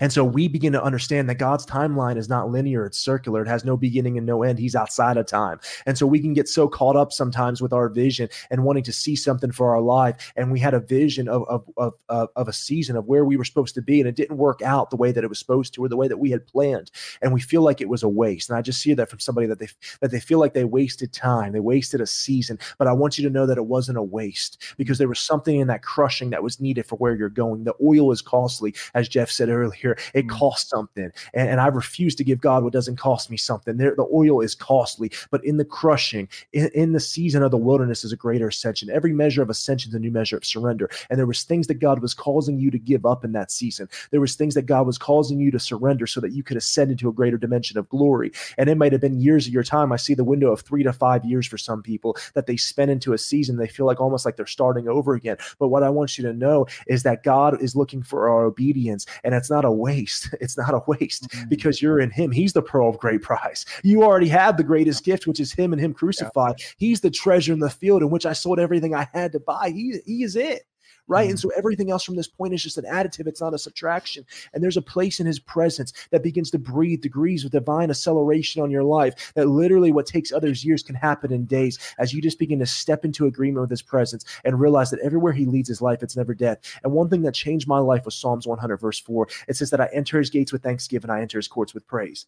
And so we begin to understand that God's timeline is not linear, it's circular. It has no beginning and no end. He's outside of time. And so we can get so caught up sometimes with our vision and wanting to see something for our life. And we had a vision of, of, of, of, a season of where we were supposed to be, and it didn't work out the way that it was supposed to or the way that we had planned. And we feel like it was a waste. And I just see that from somebody that they that they feel like they wasted time, they wasted a season. But I want you to know that it wasn't a waste because there was something in that crushing that was needed for where you're going. The oil is costly, as Jeff said earlier earlier, it mm. costs something. And, and, I refuse to give God what doesn't cost me something. There, the oil is costly, but in the crushing, in, in the season of the wilderness is a greater ascension. Every measure of ascension is a new measure of surrender. And there was things that God was causing you to give up in that season. There was things that God was causing you to surrender so that you could ascend into a greater dimension of glory. And it might have been years of your time. I see the window of three to five years for some people that they spend into a season. They feel like almost like they're starting over again. But what I want you to know is that God is looking for our obedience, and it's not not a waste. (laughs) It's not a waste mm-hmm. because you're in Him. He's the pearl of great price. You already have the greatest gift, which is Him and Him crucified. Yeah. He's the treasure in the field in which I sold everything I had to buy. He, he is it right? Mm-hmm. And so everything else from this point is just an additive, it's not a subtraction. And there's a place in his presence that begins to breathe degrees of divine acceleration on your life that literally what takes others years can happen in days as you just begin to step into agreement with his presence and realize that everywhere he leads his life, it's never death. And one thing that changed my life was Psalms 100, verse 4. It says that I enter his gates with thanksgiving, I enter his courts with praise.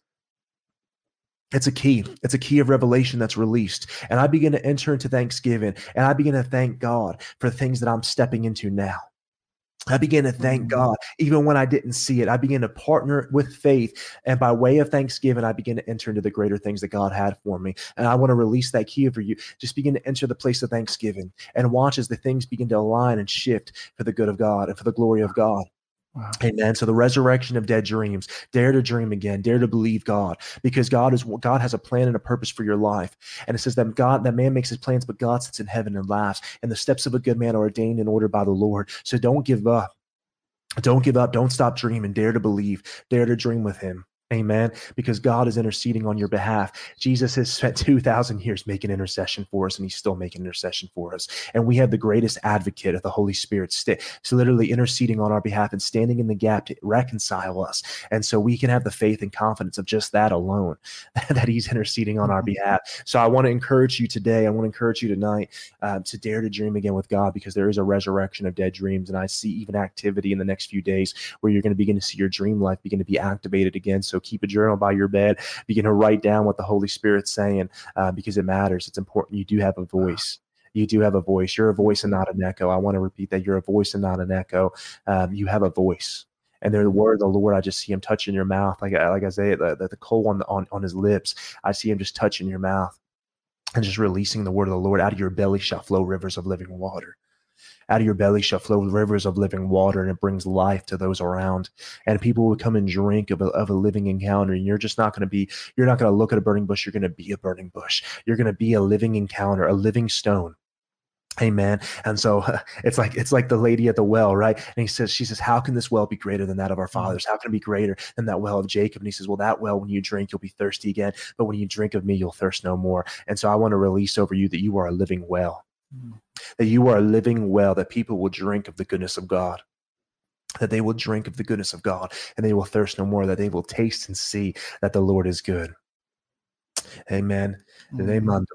It's a key. It's a key of revelation that's released. And I begin to enter into thanksgiving and I begin to thank God for the things that I'm stepping into now. I began to thank mm-hmm. God even when I didn't see it. I began to partner with faith. And by way of thanksgiving, I began to enter into the greater things that God had for me. And I want to release that key over you. Just begin to enter the place of thanksgiving and watch as the things begin to align and shift for the good of God and for the glory of God. Wow. Amen. So the resurrection of dead dreams, dare to dream again, dare to believe God, because God is God has a plan and a purpose for your life. And it says that God, that man makes his plans, but God sits in heaven and laughs. And the steps of a good man are ordained and ordered by the Lord. So don't give up. Don't give up. Don't stop dreaming. Dare to believe. Dare to dream with him. Amen. Because God is interceding on your behalf. Jesus has spent (laughs) 2,000 years making intercession for us, and he's still making intercession for us. And we have the greatest advocate of the Holy Spirit, st- so literally interceding on our behalf and standing in the gap to reconcile us. And so we can have the faith and confidence of just that alone, (laughs) that he's interceding on our mm-hmm. behalf. So I want to encourage you today. I want to encourage you tonight uh, to dare to dream again with God because there is a resurrection of dead dreams. And I see even activity in the next few days where you're going to begin to see your dream life begin to be activated again. So keep a journal by your bed, begin to write down what the Holy Spirit's saying uh, because it matters. It's important. You do have a voice you do have a voice. You're a voice and not an echo. I want to repeat that. You're a voice and not an echo. Um, you have a voice. And the word of the Lord, I just see him touching your mouth, like like I say, the, the, the coal on, the, on on his lips. I see him just touching your mouth, and just releasing the word of the Lord. Out of your belly shall flow rivers of living water out of your belly shall flow rivers of living water and it brings life to those around and people will come and drink of a, of a living encounter and you're just not going to be you're not going to look at a burning bush you're going to be a burning bush you're going to be a living encounter a living stone Amen. And so (laughs) it's like it's like the lady at the well, right? And he says, she says, How can this well be greater than that of our mm-hmm. fathers? How can it be greater than that well of Jacob? And he says, Well, that well, when you drink, you'll be thirsty again. But when you drink of me, you'll thirst no more. And so I want to release over you that you are a living well. Mm-hmm that you are living well, that people will drink of the goodness of God, that they will drink of the goodness of God, and they will thirst no more, that they will taste and see that the Lord is good. Amen. Mm-hmm. Remando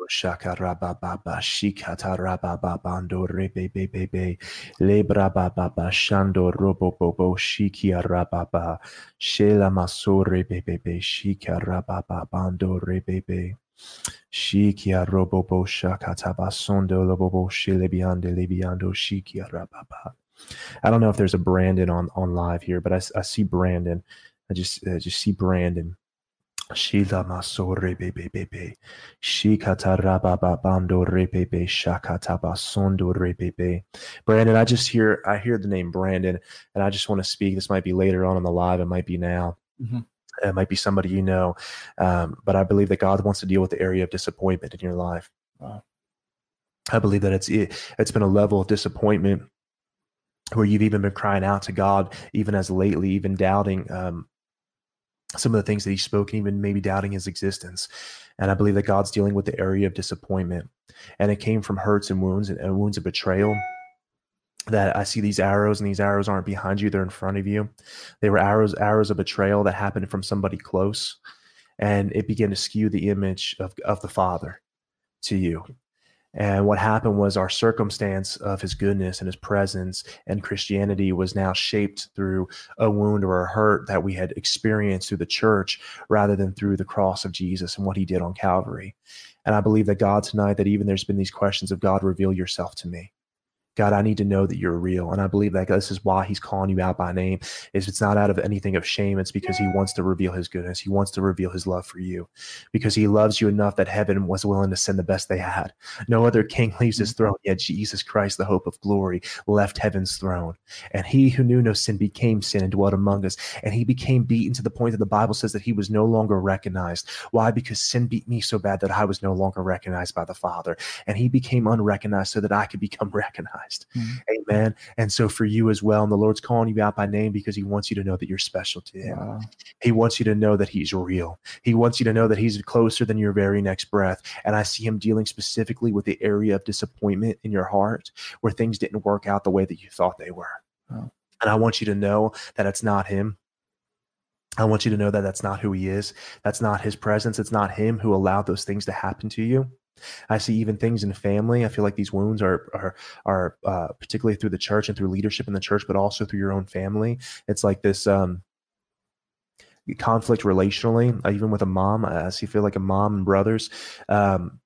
shikia robobo shakataba sondo lobobo shilebiande lebiando shikia rababa. I don't know if there's a Brandon on on live here, but I, I see Brandon. I just I just see Brandon. Shila masore bebe bebe. Shikata rababa bando rebebe shakataba sondo rebebe. Brandon, I just hear I hear the name Brandon, and I just want to speak. This might be later on in the live. It might be now. Mm-hmm. It might be somebody you know, um, but I believe that God wants to deal with the area of disappointment in your life. Wow. I believe that it's it, it's been a level of disappointment where you've even been crying out to God, even as lately, even doubting um, some of the things that He's spoken, even maybe doubting His existence. And I believe that God's dealing with the area of disappointment, and it came from hurts and wounds and, and wounds of betrayal that I see these arrows and these arrows aren't behind you, they're in front of you. They were arrows, arrows of betrayal that happened from somebody close. And it began to skew the image of, of the Father to you. And what happened was our circumstance of his goodness and his presence and Christianity was now shaped through a wound or a hurt that we had experienced through the church rather than through the cross of Jesus and what he did on Calvary. And I believe that God tonight, that even there's been these questions of God, reveal yourself to me. God, I need to know that you're real. And I believe that this is why he's calling you out by name. Is it's not out of anything of shame. It's because he wants to reveal his goodness. He wants to reveal his love for you because he loves you enough that heaven was willing to send the best they had. No other king leaves his mm-hmm. throne, yet Jesus Christ, the hope of glory, left heaven's throne. And he who knew no sin became sin and dwelt among us. And he became beaten to the point that the Bible says that he was no longer recognized. Why? Because sin beat me so bad that I was no longer recognized by the Father. And he became unrecognized so that I could become (laughs) recognized. Mm-hmm. Amen. And so for you as well, and the Lord's calling you out by name because he wants you to know that you're special to him. Wow. He wants you to know that he's real. He wants you to know that he's closer than your very next breath. And I see him dealing specifically with the area of disappointment in your heart where things didn't work out the way that you thought they were. Wow. And I want you to know that it's not him. I want you to know that that's not who he is. That's not his presence. It's not him who allowed those things to happen to you. I see even things in family. I feel like these wounds are are are uh, particularly through the church and through leadership in the church, but also through your own family. It's like this um, conflict relationally, uh, even with a mom. I see feel like a mom and brothers, um,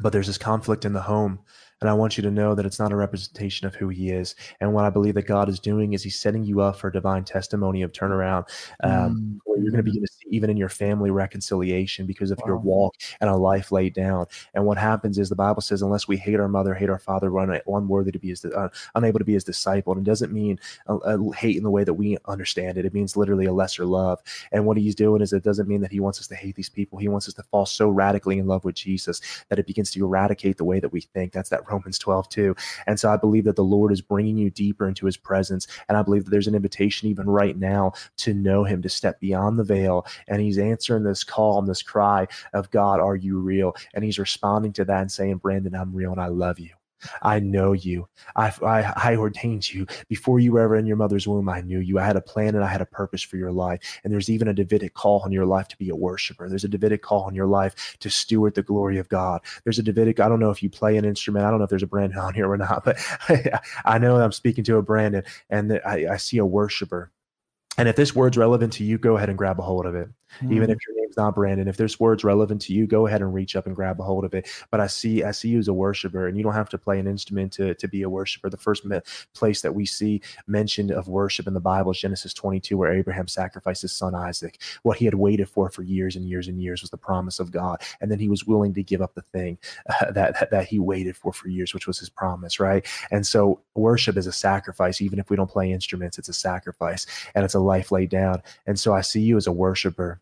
but there's this conflict in the home and I want you to know that it's not a representation of who he is. And what I believe that God is doing is he's setting you up for a divine testimony of turnaround, um, mm. where you're going to begin to see even in your family reconciliation because of wow. your walk and a life laid down. And what happens is the Bible says, unless we hate our mother, hate our father, we're unworthy to be his, uh, unable to be his disciple. And it doesn't mean a, a hate in the way that we understand it. It means literally a lesser love. And what he's doing is it doesn't mean that he wants us to hate these people. He wants us to fall so radically in love with Jesus that it begins to eradicate the way that we think. That's that Romans 12 too. And so I believe that the Lord is bringing you deeper into his presence. And I believe that there's an invitation even right now to know him, to step beyond the veil. And he's answering this call and this cry of God, are you real? And he's responding to that and saying, Brandon, I'm real and I love you. I know you. I, I, I, ordained you before you were ever in your mother's womb. I knew you. I had a plan and I had a purpose for your life. And there's even a Davidic call on your life to be a worshiper. There's a Davidic call on your life to steward the glory of God. There's a Davidic, I don't know if you play an instrument. I don't know if there's a Brandon (laughs) on here or not, but (laughs) I know I'm speaking to a Brandon and I, I see a worshiper. And if this word's relevant to you, go ahead and grab a hold of it. Mm. Even if your name's not Brandon, if there's words relevant to you, go ahead and reach up and grab a hold of it. But I see, I see you as a worshiper, and you don't have to play an instrument to, to be a worshiper. The first me- place that we see mentioned of worship in the Bible is Genesis 22, where Abraham sacrificed his son Isaac. What he had waited for for years and years and years was the promise of God, and then he was willing to give up the thing uh, (laughs) that, that that he waited for for years, which was his promise, right? And so worship is a sacrifice, even if we don't play instruments, it's a sacrifice, and it's a life laid down. And so I see you as a worshiper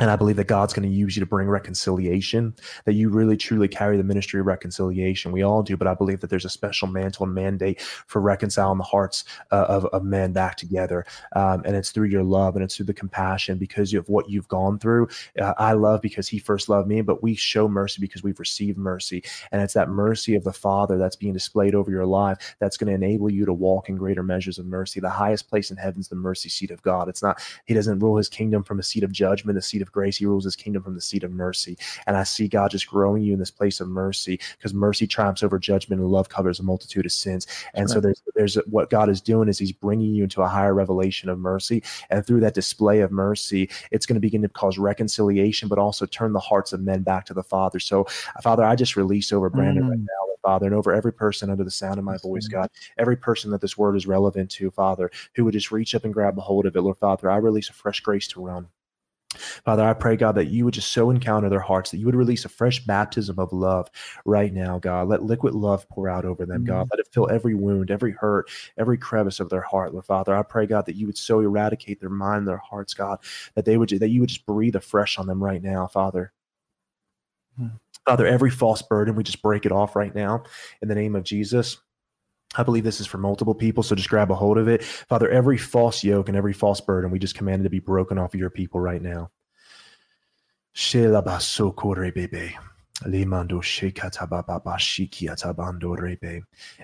and I believe that God's going to use you to bring reconciliation, that you really truly carry the ministry of reconciliation. We all do, but I believe that there's a special mantle and mandate for reconciling the hearts uh, of, of men back together. Um, and it's through your love and it's through the compassion because of what you've gone through. Uh, I love because he first loved me, but we show mercy because we've received mercy. And it's that mercy of the Father that's being displayed over your life that's going to enable you to walk in greater measures of mercy. The highest place in heaven is the mercy seat of God. It's not, he doesn't rule his kingdom from a seat of judgment, a seat of grace. He rules his kingdom from the seat of mercy. And I see God just growing you in this place of mercy because mercy triumphs over judgment and love covers a multitude of sins. And right. so there's there's what God is doing is He's bringing you into a higher revelation of mercy, and through that display of mercy, it's going to begin to cause reconciliation, but also turn the hearts of men back to the Father. So, Father, I just release over Brandon mm. right now. Father, and over every person under the sound of my voice, God, every person that this word is relevant to, Father, who would just reach up and grab a hold of it, Lord Father, I release a fresh grace to run. Father, I pray, God, that you would just so encounter their hearts, that you would release a fresh baptism of love right now, God. Let liquid love pour out over them. God. Let it fill every wound, every hurt, every crevice of their heart, Lord Father. I pray, God, that you would so eradicate their mind, their hearts, God, that they would that you would just breathe afresh on them right now, Father. Mm-hmm. Father, every false burden, we just break it off right now in the name of Jesus. I believe this is for multiple people, so just grab a hold of it. Father, every false yoke and every false burden, we just command it to be broken off of your people right now.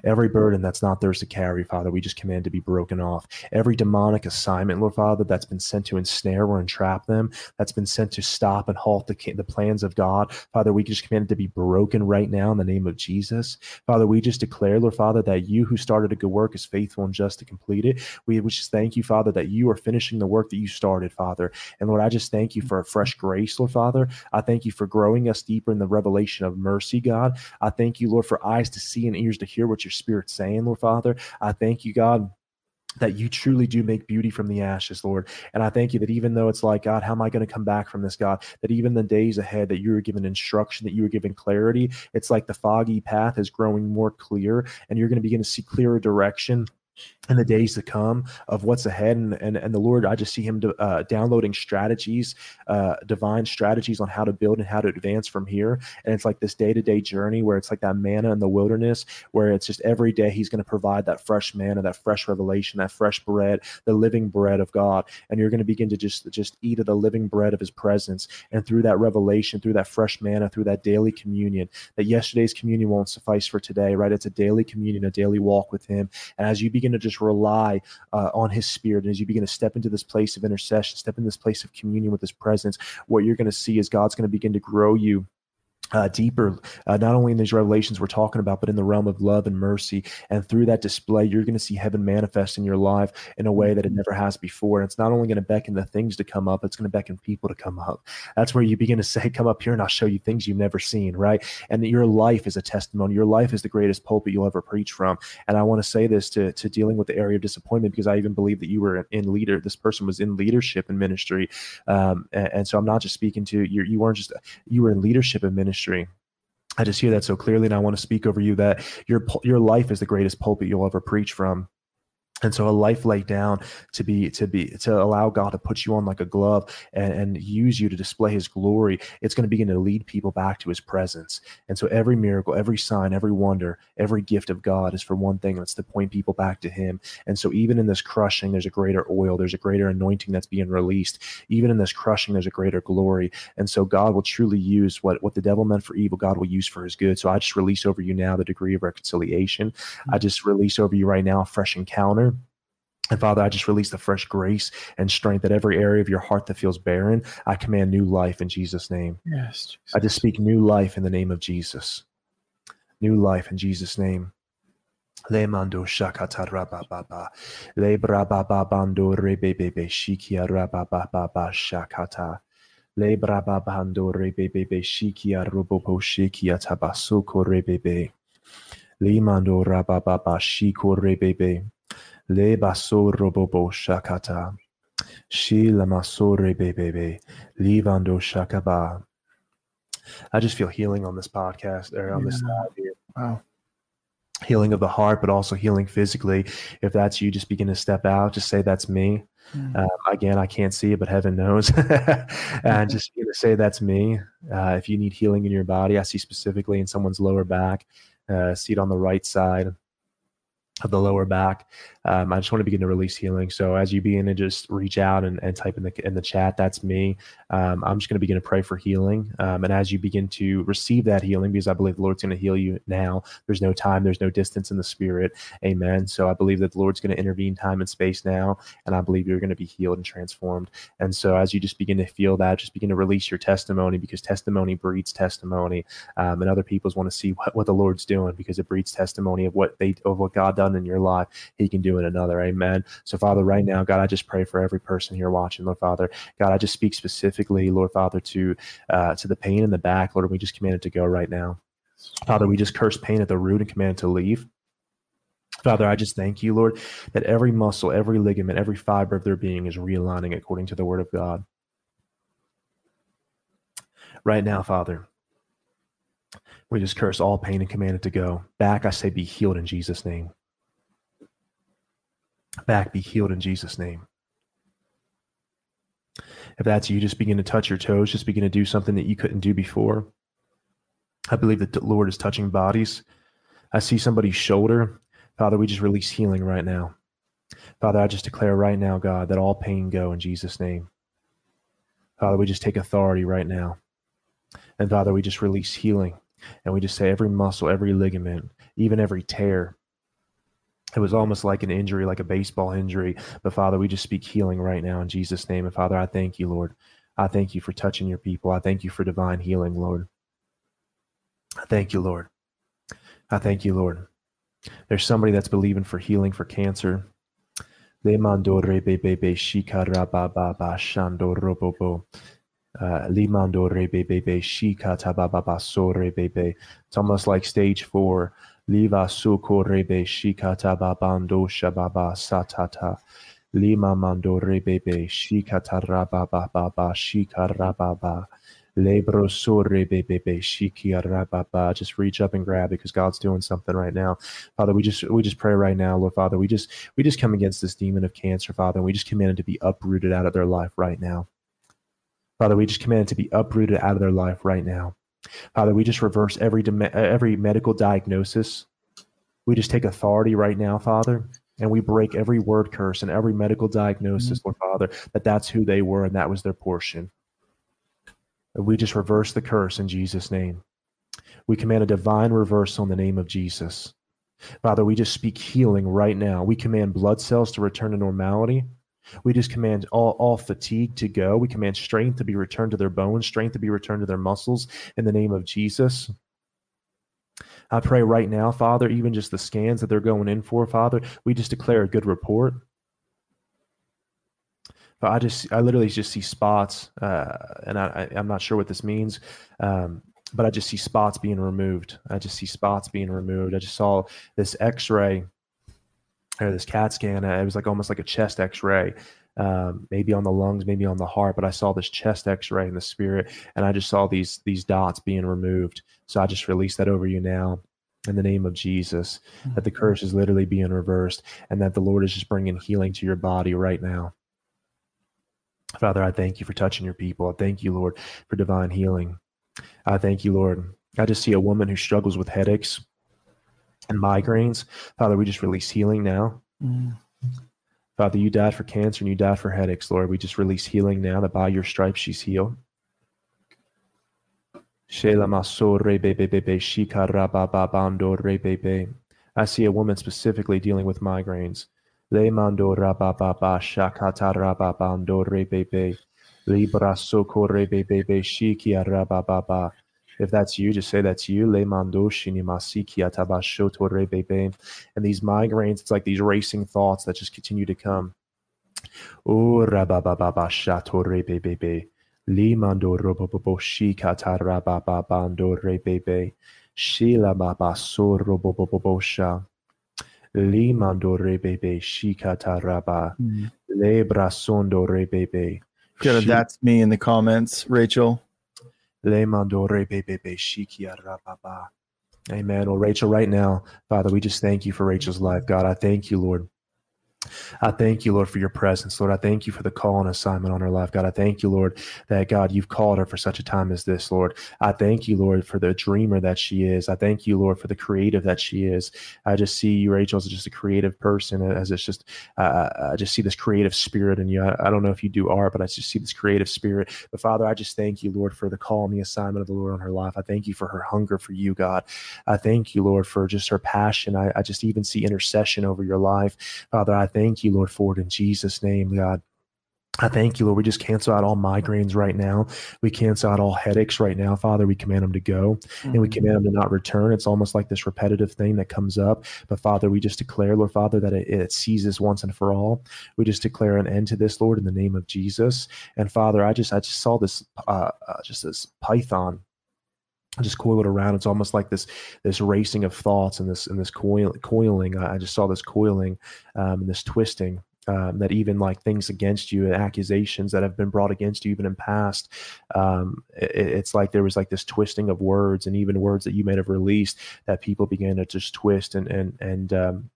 Every burden that's not theirs to carry, Father, we just command to be broken off. Every demonic assignment, Lord Father, that's been sent to ensnare or entrap them, that's been sent to stop and halt the, the plans of God, Father, we just command it to be broken right now in the name of Jesus. Father, we just declare, Lord Father, that you who started a good work is faithful and just to complete it. We just thank you, Father, that you are finishing the work that you started, Father. And Lord, I just thank you for a fresh grace, Lord Father. I thank you for growing us deeper in the revelation revelation of mercy, God. I thank you, Lord, for eyes to see and ears to hear what your spirit's saying, Lord Father. I thank you, God that you truly do make beauty from the ashes, Lord. And I thank you that even though it's like, God, how am I going to come back from this, God? That even the days ahead, that you are given instruction, that you are given clarity. It's like the foggy path is growing more clear, and you're going to begin to see clearer direction in the days to come of what's ahead. And and, and the lord i just see him uh, downloading strategies uh, divine strategies on how to build and how to advance from here. And it's like this day-to-day journey where it's like that manna in the wilderness where it's just every day he's going to provide that fresh manna that fresh revelation that fresh bread the living bread of god. And you're going to begin to just just eat of the living bread of his presence. And through that revelation through that fresh manna through that daily communion that yesterday's communion won't suffice for today right? It's a daily communion a daily walk with him. And as you begin to just just rely uh, on his spirit. And as you begin to step into this place of intercession, step in this place of communion with his presence, what you're going to see is God's going to begin to grow you uh, deeper, uh, not only in these revelations we're talking about, but in the realm of love and mercy. And through that display, you're going to see heaven manifest in your life in a way that it never has before. And it's not only going to beckon the things to come up, it's going to beckon people to come up. That's where you begin to say, (laughs) Come up here and I'll show you things you've never seen, right? And your life is a testimony. Your life is the greatest pulpit you'll ever preach from. And I want to say this to, to dealing with the area of disappointment because I even believe that you were in leader. This person was in leadership and ministry. Um, and, and so I'm not just speaking to you, you weren't just, you were in leadership and ministry ministry. I just hear that so clearly, and I want to speak over you that your your life is the greatest pulpit you'll ever preach from. And so a life laid down to be to be to allow god to put you on like a glove and, and use you to display his glory it's going to begin to lead people back to his presence. And so every miracle every sign every wonder every gift of god is for one thing that's to point people back to him. And so even in this crushing there's a greater oil there's a greater anointing that's being released. Even in this crushing there's a greater glory. And so god will truly use what what the devil meant for evil god will use for his good. So i just release over you now the degree of reconciliation. I mm. just release over you right now a fresh encounter and Father, I just release the fresh grace and strength at every area of your heart that feels barren. I command new life in Jesus' name. Yes. Jesus. I just speak new life in the name of Jesus. New life in Jesus' name. Le mando shakata rababa. Le brababa bando rebebebe shikia rababa shakata. Le brababando rebebebe shikia robobo shikia tabasuko rebebe. Le mando rababa shiko rebebe. Le baso robobo shakata. Shi lamasore bebebe. Livando shakaba. I just feel healing on this podcast or on yeah. this here. Wow. Healing of the heart, but also healing physically. If that's you, just begin to step out. Just say that's me. Mm. Um, again, I can't see it, but heaven knows. (laughs) and just begin to say that's me. Uh, if you need healing in your body, I see specifically in someone's lower back. Uh, see it on the right side of the lower back. Um, I just want to begin to release healing. So as you begin to just reach out and, and type in the in the chat, that's me. Um, I'm just going to begin to pray for healing. Um, and as you begin to receive that healing, because I believe the Lord's going to heal you now. There's no time, there's no distance in the spirit. Amen. So I believe that the Lord's going to intervene time and space now, and I believe you're going to be healed and transformed. And so as you just begin to feel that, just begin to release your testimony because testimony breeds testimony, um, and other people's want to see what, what the Lord's doing because it breeds testimony of what they of what God done in your life. He can do another. Amen. So, Father, right now, God, I just pray for every person here watching, Lord Father. God, I just speak specifically, Lord Father, to uh, to the pain in the back, Lord. We just command it to go right now. Father, we just curse pain at the root and command it to leave. Father, I just thank you, Lord, that every muscle, every ligament, every fiber of their being is realigning according to the word of God. Right now, Father, we just curse all pain and command it to go. Back, I say, be healed in Jesus' name back be healed in Jesus' name. If that's you, just begin to touch your toes, just begin to do something that you couldn't do before. I believe that the Lord is touching bodies. I see somebody's shoulder. Father, we just release healing right now. Father, I just declare right now, God, that all pain go in Jesus' name. Father, we just take authority right now. And Father, we just release healing. And we just say every muscle, every ligament, even every tear, it was almost like an injury, like a baseball injury. But Father, we just speak healing right now in Jesus' name. And Father, I thank you, Lord. I thank you for touching your people. I thank you for divine healing, Lord. I thank you, Lord. I thank you, Lord. There's somebody that's believing for healing for cancer. It's almost like stage four. Liva suko rebe shikata babando shababa satata. Lima mando rebebe shikata rababa baba shikarababa. Lebro sore bebe shikia Just reach up and grab it because God's doing something right now. Father, we just we just pray right now, Lord Father. We just we just come against this demon of cancer, Father, and we just command it to be uprooted out of their life right now. Father, we just command it to be uprooted out of their life right now. Father, we just reverse every every medical diagnosis. We just take authority right now, Father, and we break every word curse and every medical diagnosis, mm-hmm. Lord Father, that that's who they were and that was their portion. And we just reverse the curse in Jesus' name. We command a divine reversal in the name of Jesus. Father, we just speak healing right now. We command blood cells to return to normality. We just command all, all fatigue to go. We command strength to be returned to their bones, strength to be returned to their muscles in the name of Jesus. I pray right now, Father, even just the scans that they're going in for, Father, we just declare a good report. But I just, I literally just see spots, uh, and I, I, am not sure what this means, um, but I just see spots being removed. I just see spots being removed. I just saw this X-ray or this CAT scan. Uh, it was like almost like a chest X-ray, um, maybe on the lungs, maybe on the heart. But I saw this chest X-ray in the spirit, and I just saw these these dots being removed. So I just release that over you now. in the name of Jesus, that the curse is literally being reversed and that the Lord is just bringing healing to your body right now. Father, I thank you for touching your people. I thank you, Lord, for divine healing. I thank you, Lord. I just see a woman who struggles with headaches and migraines. Father, we just release healing now. Mm. Father, you died for cancer and you died for headaches, Lord. We just release healing now that by your stripes she's healed. I see a woman specifically dealing with migraines. Le mando rababa shakata rababando rebebe. Libra soko rebebe shikia rababa. If that's you, just say that's you. Le mando shinimasi atabashoto bebe. And these migraines, it's like these racing thoughts that just continue to come. Oh rabababa shato rebebe. Limando robobo shikata rababando rebebe. Shila baba so robobo sha. Limando rebebe shikata raba. Mm. Le brasondo rebebe. Good, that's me in the comments, Rachel. Le mando rebebe shikia rababa. Amen. Well, Rachel, right now, Father, we just thank you for Rachel's life. God, I thank you, Lord. I thank you, Lord, for your presence. Lord, I thank you for the call and assignment on her life. God, I thank you, Lord, that God, you've called her for such a time as this, Lord. I thank you, Lord, for the dreamer that she is. I thank you, Lord, for the creative that she is. I just see you, Rachel, as just a creative person, as it's just, uh, I just see this creative spirit in you. I, I, don't know if you do art, but I just see this creative spirit. But Father, I just thank you, Lord, for the call and the assignment of the Lord on her life. I thank you for her hunger for you, God. I thank you, Lord, for just her passion. I, I just even see intercession over your life. Father, I thank you, Lord, for it in Jesus' name, God. I thank you, Lord. We just cancel out all migraines right now. We cancel out all headaches right now, Father. We command them to go mm-hmm. and we command them to not return. It's almost like this repetitive thing that comes up. But Father, we just declare, Lord Father, that it, it ceases once and for all. We just declare an end to this, Lord, in the name of Jesus. And Father, I just I just saw this uh, uh, just this python just coiled around. It's almost like this this racing of thoughts and this and this coil, coiling. I just saw this coiling um, and this twisting um, that even like things against you and accusations that have been brought against you even in past um, it, it's like there was like this twisting of words and even words that you may have released that people began to just twist and and and um,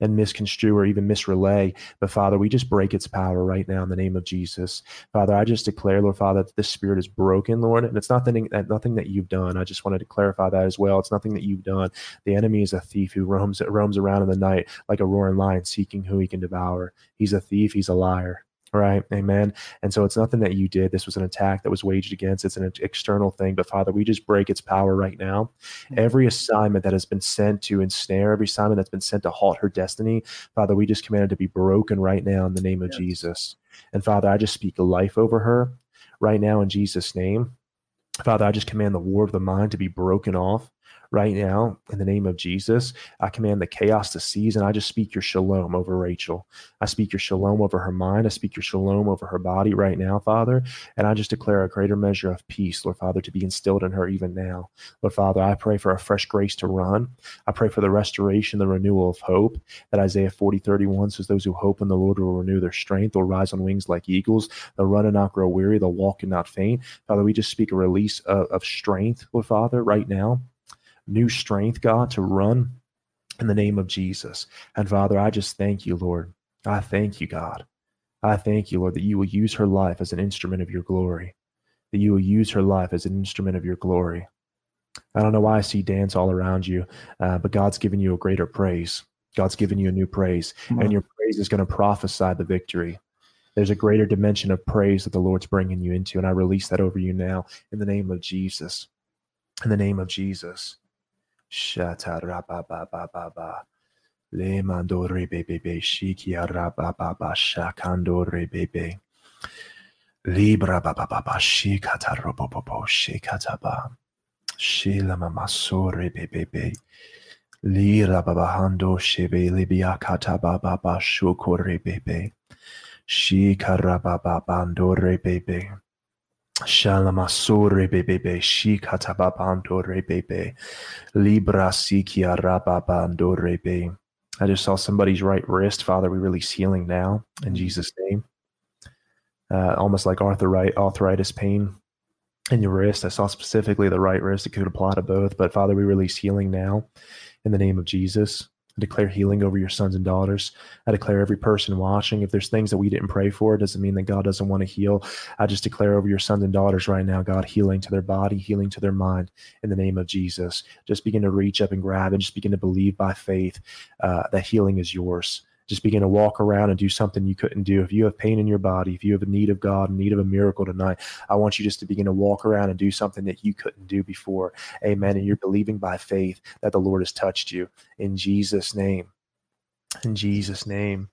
and misconstrue or even misrelay. But Father, we just break its power right now in the name of Jesus. Father, I just declare, Lord Father, that this spirit is broken, Lord. And it's nothing that nothing that you've done. I just wanted to clarify that as well. It's nothing that you've done. The enemy is a thief who roams roams around in the night like a roaring lion seeking who he can devour. He's a thief, he's a liar. Right. Amen. And so it's nothing that you did. This was an attack that was waged against. It's an external thing. But Father, we just break its power right now. Mm-hmm. Every assignment that has been sent to ensnare, every assignment that's been sent to halt her destiny, Father, we just command it to be broken right now in the name of yes. Jesus. And Father, I just speak life over her right now in Jesus' name. Father, I just command the war of the mind to be broken off right now in the name of Jesus. I command the chaos to cease and I just speak your shalom over Rachel. I speak your shalom over her mind. I speak your shalom over her body right now, Father. And I just declare a greater measure of peace, Lord Father, to be instilled in her even now. Lord Father, I pray for a fresh grace to run. I pray for the restoration, the renewal of hope that Isaiah 40, 31 says, Those who hope in the Lord will renew their strength. They'll rise on wings like eagles. They'll run and not grow weary. They'll walk and not faint. Father, we just speak a release of, of strength, Lord Father, right now new strength, God, to run in the name of Jesus. And Father, I just thank you, Lord. I thank you, God. I thank you, Lord, that you will use her life as an instrument of your glory, that you will use her life as an instrument of your glory. I don't know why I see dance all around you, uh, but God's given you a greater praise. God's given you a new praise, mm-hmm. and your praise is going to prophesy the victory. There's a greater dimension of praise that the Lord's bringing you into, and I release that over you now in the name of Jesus. In the name of Jesus. Shatarababababa. Le mandore bebe shikia rabababa shakandore bebe. Libra bababa shikatarobobo shikataba. Shila mamasore bebe. Lira babahando shebe libia katababa shukore bebe. Shikarababandore bebe. Shalamasore bebebe shikatababando rebebe libra sikia rababando rebe. I just saw somebody's right wrist. Father, we release healing now in Jesus' name. Uh, almost like arthritis, arthritis pain in your wrist. I saw specifically the right wrist. It could apply to both, but Father, we release healing now in the name of Jesus. I declare healing over your sons and daughters. I declare every person watching. If there's things that we didn't pray for, it doesn't mean that God doesn't want to heal. I just declare over your sons and daughters right now, God, healing to their body, healing to their mind in the name of Jesus. Just begin to reach up and grab and just begin to believe by faith uh, that healing is yours just begin to walk around and do something you couldn't do. If you have pain in your body, if you have a need of God, need of a miracle tonight, I want you just to begin to walk around and do something that you couldn't do before. Amen. And you're believing by faith that the Lord has touched you in Jesus' name. In Jesus' name.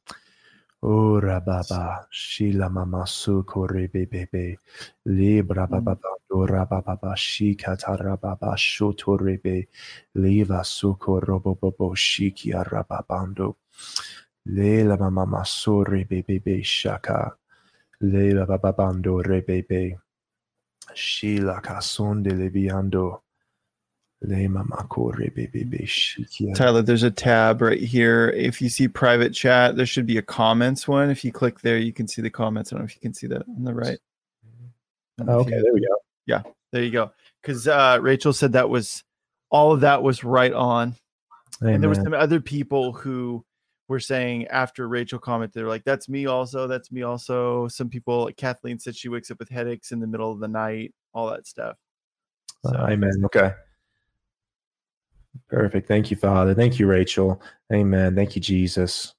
Oh, rababa, shila mama sukore bebe, libra baba do rababa, shikata rababa, shotorebe, leva sukorobo bobo, shikia rababando. Lela mama masore bebe shaka. Lela bababando rebebe. Shila kasonde leviando. Le mama kore bebe shikia. Tyler, there's a tab right here. If you see private chat, there should be a comments one. If you click there, you can see the comments. I don't know if you can see that on the right. Oh, okay, there we go. Yeah, there you go. Because uh, Rachel said that was all of that was right on. Amen. And there were some other people who were saying after Rachel commented, they're like, "That's me also. That's me also." Some people, like Kathleen said, she wakes up with headaches in the middle of the night. All that stuff. So. Amen. Okay. Perfect. Thank you, Father. Thank you, Rachel. Amen. Thank you, Jesus.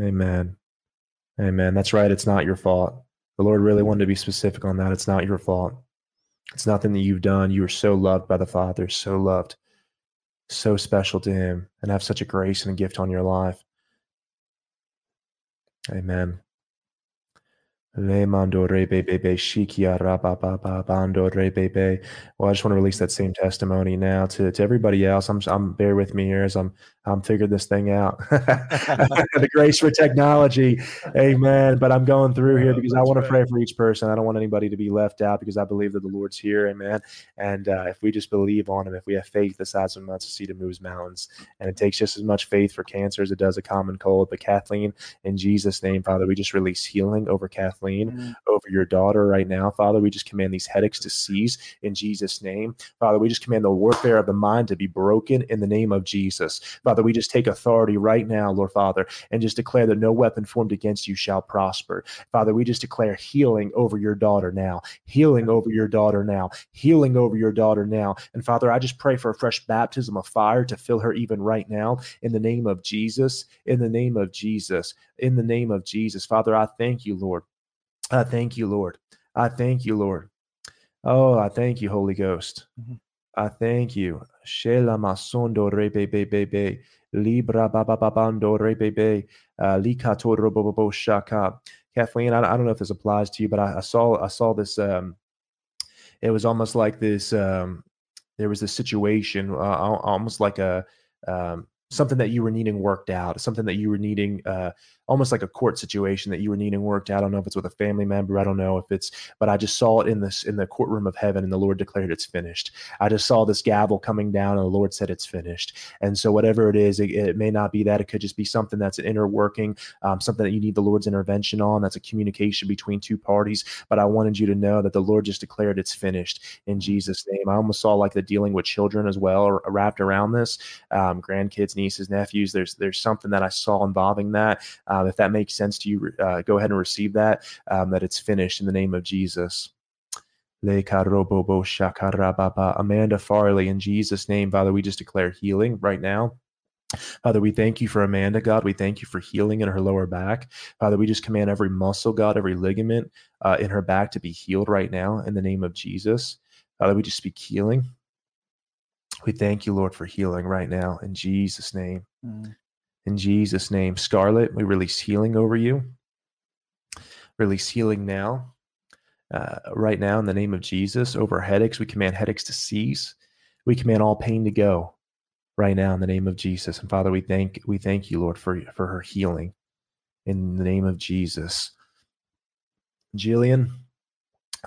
Amen. Amen. That's right. It's not your fault. The Lord really wanted to be specific on that. It's not your fault. It's nothing that you've done. You are so loved by the Father, so loved, so special to Him, and have such a grace and a gift on your life. Amen. Le mando re be be be shikia ba bando re be be. Well, I just want to release that same testimony now to, to everybody else. I'm I'm bear with me here as I'm I'm figuring this thing out. (laughs) the grace for technology, amen. But I'm going through here because I want to pray for each person. I don't want anybody to be left out because I believe that the Lord's here, amen. And uh, if we just believe on Him, if we have faith the size of a mustard seed, it moves mountains. And it takes just as much faith for cancer as it does a common cold. But Kathleen, in Jesus' name, Father, we just release healing over Kathleen, mm-hmm. over your daughter right now, Father. We just command these headaches to cease in Jesus' name, Father. We just command the warfare of the mind to be broken in the name of Jesus, Father. Father, we just take authority right now, Lord Father, and just declare that no weapon formed against you shall prosper. Father, we just declare healing over your daughter now, healing over your daughter now, healing over your daughter now. And Father, I just pray for a fresh baptism of fire to fill her even right now in the name of Jesus, in the name of Jesus, in the name of Jesus. Father, I thank you, Lord. I thank you, Lord. I thank you, Lord. Oh, I thank you, Holy Ghost. Mm-hmm. I thank you. Shela masondo rebebebebe. Libra babababando rebebe. Uh, Likato robobobo shaka. Kathleen, I, I, don't know if this applies to you, but I, I saw I saw this. Um, it was almost like this. Um, there was this situation, uh, almost like a um, something that you were needing worked out, something that you were needing uh, almost like a court situation that you were needing worked out. I don't know if it's with a family member. I don't know if it's, but I just saw it in this in the courtroom of heaven, and the Lord declared it's finished. I just saw this gavel coming down, and the Lord said it's finished. And so whatever it is, it, it may not be that. It could just be something that's an inner working, um, something that you need the Lord's intervention on. That's a communication between two parties. But I wanted you to know that the Lord just declared it's finished in Jesus' name. I almost saw like the dealing with children as well, wrapped around this, um, grandkids, nieces, nephews. There's there's something that I saw involving that. Um, if that makes sense to you, uh, go ahead and receive that, um, that it's finished in the name of Jesus. Amanda Farley, in Jesus' name, Father, we just declare healing right now. Father, we thank you for Amanda, God. We thank you for healing in her lower back. Father, we just command every muscle, God, every ligament uh, in her back to be healed right now in the name of Jesus. Father, we just speak healing. We thank you, Lord, for healing right now in Jesus' name. Mm. In Jesus' name, Scarlet, we release healing over you. Release healing now. Uh, right now, in the name of Jesus, over headaches, we command headaches to cease. We command all pain to go right now in the name of Jesus. And Father, we thank we thank you, Lord, for, for her healing in the name of Jesus. Jillian,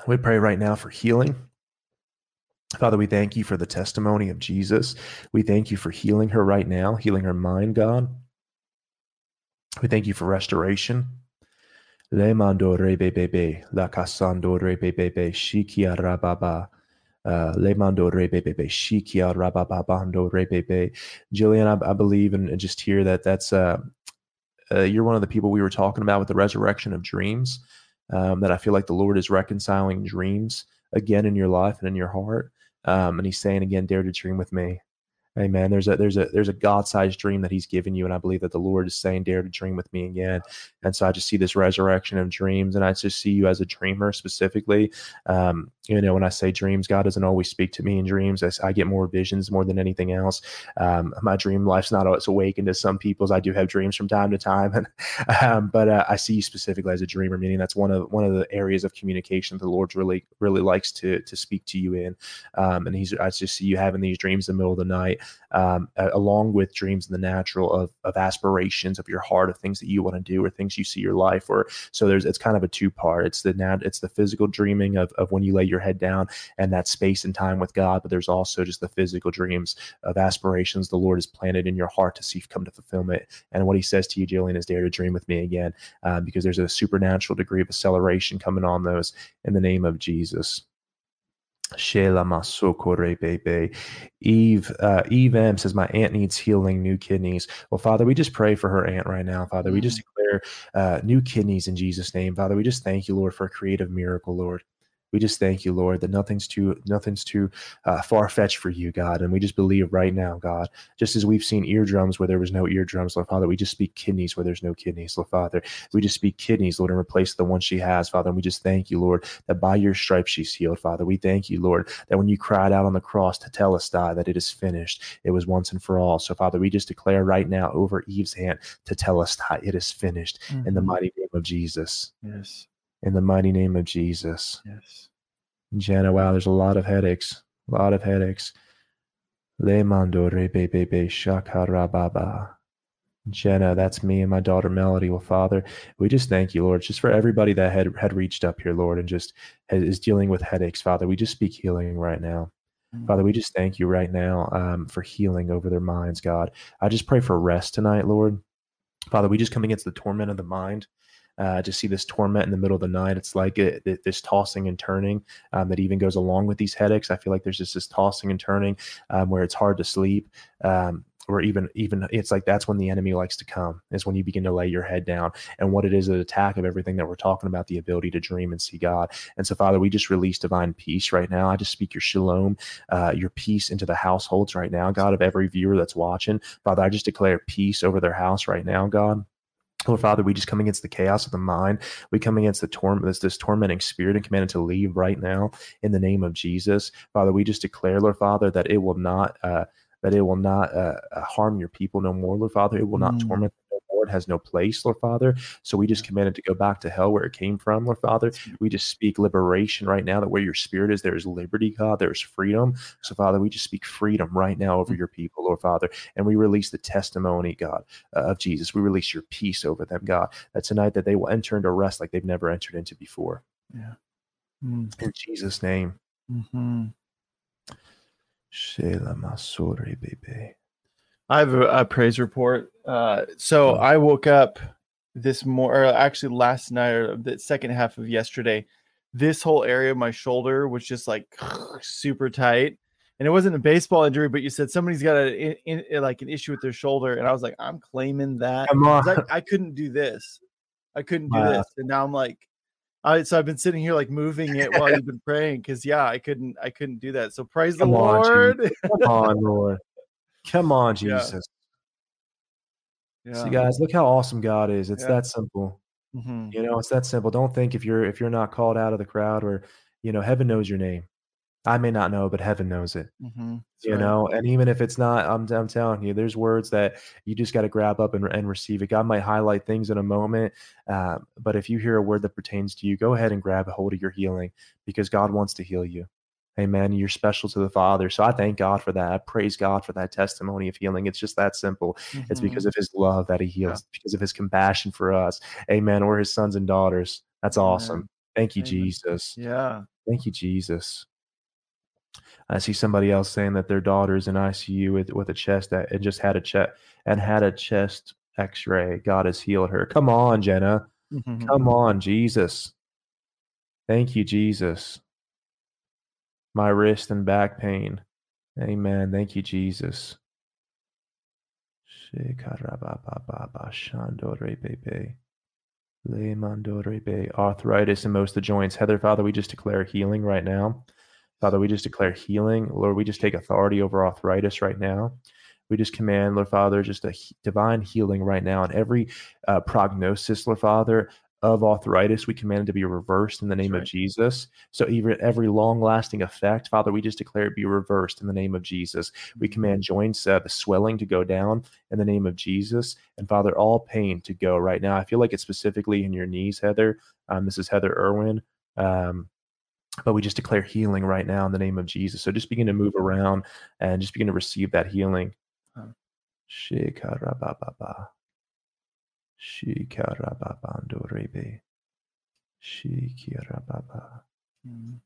we pray right now for healing. Father, we thank you for the testimony of Jesus. We thank you for healing her right now, healing her mind, God. We thank you for restoration. Le mando re be be be, la casando re be be be, shikia rababa, Uh, Lemando rebebe shikia rababa, rabababando rebebe. Jillian, I, I believe and just hear that that's uh, uh, you're one of the people we were talking about with the resurrection of dreams. Um, that I feel like the Lord is reconciling dreams again in your life and in your heart. Um, and He's saying again, dare to dream with me. Amen. There's a there's a there's a God-sized dream that He's given you, and I believe that the Lord is saying, "Dare to dream with me again." And so I just see this resurrection of dreams, and I just see you as a dreamer specifically. Um, you know, when I say dreams, God doesn't always speak to me in dreams. I, I get more visions more than anything else. Um, my dream life's not always awakened as some people's. I do have dreams from time to time, and (laughs) um, but uh, I see you specifically as a dreamer, meaning that's one of one of the areas of communication the Lord really really likes to to speak to you in. Um, and He's I just see you having these dreams in the middle of the night um, along with dreams in the natural of, of aspirations of your heart of things that you want to do or things you see your life or so there's it's kind of a two part it's the nat it's the physical dreaming of, of when you lay your head down and that space and time with god but there's also just the physical dreams of aspirations the lord has planted in your heart to see come to fulfillment and what he says to you jillian is dare to dream with me again uh, because there's a supernatural degree of acceleration coming on those in the name of jesus Shela Masokore Bebe. Eve uh, Eve M says, My aunt needs healing, new kidneys. Well, Father, we just pray for her aunt right now, Father. We just mm. declare uh, new kidneys in Jesus' name. Father, we just thank you, Lord, for a creative miracle, Lord we just thank you, Lord, that nothing's too nothing's too uh, far fetched for you, God, and we just believe right now, God, just as we've seen eardrums where there was no eardrums, Lord Father, we just speak kidneys where there's no kidneys, Lord Father, we just speak kidneys, Lord, and replace the one she has, Father, and we just thank you, Lord, that by your stripes she's healed, Father. We thank you, Lord, that when you cried out on the cross tetelestai, that it is finished, it was once and for all. So, Father, we just declare right now over Eve's hand tetelestai, it is finished mm-hmm. in the mm-hmm. mighty name of Jesus. Yes in the mighty name of Jesus. Yes. Jenna, wow, there's a lot of headaches. A lot of headaches. Le mando re be be be shakarababa. Jenna, that's me and my daughter Melody. Well, Father, we just thank you, Lord, just for everybody that had had reached up here, Lord, and just has, is dealing with headaches. Father, we just speak healing right now. Mm-hmm. Father, we just thank you right now um, for healing over their minds, God. I just pray for rest tonight, Lord. Father, we just come against the torment of the mind uh, to see this torment in the middle of the night. It's like it, it, this tossing and turning um, that even goes along with these headaches. I feel like there's just this tossing and turning um, where it's hard to sleep. Um, or even even it's like that's when the enemy likes to come is when you begin to lay your head down and what it is an attack of everything that we're talking about the ability to dream and see god and so father we just release divine peace right now i just speak your shalom uh, your peace into the households right now god of every viewer that's watching father i just declare peace over their house right now god Lord Father, we just come against the chaos of the mind. We come against the torment, this, this tormenting spirit and command it to leave right now in the name of Jesus. Father, we just declare, Lord Father, that it will not, uh, that it will not uh, uh harm your people no more, Lord Father. It will not mm. torment Lord, has no place, Lord Father. So we just command it to go back to hell where it came from, Lord Father. We just speak liberation right now that where your spirit is, there is liberty, God, there is freedom. So, Father, we just speak freedom right now over your people, Lord Father. And we release the testimony, God, uh, of Jesus. We release your peace over them, God, that tonight that they will enter into rest like they've never entered into before. Yeah. Mm. In Jesus' name. Mm-hmm. I have a, a praise report. Uh, so I woke up this morning, actually last night, or the second half of yesterday. This whole area of my shoulder was just like (sniffs) super tight, and it wasn't a baseball injury, but you said somebody's got a in, in, like an issue with their shoulder, and I was like, I'm claiming that. Come on. I, I couldn't do this. I couldn't do wow. this, and now I'm like, I, so I've been sitting here like moving it while you've been praying because yeah, I couldn't I couldn't do that. So praise Come the on, Lord. Come on, Lord. Come on, Jesus. Yeah. yeah. See, guys, look how awesome God is. It's yeah. that simple. Mm-hmm. You know, it's that simple. Don't think if you're if you're not called out of the crowd or you know, heaven knows your name. I may not know, but heaven knows it. Mm-hmm. You right. know, and even if it's not, I'm, I'm telling you, there's words that you just got to grab up and, and receive it. God might highlight things in a moment, uh, but if you hear a word that pertains to you, go ahead and grab a hold of your healing because God wants to heal you. Amen. You're special to the Father. So I thank God for that. I praise God for that testimony of healing. It's just that simple. Mm-hmm. It's because of his love that he heals, yeah. because of his compassion for us. Amen. Or his sons and daughters. That's Amen. awesome. Thank you, Amen. Jesus. Yeah. Thank you, Jesus. I see somebody else saying that their daughter is in ICU with, with a chest that and just had a chest and had a chest x-ray. God has healed her. Come on, Jenna. Mm-hmm. Come on, Jesus. Thank you, Jesus. My wrist and back pain. Amen. Thank you, Jesus. Arthritis in most of the joints. Heather, Father, we just declare healing right now. Father, we just declare healing. Lord, we just take authority over arthritis right now. We just command, Lord Father, just a divine healing right now. And every uh, prognosis, Lord Father, of arthritis, we command it to be reversed in the name right. of Jesus. So even every long-lasting effect, Father, we just declare it be reversed in the name of Jesus. We mm-hmm. command joints, uh, the swelling to go down in the name of Jesus, and Father, all pain to go right now. I feel like it's specifically in your knees, Heather. Um, this is Heather Irwin. Um, but we just declare healing right now in the name of Jesus. So just begin to move around and just begin to receive that healing. Huh. Shikarababandorebe. Shikirababa. Mm.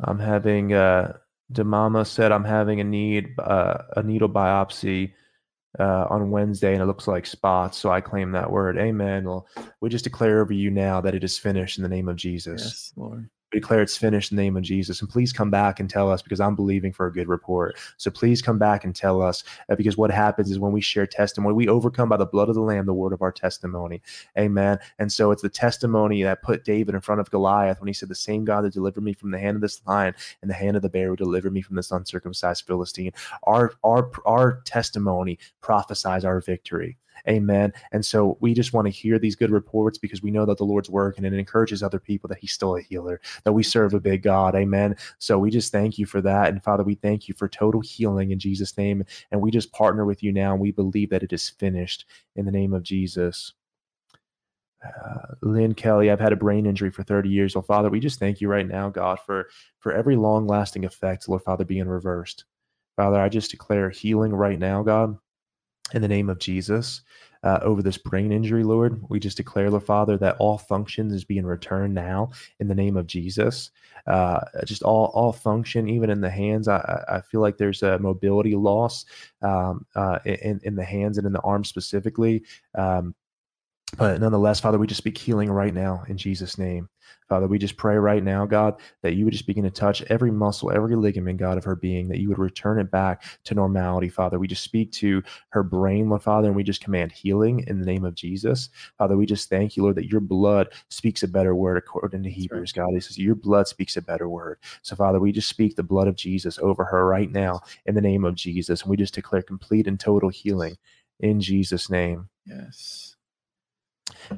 I'm having uh Demama said I'm having a need uh, a needle biopsy uh, on Wednesday and it looks like spots. So I claim that word. Amen. Well, we just declare over you now that it is finished in the name of Jesus. Yes, Lord declare it's finished in the name of Jesus. And please come back and tell us because I'm believing for a good report. So please come back and tell us uh, because what happens is when we share testimony, we overcome by the blood of the Lamb, the word of our testimony. Amen. And so it's the testimony that put David in front of Goliath when he said, The same God that delivered me from the hand of this lion and the hand of the bear will deliver me from this uncircumcised Philistine. Our, our, our testimony prophesies our victory. Amen. And so we just want to hear these good reports because we know that the Lord's working and it encourages other people that He's still a healer, that we serve a big God. Amen. So we just thank you for that. And Father, we thank you for total healing in Jesus' name. And we just partner with you now and we believe that it is finished in the name of Jesus. Uh, Lynn Kelly, I've had a brain injury for 30 years. Well, Father, we just thank you right now, God, for for every long lasting effect, Lord Father, being reversed. Father, I just declare healing right now, God in the name of Jesus uh, over this brain injury, Lord. We just declare, Lord Father, that all functions is being returned now in the name of Jesus. Uh, just all all function, even in the hands. I, I feel like there's a mobility loss um, uh, in in the hands and in the arms specifically. Um, but nonetheless, Father, we just speak healing right now in Jesus' name. Father, we just pray right now, God, that you would just begin to touch every muscle, every ligament, God, of her being, that you would return it back to normality, Father. We just speak to her brain, Lord Father, and we just command healing in the name of Jesus. Father, we just thank you, Lord, that your blood speaks a better word according to Hebrews. God. He says, Your blood speaks a better word. So, Father, we just speak the blood of Jesus over her right now in the name of Jesus. And we just declare complete and total healing in Jesus' name. Yes.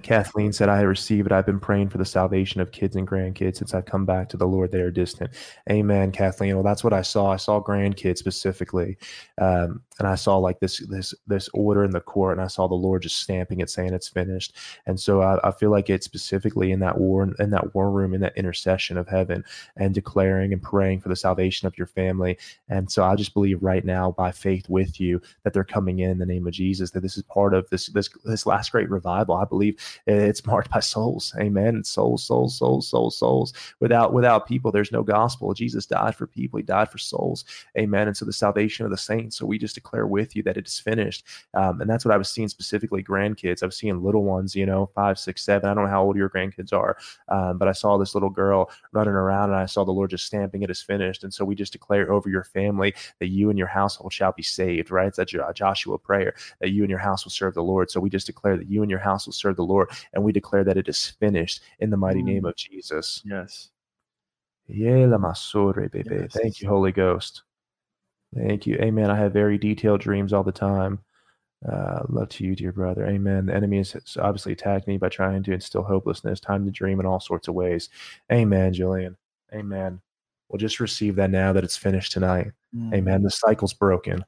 Kathleen said, I received it. I've been praying for the salvation of kids and grandkids since I've come back to the Lord. They are distant. Amen, Kathleen. Well, that's what I saw. I saw grandkids specifically. Um, and I saw like this this this order in the court, and I saw the Lord just stamping it, saying it's finished. And so I, I feel like it's specifically in that war in that war room, in that intercession of heaven, and declaring and praying for the salvation of your family. And so I just believe right now, by faith with you, that they're coming in, in the name of Jesus. That this is part of this this this last great revival. I believe it's marked by souls. Amen. And souls, souls, souls, souls, souls. Without without people, there's no gospel. Jesus died for people. He died for souls. Amen. And so the salvation of the saints. So we just declare with you that it is finished. Um, and that's what I was seeing specifically grandkids. I was seeing little ones, you know, five, six, seven. I don't know how old your grandkids are, um, but I saw this little girl running around and I saw the Lord just stamping it as finished. And so we just declare over your family that you and your household shall be saved, right? It's that Joshua prayer that you and your house will serve the Lord. So we just declare that you and your house will serve the Lord. And we declare that it is finished in the mighty name of Jesus. Yes. Thank you, Holy Ghost. Thank you. Amen. I have very detailed dreams all the time. Uh, love to you, dear brother. Amen. The enemy has obviously attacked me by trying to instill hopelessness, time to dream in all sorts of ways. Amen, Julian. Amen. We'll just receive that now that it's finished tonight. Mm. Amen. The cycle's broken.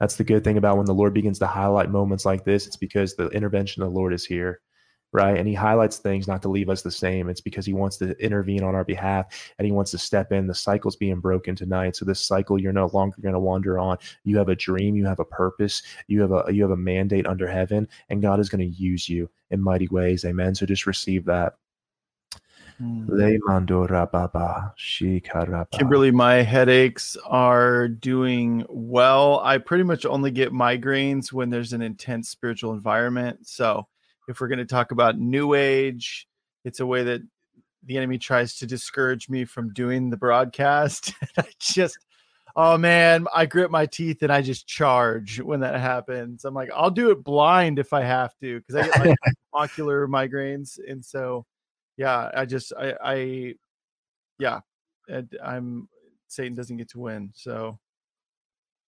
That's the good thing about when the Lord begins to highlight moments like this. It's because the intervention of the Lord is here right? And he highlights things not to leave us the same. It's because he wants to intervene on our behalf and he wants to step in. The cycle's being broken tonight. So this cycle you're no longer going to wander on. You have a dream, you have a purpose, you have a you have a mandate under heaven, and God is going to use you in mighty ways. Amen. So just receive that. Hmm. Kimberly, my headaches are doing well. I pretty much only get migraines when there's an intense spiritual environment. So if we're going to talk about new age, it's a way that the enemy tries to discourage me from doing the broadcast. (laughs) I just, oh man, I grit my teeth and I just charge when that happens. I'm like, I'll do it blind if I have to because I get like (laughs) ocular migraines, and so yeah, I just I I yeah, I'm Satan doesn't get to win. So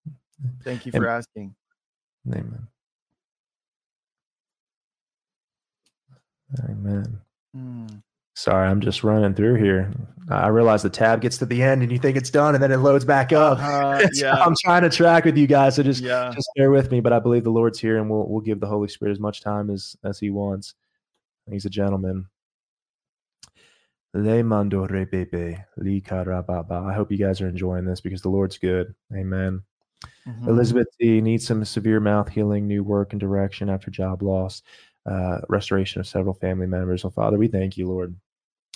mm, thank you for asking. Amen. Amen. Mm. Sorry, I'm just running through here. I realize the tab gets to the end and you think it's done and then it loads back up. Uh, (laughs) yeah. I'm trying to track with you guys, so just yeah. just bear with me. But I believe the Lord's here and we'll we'll give the Holy Spirit as much time as as He wants. He's a gentleman. I hope you guys are enjoying this because the Lord's good. Amen. Mm-hmm. Elizabeth T needs some severe mouth healing, new work and direction after job loss, uh, restoration of several family members. So, Father, we thank you, Lord.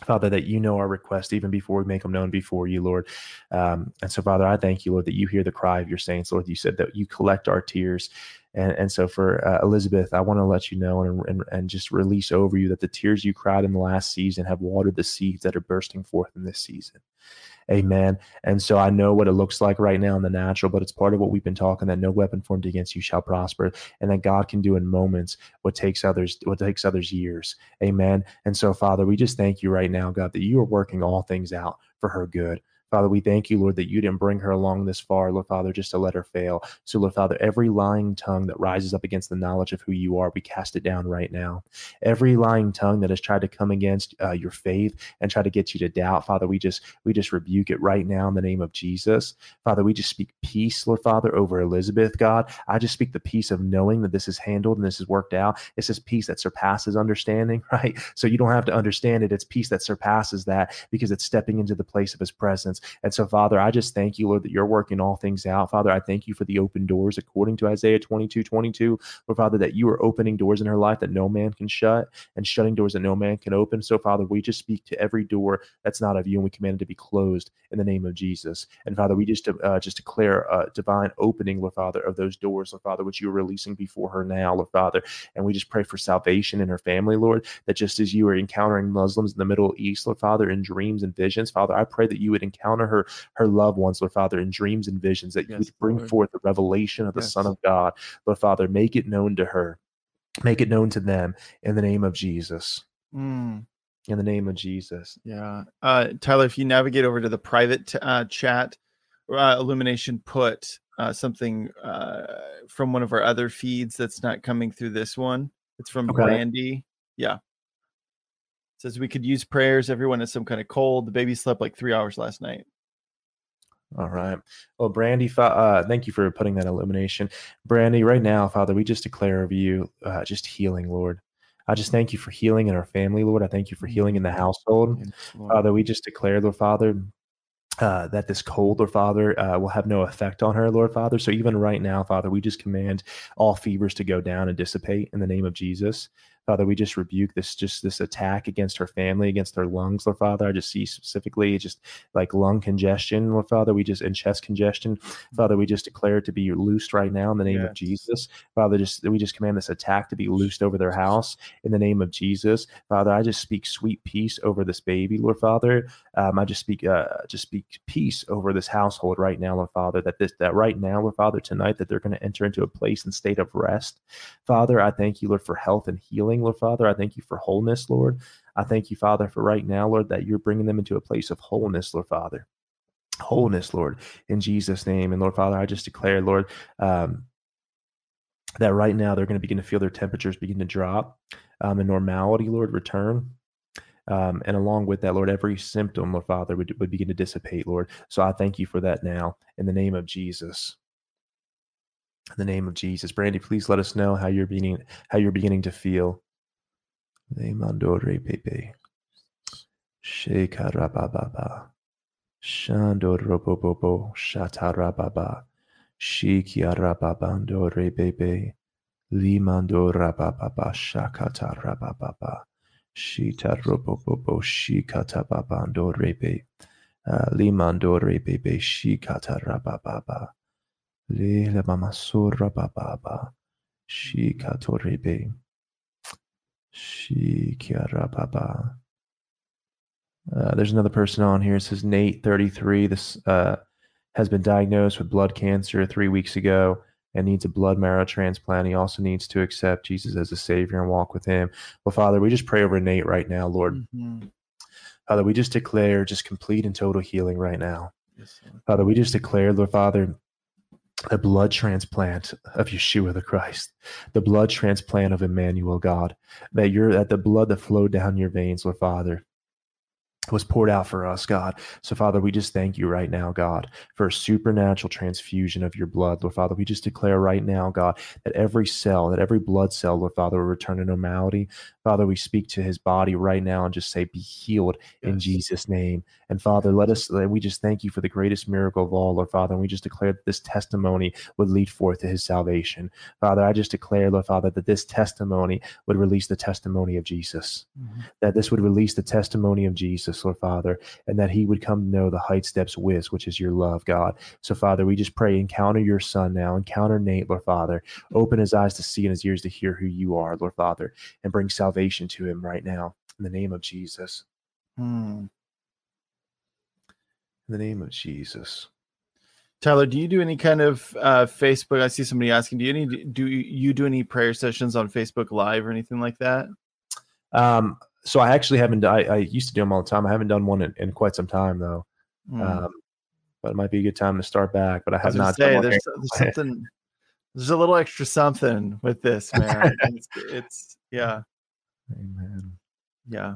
Father, that you know our request even before we make them known before you, Lord. Um, and so, Father, I thank you, Lord, that you hear the cry of your saints, Lord. You said that you collect our tears. And, and so, for uh, Elizabeth, I want to let you know and, and, and just release over you that the tears you cried in the last season have watered the seeds that are bursting forth in this season. Amen. And so I know what it looks like right now in the natural, but it's part of what we've been talking that no weapon formed against you shall prosper, and that God can do in moments what takes others what takes others years. Amen. And so, Father, we just thank you right now, God, that you are working all things out for her good. Father, we thank you, Lord, that you didn't bring her along this far, Lord Father, just to let her fail. So, Lord Father, every lying tongue that rises up against the knowledge of who you are, we cast it down right now. Every lying tongue that has tried to come against uh, your faith and try to get you to doubt, Father, we just we just rebuke it right now in the name of Jesus. Father, we just speak peace, Lord Father, over Elizabeth, God. I just speak the peace of knowing that this is handled and this is worked out. It's this peace that surpasses understanding, (laughs) right? So you don't have to understand it. It's peace that surpasses that because it's stepping into the place of his presence. And so, Father, I just thank you, Lord, that you're working all things out. Father, I thank you for the open doors according to Isaiah 22 22. Lord, Father, that you are opening doors in her life that no man can shut and shutting doors that no man can open. So, Father, we just speak to every door that's not of you and we command it to be closed in the name of Jesus. And Father, we just uh, just declare a divine opening, Lord Father, of those doors, Lord Father, which you're releasing before her now, Lord Father. And we just pray for salvation in her family, Lord, that just as you are encountering Muslims in the Middle East, Lord Father, in dreams and visions, Father, I pray that you would encounter her her loved ones, Lord Father, in dreams and visions, that yes, you would bring Lord. forth the revelation of the yes. Son of God. Lord Father, make it known to her, make it known to them in the name of Jesus. Mm. In the name of Jesus. Yeah. Uh, Tyler, if you navigate over to the private t- uh, chat, uh, Illumination put uh, something uh, from one of our other feeds that's not coming through this one. It's from okay. Brandy. Yeah says we could use prayers. Everyone has some kind of cold. The baby slept like three hours last night. All right. Well, Brandy, uh, thank you for putting that illumination. Brandy, right now, Father, we just declare of you uh, just healing, Lord. I just thank you for healing in our family, Lord. I thank you for healing in the household. Yes, Father, we just declare, Lord Father, uh, that this cold, Lord Father, uh, will have no effect on her, Lord Father. So even right now, Father, we just command all fevers to go down and dissipate in the name of Jesus. Father, we just rebuke this just this attack against her family, against her lungs, Lord Father. I just see specifically just like lung congestion, Lord Father. We just and chest congestion. Father, we just declare it to be loosed right now in the name yes. of Jesus. Father, just we just command this attack to be loosed over their house in the name of Jesus. Father, I just speak sweet peace over this baby, Lord Father. Um, I just speak uh, just speak peace over this household right now, Lord Father. That this that right now, Lord Father, tonight that they're going to enter into a place and state of rest. Father, I thank you, Lord, for health and healing healing, Lord Father. I thank you for wholeness, Lord. I thank you, Father, for right now, Lord, that you're bringing them into a place of wholeness, Lord Father. Wholeness, Lord, in Jesus' name. And Lord Father, I just declare, Lord, um, that right now they're going to begin to feel their temperatures begin to drop um, and normality, Lord, return. Um, and along with that, Lord, every symptom, Lord Father, would, would begin to dissipate, Lord. So I thank you for that now in the name of Jesus. In the name of Jesus. Brandy, please let us know how you're beginning how you're beginning to feel. pepe. Shekarababa. Shandorobobobo. Shatarababa. Shikiarababando rebebe. Limando rabababa. Shakatarababa. Shitarobobobo. Shikatababando rebe. Limando rebebe. Shikatarababa. Lele mama surra bababa. Shikatorebe. Shikiara baba. Uh, there's another person on here. It says Nate, 33. This uh, has been diagnosed with blood cancer three weeks ago and needs a blood marrow transplant. He also needs to accept Jesus as a Savior and walk with Him. Well, Father, we just pray over Nate right now, Lord. Mm-hmm. Father, we just declare just complete and total healing right now. Yes, Father, we just declare, Lord Father, the blood transplant of Yeshua the Christ, the blood transplant of Emmanuel God, that you're that the blood that flowed down your veins, Lord Father, was poured out for us, God. So, Father, we just thank you right now, God, for a supernatural transfusion of your blood, Lord Father. We just declare right now, God, that every cell, that every blood cell, Lord Father, will return to normality. Father, we speak to his body right now and just say, Be healed yes. in Jesus' name. And Father, let us, and we just thank you for the greatest miracle of all, Lord Father. And we just declare that this testimony would lead forth to his salvation. Father, I just declare, Lord Father, that this testimony would release the testimony of Jesus, mm-hmm. that this would release the testimony of Jesus, Lord Father, and that he would come to know the height steps whiz, which is your love, God. So, Father, we just pray, encounter your son now, encounter Nate, Lord Father, open his eyes to see and his ears to hear who you are, Lord Father, and bring salvation to him right now in the name of Jesus. Hmm. In the name of Jesus. Tyler, do you do any kind of uh, Facebook? I see somebody asking. Do you any do you do any prayer sessions on Facebook Live or anything like that? Um, so I actually haven't. I, I used to do them all the time. I haven't done one in, in quite some time though. Mm. Um, but it might be a good time to start back. But I have I not. Say, there's, there's something. There's a little extra something with this, man. (laughs) it's, it's yeah. Amen. Yeah.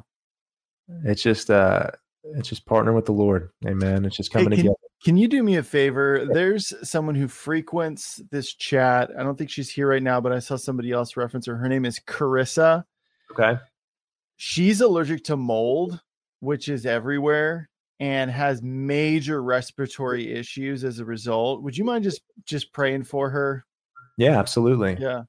It's just uh it's just partner with the Lord. Amen. It's just coming hey, can, together. Can you do me a favor? There's someone who frequents this chat. I don't think she's here right now, but I saw somebody else reference her. Her name is Carissa. Okay. She's allergic to mold, which is everywhere and has major respiratory issues as a result. Would you mind just just praying for her? Yeah, absolutely. Yeah.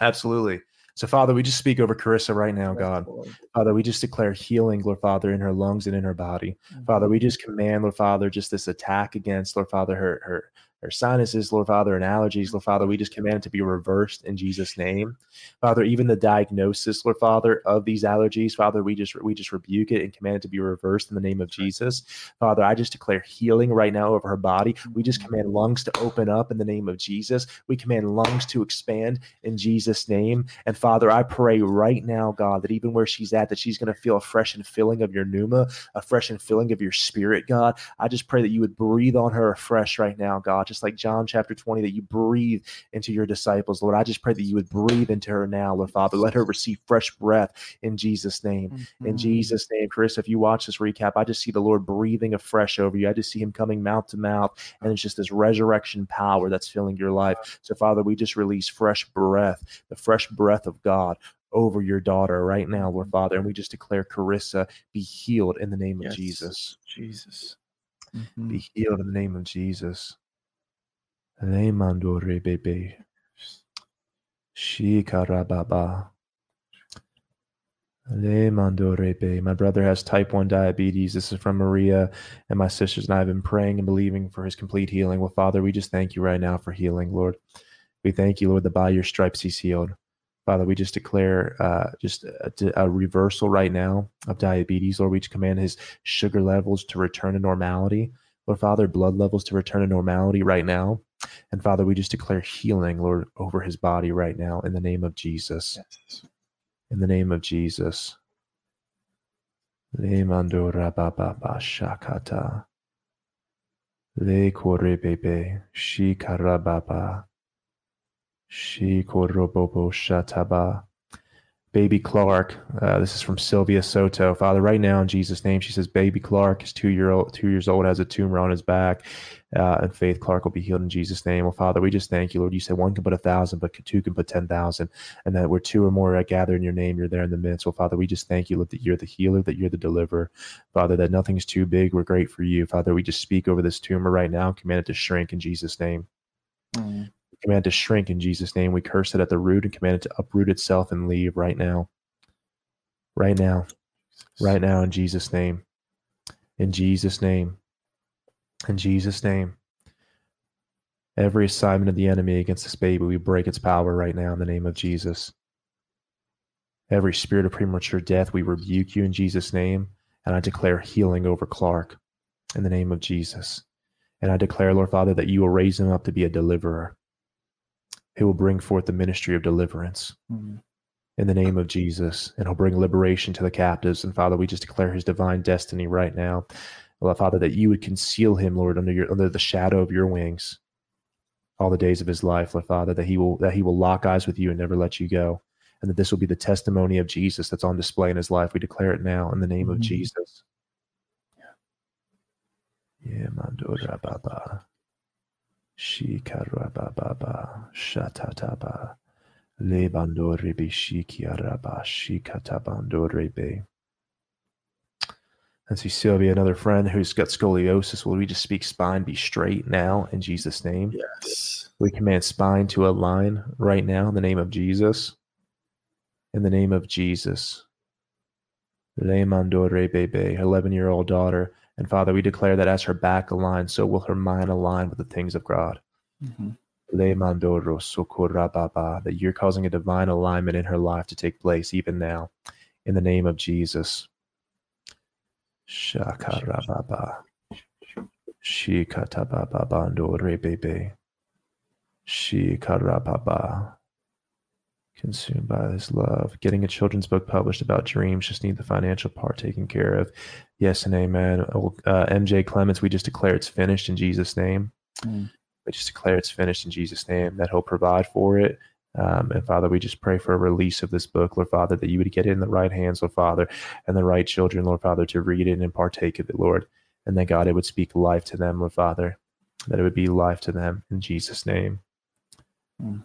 Absolutely. So, Father, we just speak over Carissa right now, God. Father, we just declare healing, Lord Father, in her lungs and in her body. Father, mm-hmm. we just command, Lord Father, just this attack against, Lord Father, her her or sinuses, Lord Father, and allergies, Lord Father, we just command it to be reversed in Jesus' name. Father, even the diagnosis, Lord Father, of these allergies, Father, we just we just rebuke it and command it to be reversed in the name of Jesus. Father, I just declare healing right now over her body. We just mm-hmm. command lungs to open up in the name of Jesus. We command lungs to expand in Jesus' name. And Father, I pray right now, God, that even where she's at, that she's going to feel a fresh and filling of your pneuma, a fresh and filling of your spirit, God. I just pray that you would breathe on her afresh right now, God just like John chapter 20, that you breathe into your disciples, Lord. I just pray that you would breathe into her now, Lord Father. Let her receive fresh breath in Jesus' name. Mm-hmm. In Jesus' name, Chris, if you watch this recap, I just see the Lord breathing afresh over you. I just see him coming mouth to mouth, and it's just this resurrection power that's filling your life. So, Father, we just release fresh breath, the fresh breath of God over your daughter right now, Lord Father. And we just declare Carissa be healed in the name yes. of Jesus. Jesus. Mm-hmm. Be healed in the name of Jesus. Remandore bebe. Shikarababa. Lemandorebe. My brother has type 1 diabetes. This is from Maria. And my sisters and I have been praying and believing for his complete healing. Well, Father, we just thank you right now for healing, Lord. We thank you, Lord, that by your stripes he's healed. Father, we just declare uh, just a, a, reversal right now of diabetes. Lord, we just command his sugar levels to return to normality. Lord, Father, blood levels to return to normality right now. And Father, we just declare healing, Lord, over his body right now in the name of Jesus. Yes. In the name of Jesus. Le rababa shakata. Le korebebe shikarababa. Shikorobobo shataba. Baby Clark. Uh, this is from Sylvia Soto. Father, right now in Jesus' name, she says, Baby Clark is two year old, two years old, has a tumor on his back, uh, and Faith Clark will be healed in Jesus' name. Well, Father, we just thank you, Lord. You said one can put a thousand, but two can put ten thousand, and that where two or more are gathered in your name, you're there in the midst. Well, Father, we just thank you, Lord, that you're the healer, that you're the deliverer, Father, that nothing's too big We're great for you, Father. We just speak over this tumor right now, command it to shrink in Jesus' name. Mm command to shrink in Jesus' name. We curse it at the root and command it to uproot itself and leave right now. Right now. Right now in Jesus' name. In Jesus' name. In Jesus' name. Every assignment of the enemy against this baby, we break its power right now in the name of Jesus. Every spirit of premature death, we rebuke you in Jesus' name. And I declare healing over Clark in the name of Jesus. And I declare, Lord Father, that you will raise him up to be a deliverer who will bring forth the ministry of deliverance mm-hmm. in the name of Jesus. And he'll bring liberation to the captives. And Father, we just declare his divine destiny right now. Lord Father, that you would conceal him, Lord, under your under the shadow of your wings all the days of his life, Lord Father, that he will that he will lock eyes with you and never let you go. And that this will be the testimony of Jesus that's on display in his life. We declare it now in the name mm-hmm. of Jesus. Yeah, mandora baba. Shikara baba shatataba. Le bandore be shikiaraba shikatabandore be. And see Sylvia, another friend who's got scoliosis. Will we just speak spine be straight now in Jesus' name? Yes. We command spine to align right now in the name of Jesus. In the name of Jesus. Le mandore bebe, 11 year old daughter. And Father, we declare that as her back aligns, so will her mind align with the things of God. Mm-hmm. Le mandoro that you're causing a divine alignment in her life to take place even now. In the name of Jesus. Shakarababa. Shikatababando rebebe. Shikarababa. Consumed by this love. Getting a children's book published about dreams, just need the financial part taken care of. Yes and amen. Uh, MJ Clements, we just declare it's finished in Jesus' name. Mm. We just declare it's finished in Jesus' name, that He'll provide for it um, and Father, we just pray for a release of this book, Lord Father, that you would get it in the right hands, Lord Father, and the right children, Lord Father, to read it and partake of it, Lord. And that God, it would speak life to them, Lord Father, that it would be life to them in Jesus' name. Mm.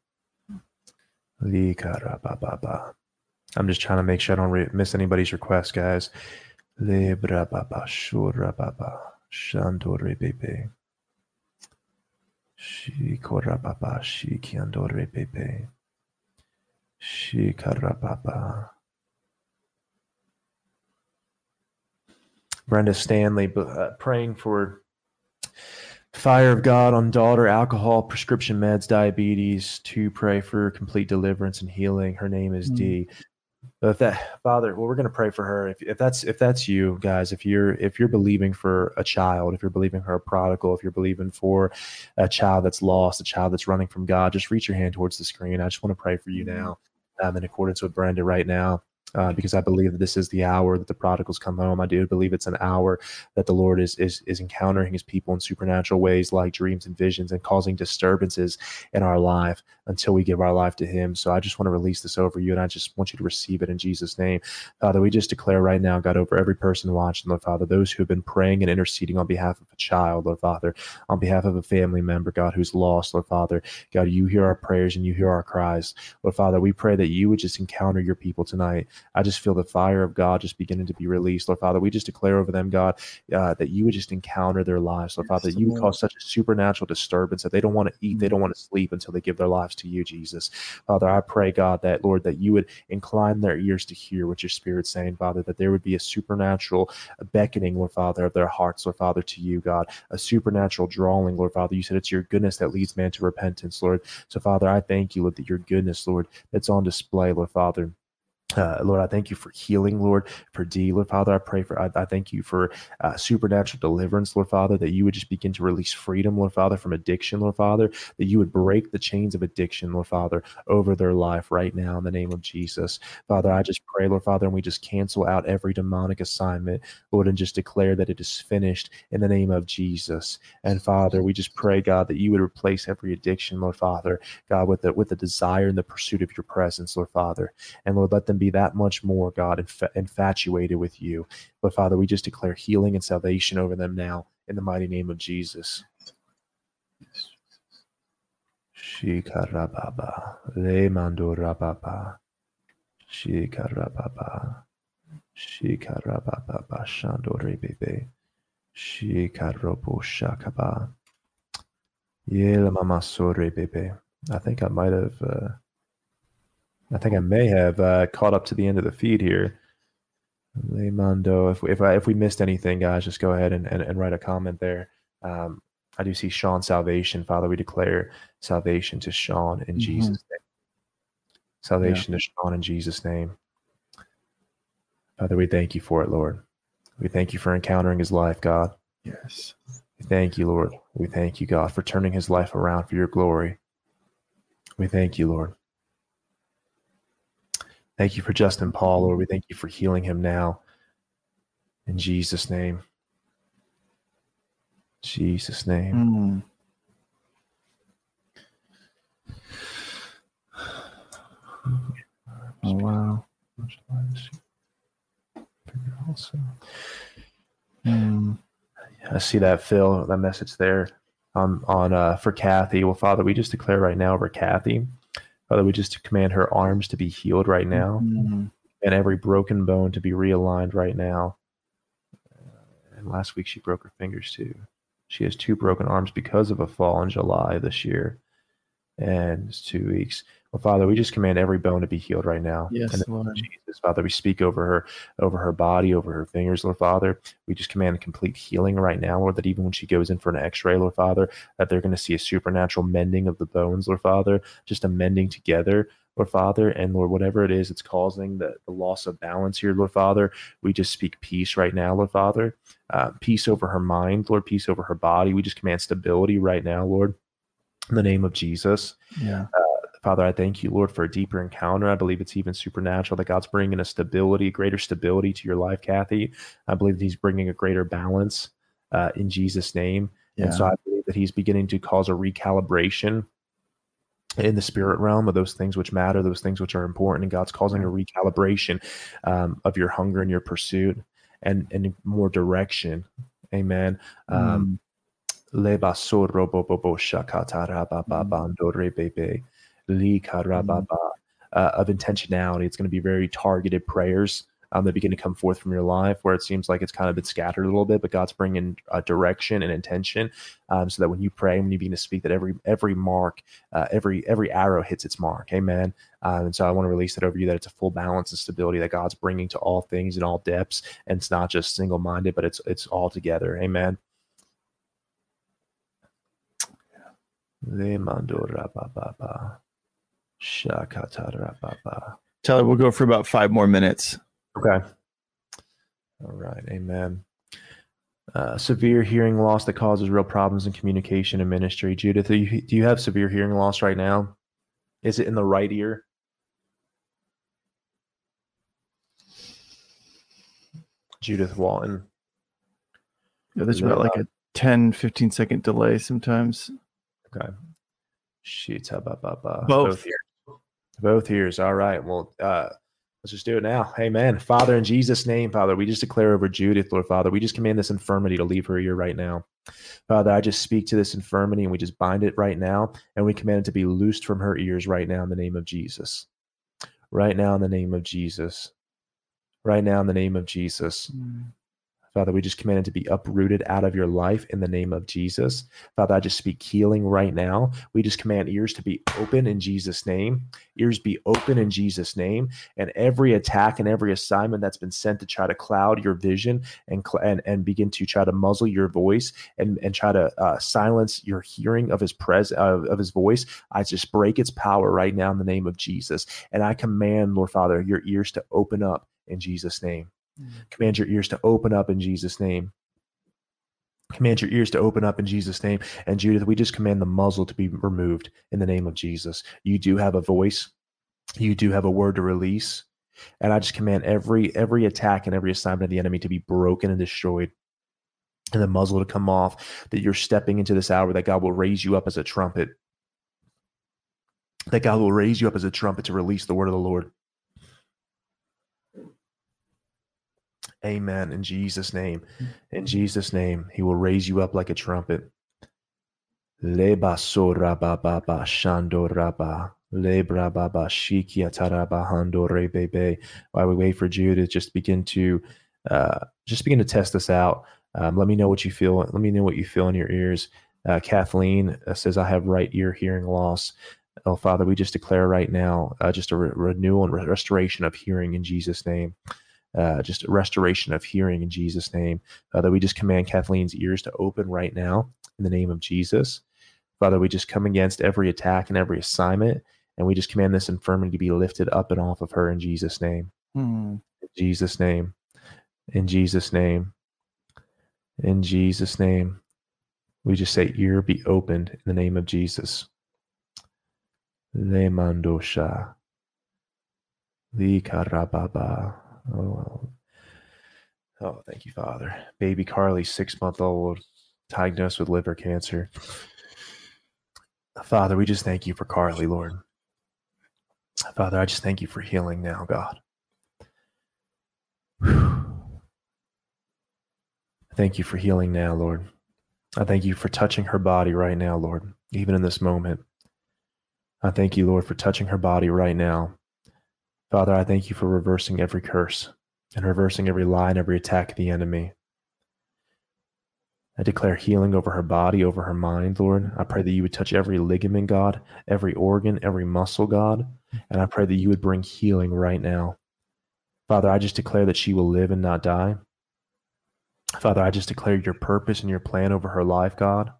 Likarababa. I'm just trying to make sure I don't re- miss anybody's request, guys. Le brababa shurababa. Shandore bebe. Shikorababa shikiandore bebe. Shikarababa. Brenda Stanley uh, praying for fire of God on daughter, alcohol, prescription meds, diabetes, to pray for complete deliverance and healing. Her name is mm. D. If that Father, well, we're going to pray for her. If, if that's if that's you guys, if you're if you're believing for a child, if you're believing for a prodigal, if you're believing for a child that's lost, a child that's running from God, just reach your hand towards the screen. I just want to pray for you hmm. now um, in accordance with Brenda right now uh, because I believe that this is the hour that the prodigals come home. I do believe it's an hour that the Lord is is is encountering His people in supernatural ways, like dreams and visions, and causing disturbances in our life until we give our life to Him. So I just want to release this over you, and I just want you to receive it in Jesus' name, Father. We just declare right now, God, over every person watching, Lord Father, those who have been praying and interceding on behalf of a child, Lord Father, on behalf of a family member, God, who's lost, Lord Father, God, you hear our prayers and you hear our cries, Lord Father. We pray that you would just encounter your people tonight. I just feel the fire of God just beginning to be released. Lord Father, we just declare over them, God, uh, that you would just encounter their lives. Lord Father, that you would cause such a supernatural disturbance that they don't want to eat, they don't want to sleep until they give their lives to you, Jesus. Father, I pray, God, that, Lord, that you would incline their ears to hear what your Spirit's saying, Father, that there would be a supernatural beckoning, Lord Father, of their hearts, Lord Father, to you, God, a supernatural drawing, Lord Father. You said it's your goodness that leads man to repentance, Lord. So, Father, I thank you, Lord, that your goodness, Lord, that's on display, Lord Father. Uh, Lord, I thank you for healing, Lord, for D, Lord Father. I pray for, I, I thank you for uh, supernatural deliverance, Lord Father, that you would just begin to release freedom, Lord Father, from addiction, Lord Father, that you would break the chains of addiction, Lord Father, over their life right now in the name of Jesus. Father, I just pray, Lord Father, and we just cancel out every demonic assignment, Lord, and just declare that it is finished in the name of Jesus. And Father, we just pray, God, that you would replace every addiction, Lord Father, God, with the, with the desire and the pursuit of your presence, Lord Father. And Lord, let them be that much more, God, inf- infatuated with you. But Father, we just declare healing and salvation over them now in the mighty name of Jesus. Shikarababa, Le Mandorababa, Shikarababa, Shikarababa Shandore Bebe. Shikarobo Shakaba. Yela Mama Sore Bebe. I think I might have uh, I think I may have uh, caught up to the end of the feed here. Lemando, if if I, if we missed anything, guys, just go ahead and, and, and write a comment there. Um, I do see Sean salvation. Father, we declare salvation to Sean in Mhm. Jesus' name. Salvation to Sean in Jesus' name. Father, we thank you for it, Lord. We thank you for encountering his life, God. Yes. We thank you, Lord. We thank you, God, for turning his life around for your glory. We thank you, Lord. Thank you for Justin Paul, Lord. We thank you for healing him now. In Jesus' name. Jesus' name. Mm. Oh wow. Also. Mm. I see that Phil, that message there on on uh, for Kathy. Well, Father, we just declare right now over Kathy, Father, we just to command her arms to be healed right now, Mm. and every broken bone to be realigned right now. And last week she broke her fingers too. She has two broken arms because of a fall in July this year, and it's two weeks. Well, Father, we just command every bone to be healed right now. Yes, Lord. Jesus, Father, we speak over her, over her body, over her fingers, Lord Father. We just command complete healing right now, Lord, that even when she goes in for an x-ray, Lord Father, that they're going to see a supernatural mending of the bones, Lord Father, just a mending together, Lord Father, and Lord, whatever it is that's causing the, the loss of balance here, Lord Father, we just speak peace right now, Lord Father. Uh, peace over her mind, Lord, peace over her body. We just command stability right now, Lord, in the name of Jesus. Yeah. Father, I thank you, Lord, for a deeper encounter. I believe it's even supernatural that God's bringing a stability, greater stability to your life, Kathy. I believe that He's bringing a greater balance uh, in Jesus' name. Yeah. And so I believe that He's beginning to cause a recalibration in the spirit realm of those things which matter, those things which are important. And God's causing a recalibration um, of your hunger and your pursuit and, and more direction. Amen. Um, Le basoro bo bo bo shakatara ba ba bando re be be. Li ba. Uh, of intentionality. It's going to be very targeted prayers um, that begin to come forth from your life where it seems like it's kind of been scattered a little bit, but God's bringing uh, direction and intention um, so that when you pray, when you begin to speak, that every every mark, uh, every every arrow hits its mark. Amen. Um, and so I want to release that over you that it's a full balance and stability that God's bringing to all things in all depths, and it's not just single minded, but it's it's all together. Amen. Le mando rabababa. Shakata rababa. Tyler, we'll go for about five more minutes. Okay. All right. Amen. Uh, severe hearing loss that causes real problems in communication and ministry. Judith, do you, do you have severe hearing loss right now? Is it in the right ear? Judith Walton. Yeah, there's about like a 10, 15 second delay sometimes. Okay. Shita ba ba ba. Both. ears. Both ears. All right. Well, uh, let's just do it now. Amen. Father, in Jesus' name, Father, we just declare over Judith, Lord Father, we just command this infirmity to leave her ear right now. Father, I just speak to this infirmity and we just bind it right now and we command it to be loosed from her ears right now in the name of Jesus. Right now in the name of Jesus. Right now in the name of Jesus. Father, we just command it to be uprooted out of your life in the name of Jesus. Father, I just speak healing right now. We just command ears to be open in Jesus' name. Ears be open in Jesus' name. And every attack and every assignment that's been sent to try to cloud your vision and and, and begin to try to muzzle your voice and, and try to uh, silence your hearing of his pres of, of his voice, I just break its power right now in the name of Jesus. And I command, Lord Father, your ears to open up in Jesus' name. Mm. Command your ears to open up in Jesus' name. Command your ears to open up in Jesus' name. And Judith, we just command the muzzle to be removed in the name of Jesus. You do have a voice. You do have a word to release. And I just command every every attack and every assignment of the enemy to be broken and destroyed. And the muzzle to come off, that you're stepping into this hour, that God will raise you up as a trumpet. That God will raise you up as a trumpet to release the word of the Lord. Amen. In Jesus' name. In Jesus' name, he will raise you up like a trumpet. Leba so raba ba ba shando raba. Lebra baba shiki atarabahando rebebe. While we wait for Jude to just begin to uh, just begin to test this out. Um, let me know what you feel. Let me know what you feel in your ears. Uh, Kathleen uh, says, I have right ear hearing loss. Oh, Father, we just declare right now uh, just a re- renewal and re- restoration of hearing in Jesus' name. Uh, just restoration of hearing in Jesus' name. Father, we just command Kathleen's ears to open right now in the name of Jesus. Father, we just come against every attack and every assignment, and we just command this infirmity to be lifted up and off of her in Jesus' name. Hmm. In Jesus' name. In Jesus' name. In Jesus' name. We just say, ear be opened in the name of Jesus. Le mandosha. Li karababa. Oh, oh, thank you, Father. Baby Carly, six month old, diagnosed with liver cancer. Father, we just thank you for Carly, Lord. Father, I just thank you for healing now, God. Thank you for healing now, Lord. I thank you for touching her body right now, Lord, even in this moment. I thank you, Lord, for touching her body right now. Father, I thank you for reversing every curse and reversing every lie and every attack of the enemy. I declare healing over her body, over her mind, Lord. I pray that you would touch every ligament, God, every organ, every muscle, God. And I pray that you would bring healing right now. Father, I just declare that she will live and not die. Father, I just declare your purpose and your plan over her life, God.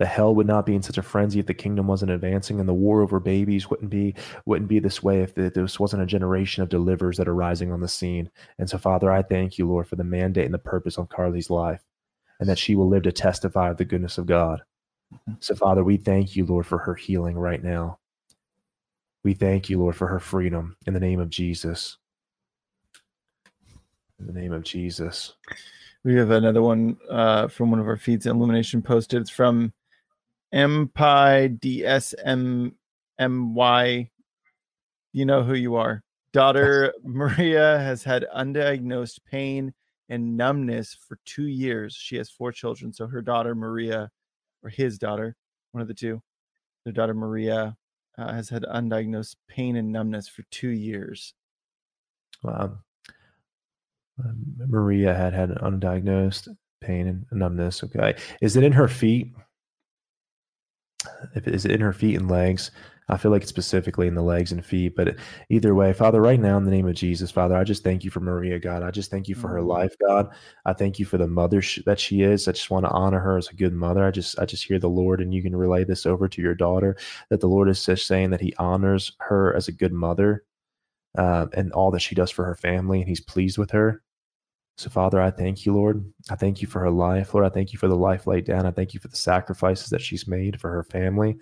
The hell would not be in such a frenzy if the kingdom wasn't advancing, and the war over babies wouldn't be wouldn't be this way if this wasn't a generation of deliverers that are rising on the scene. And so, Father, I thank you, Lord, for the mandate and the purpose on Carly's life, and that she will live to testify of the goodness of God. So, Father, we thank you, Lord, for her healing right now. We thank you, Lord, for her freedom in the name of Jesus. In the name of Jesus. We have another one uh, from one of our feeds. Illumination posted. It's from MPI DSMMY. You know who you are. Daughter Maria has had undiagnosed pain and numbness for two years. She has four children. So her daughter Maria, or his daughter, one of the two, their daughter Maria uh, has had undiagnosed pain and numbness for two years. Wow. Um, Maria had had undiagnosed pain and numbness. Okay. Is it in her feet? If is it in her feet and legs? I feel like it's specifically in the legs and feet, but either way, Father, right now in the name of Jesus, Father, I just thank you for Maria, God. I just thank you for her life, God. I thank you for the mother sh- that she is. I just want to honor her as a good mother. I just, I just hear the Lord, and you can relay this over to your daughter that the Lord is just saying that He honors her as a good mother, uh, and all that she does for her family, and He's pleased with her. So, Father, I thank you, Lord. I thank you for her life. Lord, I thank you for the life laid down. I thank you for the sacrifices that she's made for her family.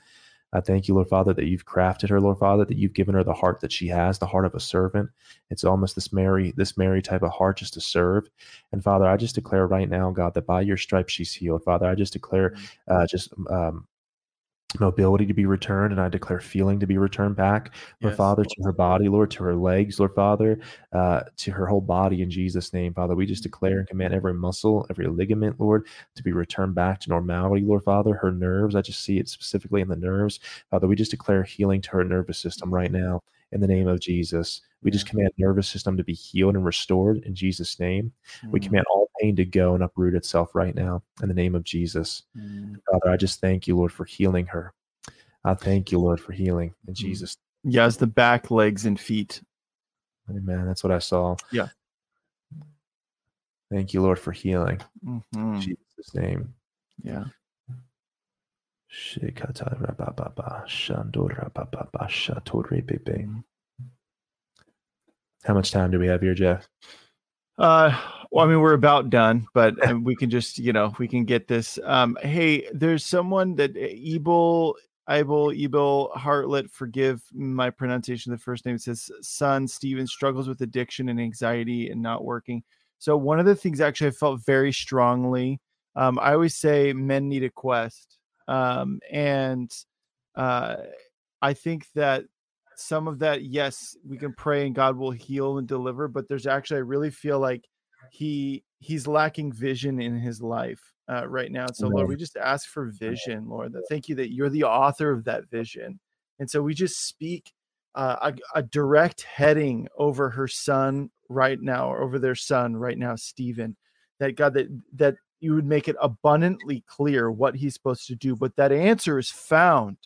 I thank you, Lord Father, that you've crafted her, Lord Father, that you've given her the heart that she has, the heart of a servant. It's almost this Mary, this Mary type of heart just to serve. And Father, I just declare right now, God, that by your stripes she's healed. Father, I just declare uh, just um, mobility to be returned and i declare feeling to be returned back lord Yes. father to her body lord to her legs lord father uh, to her whole body in jesus name father. We just declare and command every muscle every ligament lord to be returned back to normality lord father. Her nerves i just see it specifically in the nerves. Father we just declare healing to her nervous system right now in the name of jesus we just command nervous system to be healed and restored in jesus name we Mm, command all pain to go and uproot itself right now in the name of jesus mm. Father, I just thank you, Lord, for healing her. I thank you, Lord, for healing in Jesus. Yeah, it's the back, legs, and feet. Amen. That's what I saw. Yeah. Thank you, Lord, for healing. Mhm. In Jesus' name. Yeah. How much time do we have here, Jeff? Uh, well, I mean, we're about done, but (laughs) um, we can just, you know, we can get this. Um, hey, there's someone that Ebel, Ebel, Ebel Hartlet, forgive my pronunciation of the first name. It says son Steven struggles with addiction and anxiety and not working. So one of the things actually I felt very strongly. Um, I always say men need a quest, um, and uh, I think that some of that, yes, we can pray and God will heal and deliver, but there's actually I really feel like he he's lacking vision in his life uh, right now. So Lord, we just ask for vision, Lord. That thank you that you're the author of that vision. And so we just speak uh, a, a, direct heading over her son right now, or over their son right now, Stephen. That God, that that you would make it abundantly clear what he's supposed to do. But that answer is found.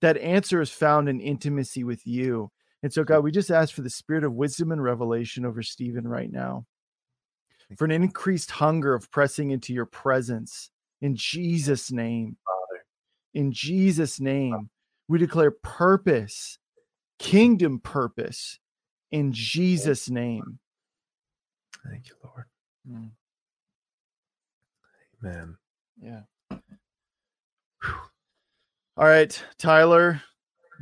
That answer is found in intimacy with you. And so, God, we just ask for the spirit of wisdom and revelation over Stephen right now, for an increased hunger of pressing into your presence in Jesus' name. Father. In Jesus' name, we declare purpose kingdom purpose in Jesus' name. Thank you, Lord. Mm. Amen. Yeah. Whew. All right, Tyler,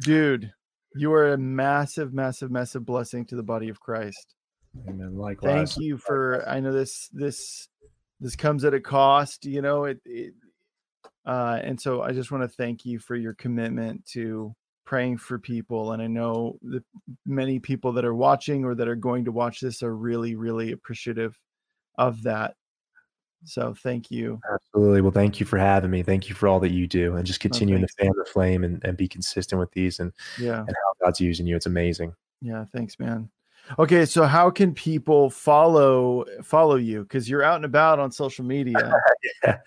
dude, you are a massive, massive, massive blessing to the body of Christ. Amen. Likewise. Thank you for. I know this this this comes at a cost. You know it. it uh, and so I just want to thank you for your commitment to praying for people and i know that many people that are watching or that are going to watch this are really really appreciative of that so thank you absolutely well thank you for having me thank you for all that you do and just oh, continuing oh, to fan the flame and, and be consistent with these and yeah and how god's using you it's amazing yeah thanks man Okay, so how can people follow follow you? Because you're out and about on social media. (laughs) yeah.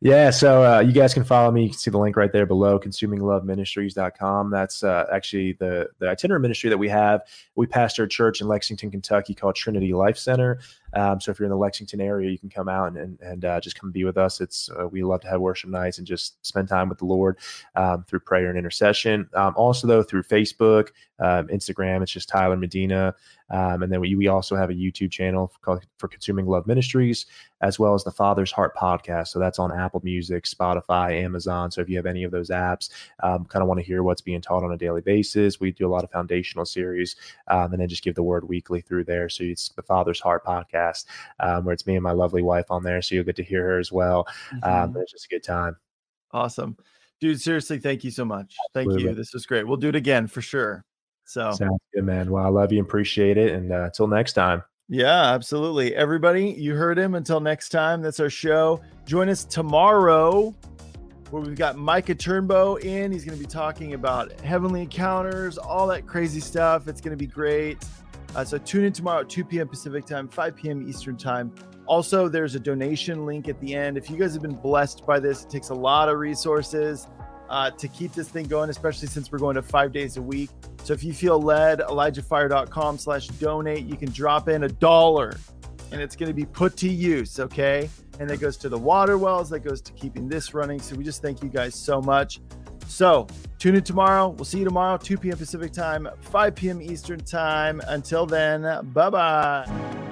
yeah, so uh, you guys can follow me. You can see the link right there below, consumingloveministries.com. That's uh, actually the the itinerant ministry that we have. We pastor a church in Lexington, Kentucky called Trinity Life Center. Um, so if you're in the Lexington area, you can come out and and, uh, just come be with us. It's uh, we love to have worship nights and just spend time with the Lord um, through prayer and intercession. Um, also, though, through Facebook, um, Instagram, it's just Tyler Medina. Um, and then we, we also have a YouTube channel called for Consuming Love Ministries, as well as the Father's Heart podcast. So that's on Apple Music, Spotify, Amazon. So if you have any of those apps, um, kind of want to hear what's being taught on a daily basis, we do a lot of foundational series um, and then just give the word weekly through there. So it's the Father's Heart podcast, um, where it's me and my lovely wife on there. So you'll get to hear her as well. Um, mm-hmm. it's just a good time. Awesome. Dude, seriously, thank you so much. Thank you. This was great. We'll do it again for sure. So sounds good, man. Well, I love you, appreciate it, and uh, until next time. Yeah, absolutely. Everybody, you heard him. Until next time, that's our show. Join us tomorrow where we've got Micah Turnbow in. He's going to be talking about heavenly encounters, all that crazy stuff. It's going to be great. Uh, so tune in tomorrow at 2 p.m. Pacific time, 5 p.m. Eastern time. Also, there's a donation link at the end. If you guys have been blessed by this, it takes a lot of resources uh, to keep this thing going, especially since we're going to five days a week. So if you feel led, ElijahFire.com slash donate, you can drop in a dollar and it's going to be put to use. Okay. And that goes to the water wells, that goes to keeping this running. So we just thank you guys so much. So tune in tomorrow. We'll see you tomorrow, 2 p.m. Pacific time, 5 p.m. Eastern time. Until then, bye bye.